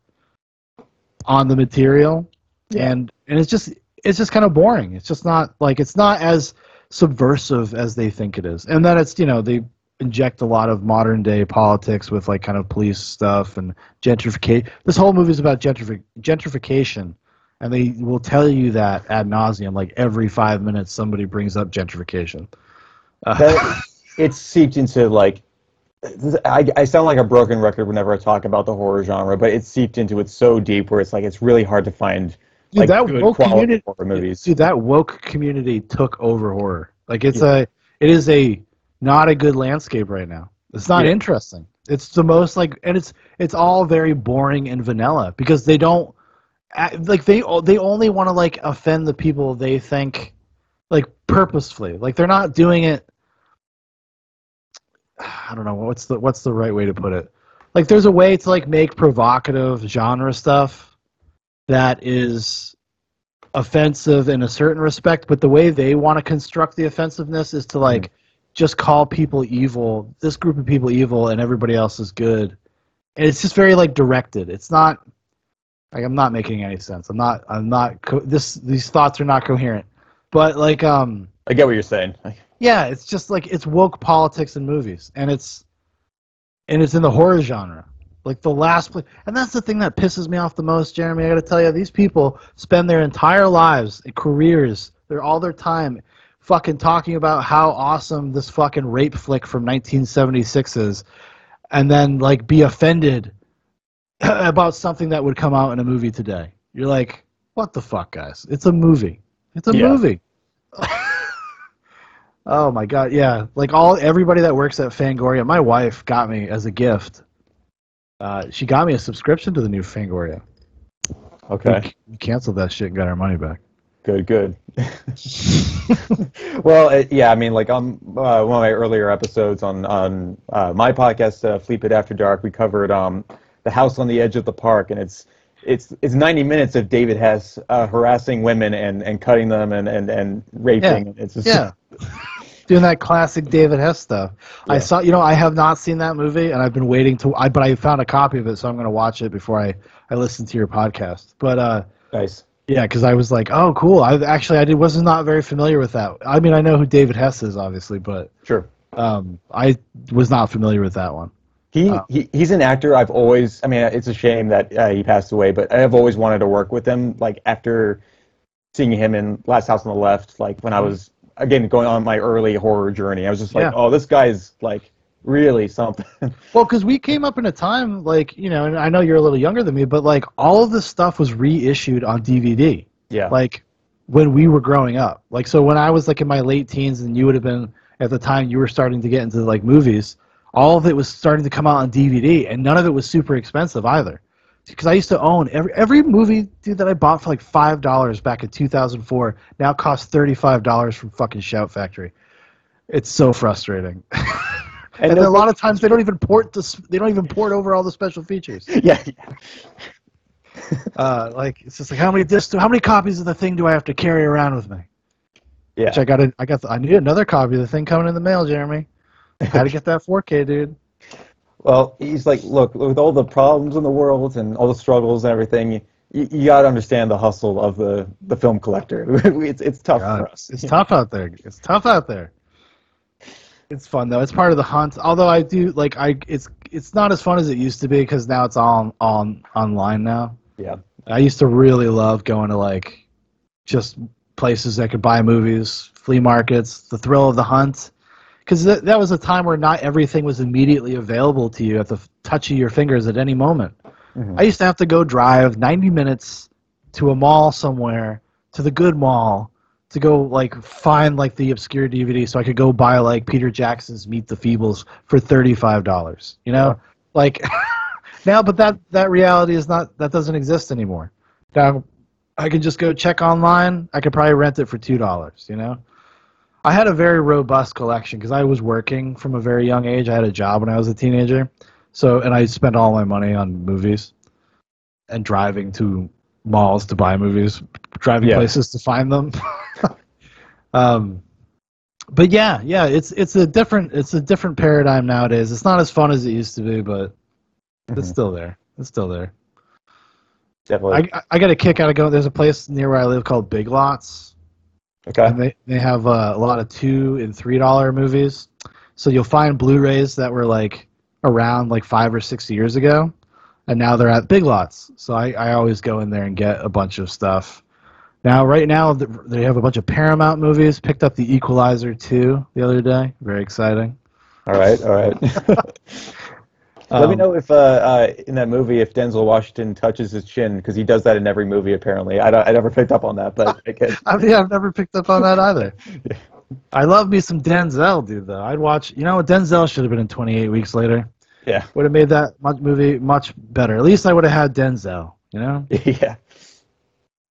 on the material, and and it's just it's just kind of boring. It's just not like it's not as subversive as they think it is, and then it's you know they inject a lot of modern day politics with like kind of police stuff and gentrification. This whole movie is about gentrifi- gentrification, and they will tell you that ad nauseum. Like every five minutes, somebody brings up gentrification. Uh, that, it's seeped into like I, I sound like a broken record whenever I talk about the horror genre, but it's seeped into it so deep where it's like it's really hard to find Dude, like that good woke quality community, horror movies. dude, that woke community took over horror. Like it's Yeah. a, it is a not a good landscape right now. It's not Yeah. interesting. It's the most like, and it's it's all very boring and vanilla because they don't, like they they only want to like offend the people they think, like purposefully. Like they're not doing it. I don't know what's the what's the right way to put it. Like there's a way to like make provocative genre stuff that is offensive in a certain respect, but the way they want to construct the offensiveness is to like just call people evil, this group of people evil, and everybody else is good. And it's just very like directed. It's not like I'm not making any sense. I'm not. I'm not. Co- this these thoughts are not coherent. But like um I get what you're saying. yeah, it's just like it's woke politics in movies, and it's and it's in the horror genre. Like the last place, and that's the thing that pisses me off the most, Jeremy. I got to tell you, these people spend their entire lives, careers, their all their time, fucking talking about how awesome this fucking rape flick from 1976 is, and then like be offended about something that would come out in a movie today. You're like, what the fuck, guys? It's a movie. It's a Yeah. movie. Oh my god, yeah. Like all everybody that works at Fangoria, my wife got me as a gift. Uh, she got me a subscription to the new Fangoria. Okay. We, we canceled that shit and got our money back. Good, good. well, uh, yeah, I mean, like on uh, one of my earlier episodes on on uh, my podcast, uh, Fleapit After Dark, we covered um, the house on the edge of the park, and it's it's it's 90 minutes of David Hess uh, harassing women and, and cutting them and, and, and raping. Yeah. It's just, Yeah. Doing that classic David Hess stuff. I saw, you know, I have not seen that movie, and I've been waiting to. I but I found a copy of it, so I'm going to watch it before I I listen to your podcast. But uh, nice. Yeah, because I was like, oh, cool. I actually I did, was not very familiar with that. I mean, I know who David Hess is, obviously, but Sure. um, I was not familiar with that one. He, Uh, he he's an actor. I've always. I mean, it's a shame that uh, he passed away, but I've always wanted to work with him. Like after seeing him in Last House on the Left, like when I was again going on my early horror journey, I was just like, Mm-hmm. Yeah. oh, this guy's like really something. Well, because we came up in a time like you know, and I know you're a little younger than me, but like all of this stuff was reissued on DVD. Yeah. Like when we were growing up. Like so, when I was like in my late teens, and you would have been at the time you were starting to get into like movies. All of it was starting to come out on DVD, and none of it was super expensive either. Because I used to own every every movie, dude, that I bought for like five dollars back in 2004 now costs thirty five dollars from fucking Shout Factory. It's so frustrating. and then a lot of times they don't even port this. They don't even port over all the special features. yeah. Uh, like it's just like how many discs, how many copies of the thing do I have to carry around with me? Yeah. Which I got. A, I got. The, I need another copy of the thing coming in the mail, Jeremy. Had to get that 4K, dude. Well, he's like, look, with all the problems in the world and all the struggles and everything, you, you got to understand the hustle of the the film collector. it's it's tough for us. It's tough out there. It's tough out there. It's fun though. It's part of the hunt. Although I do like I it's it's not as fun as it used to be because now it's all on online now. Yeah. I used to really love going to like just places that could buy movies, flea markets, the thrill of the hunt. Because th- that was a time where not everything was immediately available to you at the touch of your fingers at any moment. Mhm. I used to have to go drive 90 minutes to a mall somewhere, to the good mall, to go like find like the obscure DVD so I could go buy like Peter Jackson's Meet the Feebles for $35. You know? Like now but that that reality is not that doesn't exist anymore. Now I can just go check online. I could probably rent it for $2, you know? I had a very robust collection because I was working from a very young age. I had a job when I was a teenager. So, and I spent all my money on movies and driving to malls to buy movies, driving Yeah. places to find them. um, but yeah, yeah, it's it's a different it's a different paradigm nowadays. It's not as fun as it used to be, but it's still there. It's still there. Definitely. I, I got a kick out of going. There's a place near where I live called Big Lots. Okay. And they they have uh, a lot of two and three dollar movies. So you'll find Blu-rays that were like around like five or six years ago, and now they're at Big Lots. So I, I always go in there and get a bunch of stuff. Now, right now, they have a bunch of Paramount movies. Picked up The Equalizer 2 the other day. Very exciting. All right, all right. Let me Um, know if uh, uh, in that movie if Denzel Washington touches his chin because he does that in every movie apparently. I, don't, I never picked up on that, but I could. I mean, I've never picked up on that either. yeah. I love me some Denzel, dude. Though I'd watch. You know, what Denzel should have been in 28 Weeks Later. Yeah. Would have made that much movie much better. At least I would have had Denzel. You know. yeah.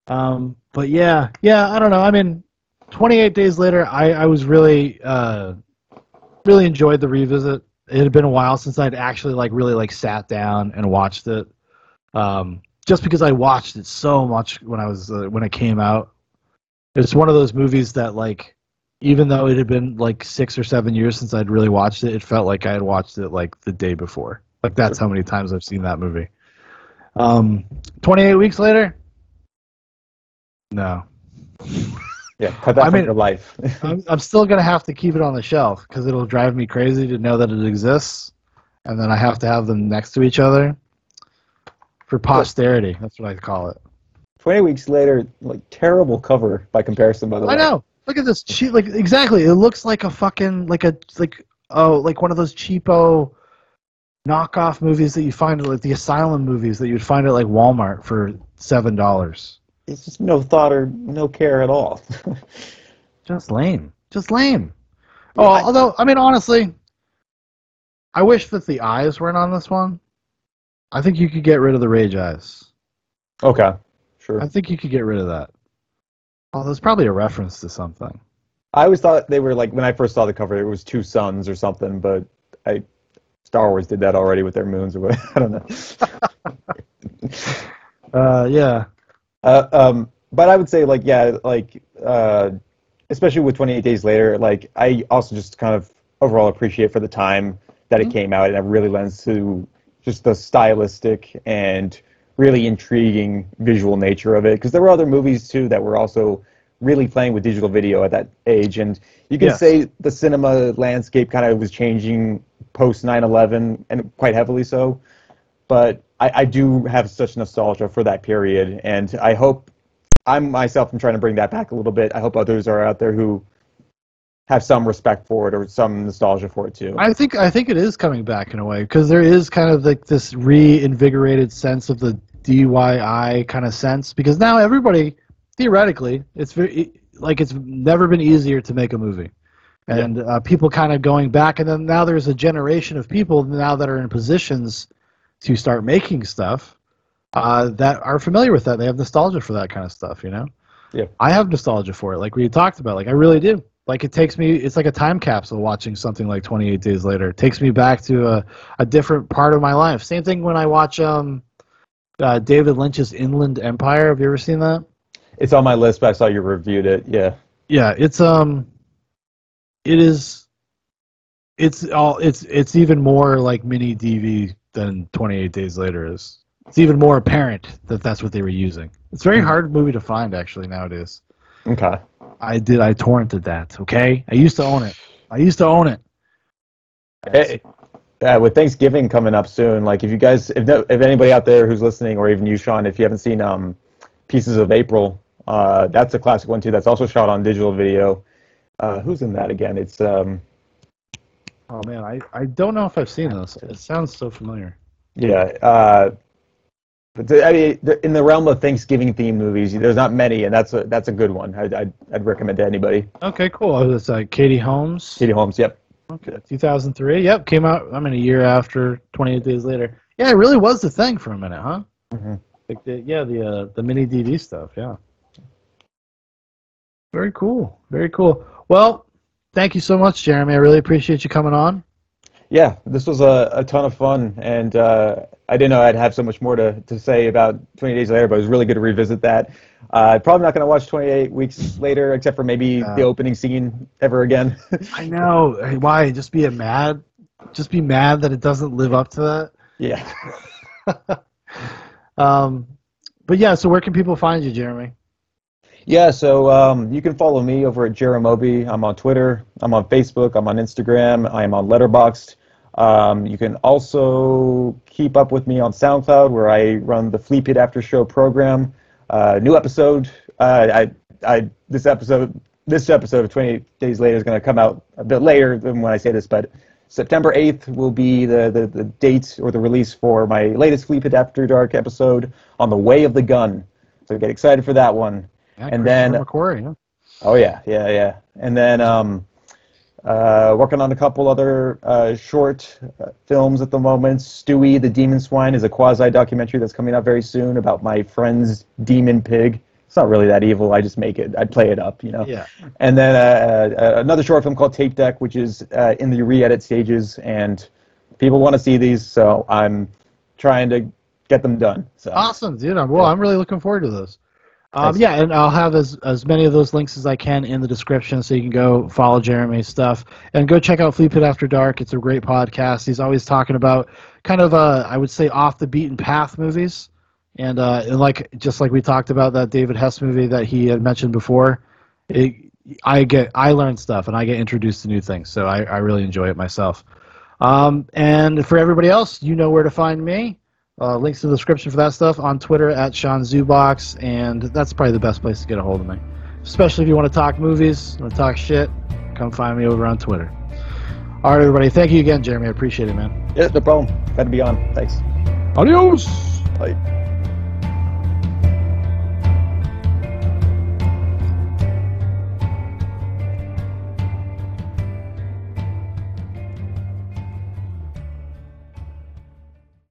Um. But yeah, yeah. I don't know. I mean, 28 Days Later, I I was really uh really enjoyed the revisit. It had been a while since I'd actually like really like sat down and watched it. Um, just because I watched it so much when I was uh, when it came out. It's one of those movies that like even though it had been like 6 or 7 years since I'd really watched it, it felt like I had watched it like the day before. Like that's how many times I've seen that movie. Um 28 weeks later? No. Yeah, cut that I from mean- your life. I'm, I'm still gonna have to keep it on the shelf because it'll drive me crazy to know that it exists, and then I have to have them next to each other for posterity. That's what I call it. Twenty weeks later, like terrible cover by comparison. By the way, I know. Look at this cheap. Like exactly, it looks like a fucking like a like oh like one of those cheapo knockoff movies that you find at like the Asylum movies that you'd find at like Walmart for seven dollars. It's just no thought or no care at all. Just lame. Just lame. Oh, although I mean honestly, I wish that the eyes weren't on this one. I think you could get rid of the rage eyes. okay, sure. I think you could get rid of that. Oh, there's probably a reference to something. I always thought they were like when I first saw the cover, it was two suns or something, but I Star Wars did that already with their moons or what. I don't know. Uh, yeah. Uh, um, but I would say like yeah, like uh, especially with 28 Days Later, like I also just kind of overall appreciate for the time that it came out, and it really lends to just the stylistic and really intriguing visual nature of it. Because there were other movies too that were also really playing with digital video at that age, and you can Yes. say the cinema landscape kind of was changing post 9/11 and quite heavily so but I, I do have such nostalgia for that period, and I hope I'm myself am trying to bring that back a little bit. I hope others are out there who have some respect for it or some nostalgia for it too. I think I think it is coming back in a way because there is kind of like this reinvigorated sense of the DIY kind of sense because now everybody theoretically it's very like it's never been easier to make a movie and uh, people kind of going back and then now there's a generation of people now that are in positions to start making stuff uh, that are familiar with that they have nostalgia for that kind of stuff you know Yeah. I have nostalgia for it, like we talked about. Like I really do. Like it takes me. It's like a time capsule watching something like 28 Days Later. It takes me back to a, a different part of my life. Same thing when I watch um, uh, David Lynch's Inland Empire. Have you ever seen that? It's on my list, but I saw you reviewed it. Yeah. Yeah, it's um, it is. It's all. It's it's even more like mini DV than 28 Days Later is. it's even more apparent that that's what they were using. It's a very hard movie to find actually nowadays. Okay. I did. I torrented that. Okay. I used to own it. I used to own it. Hey, yeah, with Thanksgiving coming up soon, like if you guys, if no, if anybody out there who's listening, or even you, Shaun, if you haven't seen um, Pieces of April, uh, that's a classic one too. That's also shot on digital video. Uh, who's in that again? It's um, Oh man, I, I don't know if I've seen this. It sounds so familiar. yeah. Uh, but the, I mean, the, in the realm of Thanksgiving themed movies, there's not many, and that's a that's a good one. I'd I'd, I'd recommend to anybody. Okay, cool. Oh, it's like Katie Holmes. Katie Holmes. Yep. Okay, 2003. Yep, came out. I mean, a year after, 28 days later. Yeah, it really was the thing for a minute, huh? Mhm. Like the, yeah, the uh, the mini DV stuff. Yeah. Very cool. Very cool. Well, thank you so much, Jeremy. I really appreciate you coming on. Yeah, this was a, a ton of fun, and uh, I didn't know I'd have so much more to, to say about 20 Days Later, but it was really good to revisit that. Uh, probably not going to watch 28 Weeks Later, except for maybe the opening scene ever again. I know. Why? Just be a mad. Just be mad that it doesn't live up to that. yeah. Um, but yeah. So where can people find you, Jeremy? Yeah, so um, you can follow me over at Jeremobi. I'm on Twitter. I'm on Facebook. I'm on Instagram. I am on Letterboxd. Um, you can also keep up with me on SoundCloud, where I run the Fleapit After Show program. Uh, new episode. Uh, I, I, this episode, this episode of 28 Days Later is going to come out a bit later than when I say this, but September 8th will be the, the, the date or the release for my latest Fleapit After Dark episode on the Way of the Gun. So get excited for that one. Yeah, and then Christopher McQuarrie. Yeah. Oh yeah, yeah, yeah. And then um, uh, working on a couple other uh, short uh, films at the moment. Stewie the Demon Swine is a quasi documentary that's coming out very soon about my friend's demon pig. It's not really that evil. I just make it. I play it up, you know. Yeah. And then uh, uh, another short film called Tape Deck, which is uh, in the re-edit stages, and people want to see these, so I'm trying to get them done. So Awesome, dude. I'm, well, I'm really looking forward to this. Um, yeah, and I'll have as, as many of those links as I can in the description so you can go follow Jeremy's stuff and go check out Fleapit After Dark. It's a great podcast. He's always talking about kind of, uh, I would say, off the beaten path movies. And, uh, and like just like we talked about that David Hess movie that he had mentioned before, it, I get I learn stuff and I get introduced to new things. So I, I really enjoy it myself. Um, and for everybody else, you know where to find me. Uh, links in the description for that stuff on Twitter at Shaun Zoo Box, and that's probably the best place to get a hold of me. Especially if you want to talk movies, want to talk shit, come find me over on Twitter. All right, everybody. Thank you again, Jeremy. I appreciate it, man. yeah, no problem. Got to be on. Thanks. Adios. Bye.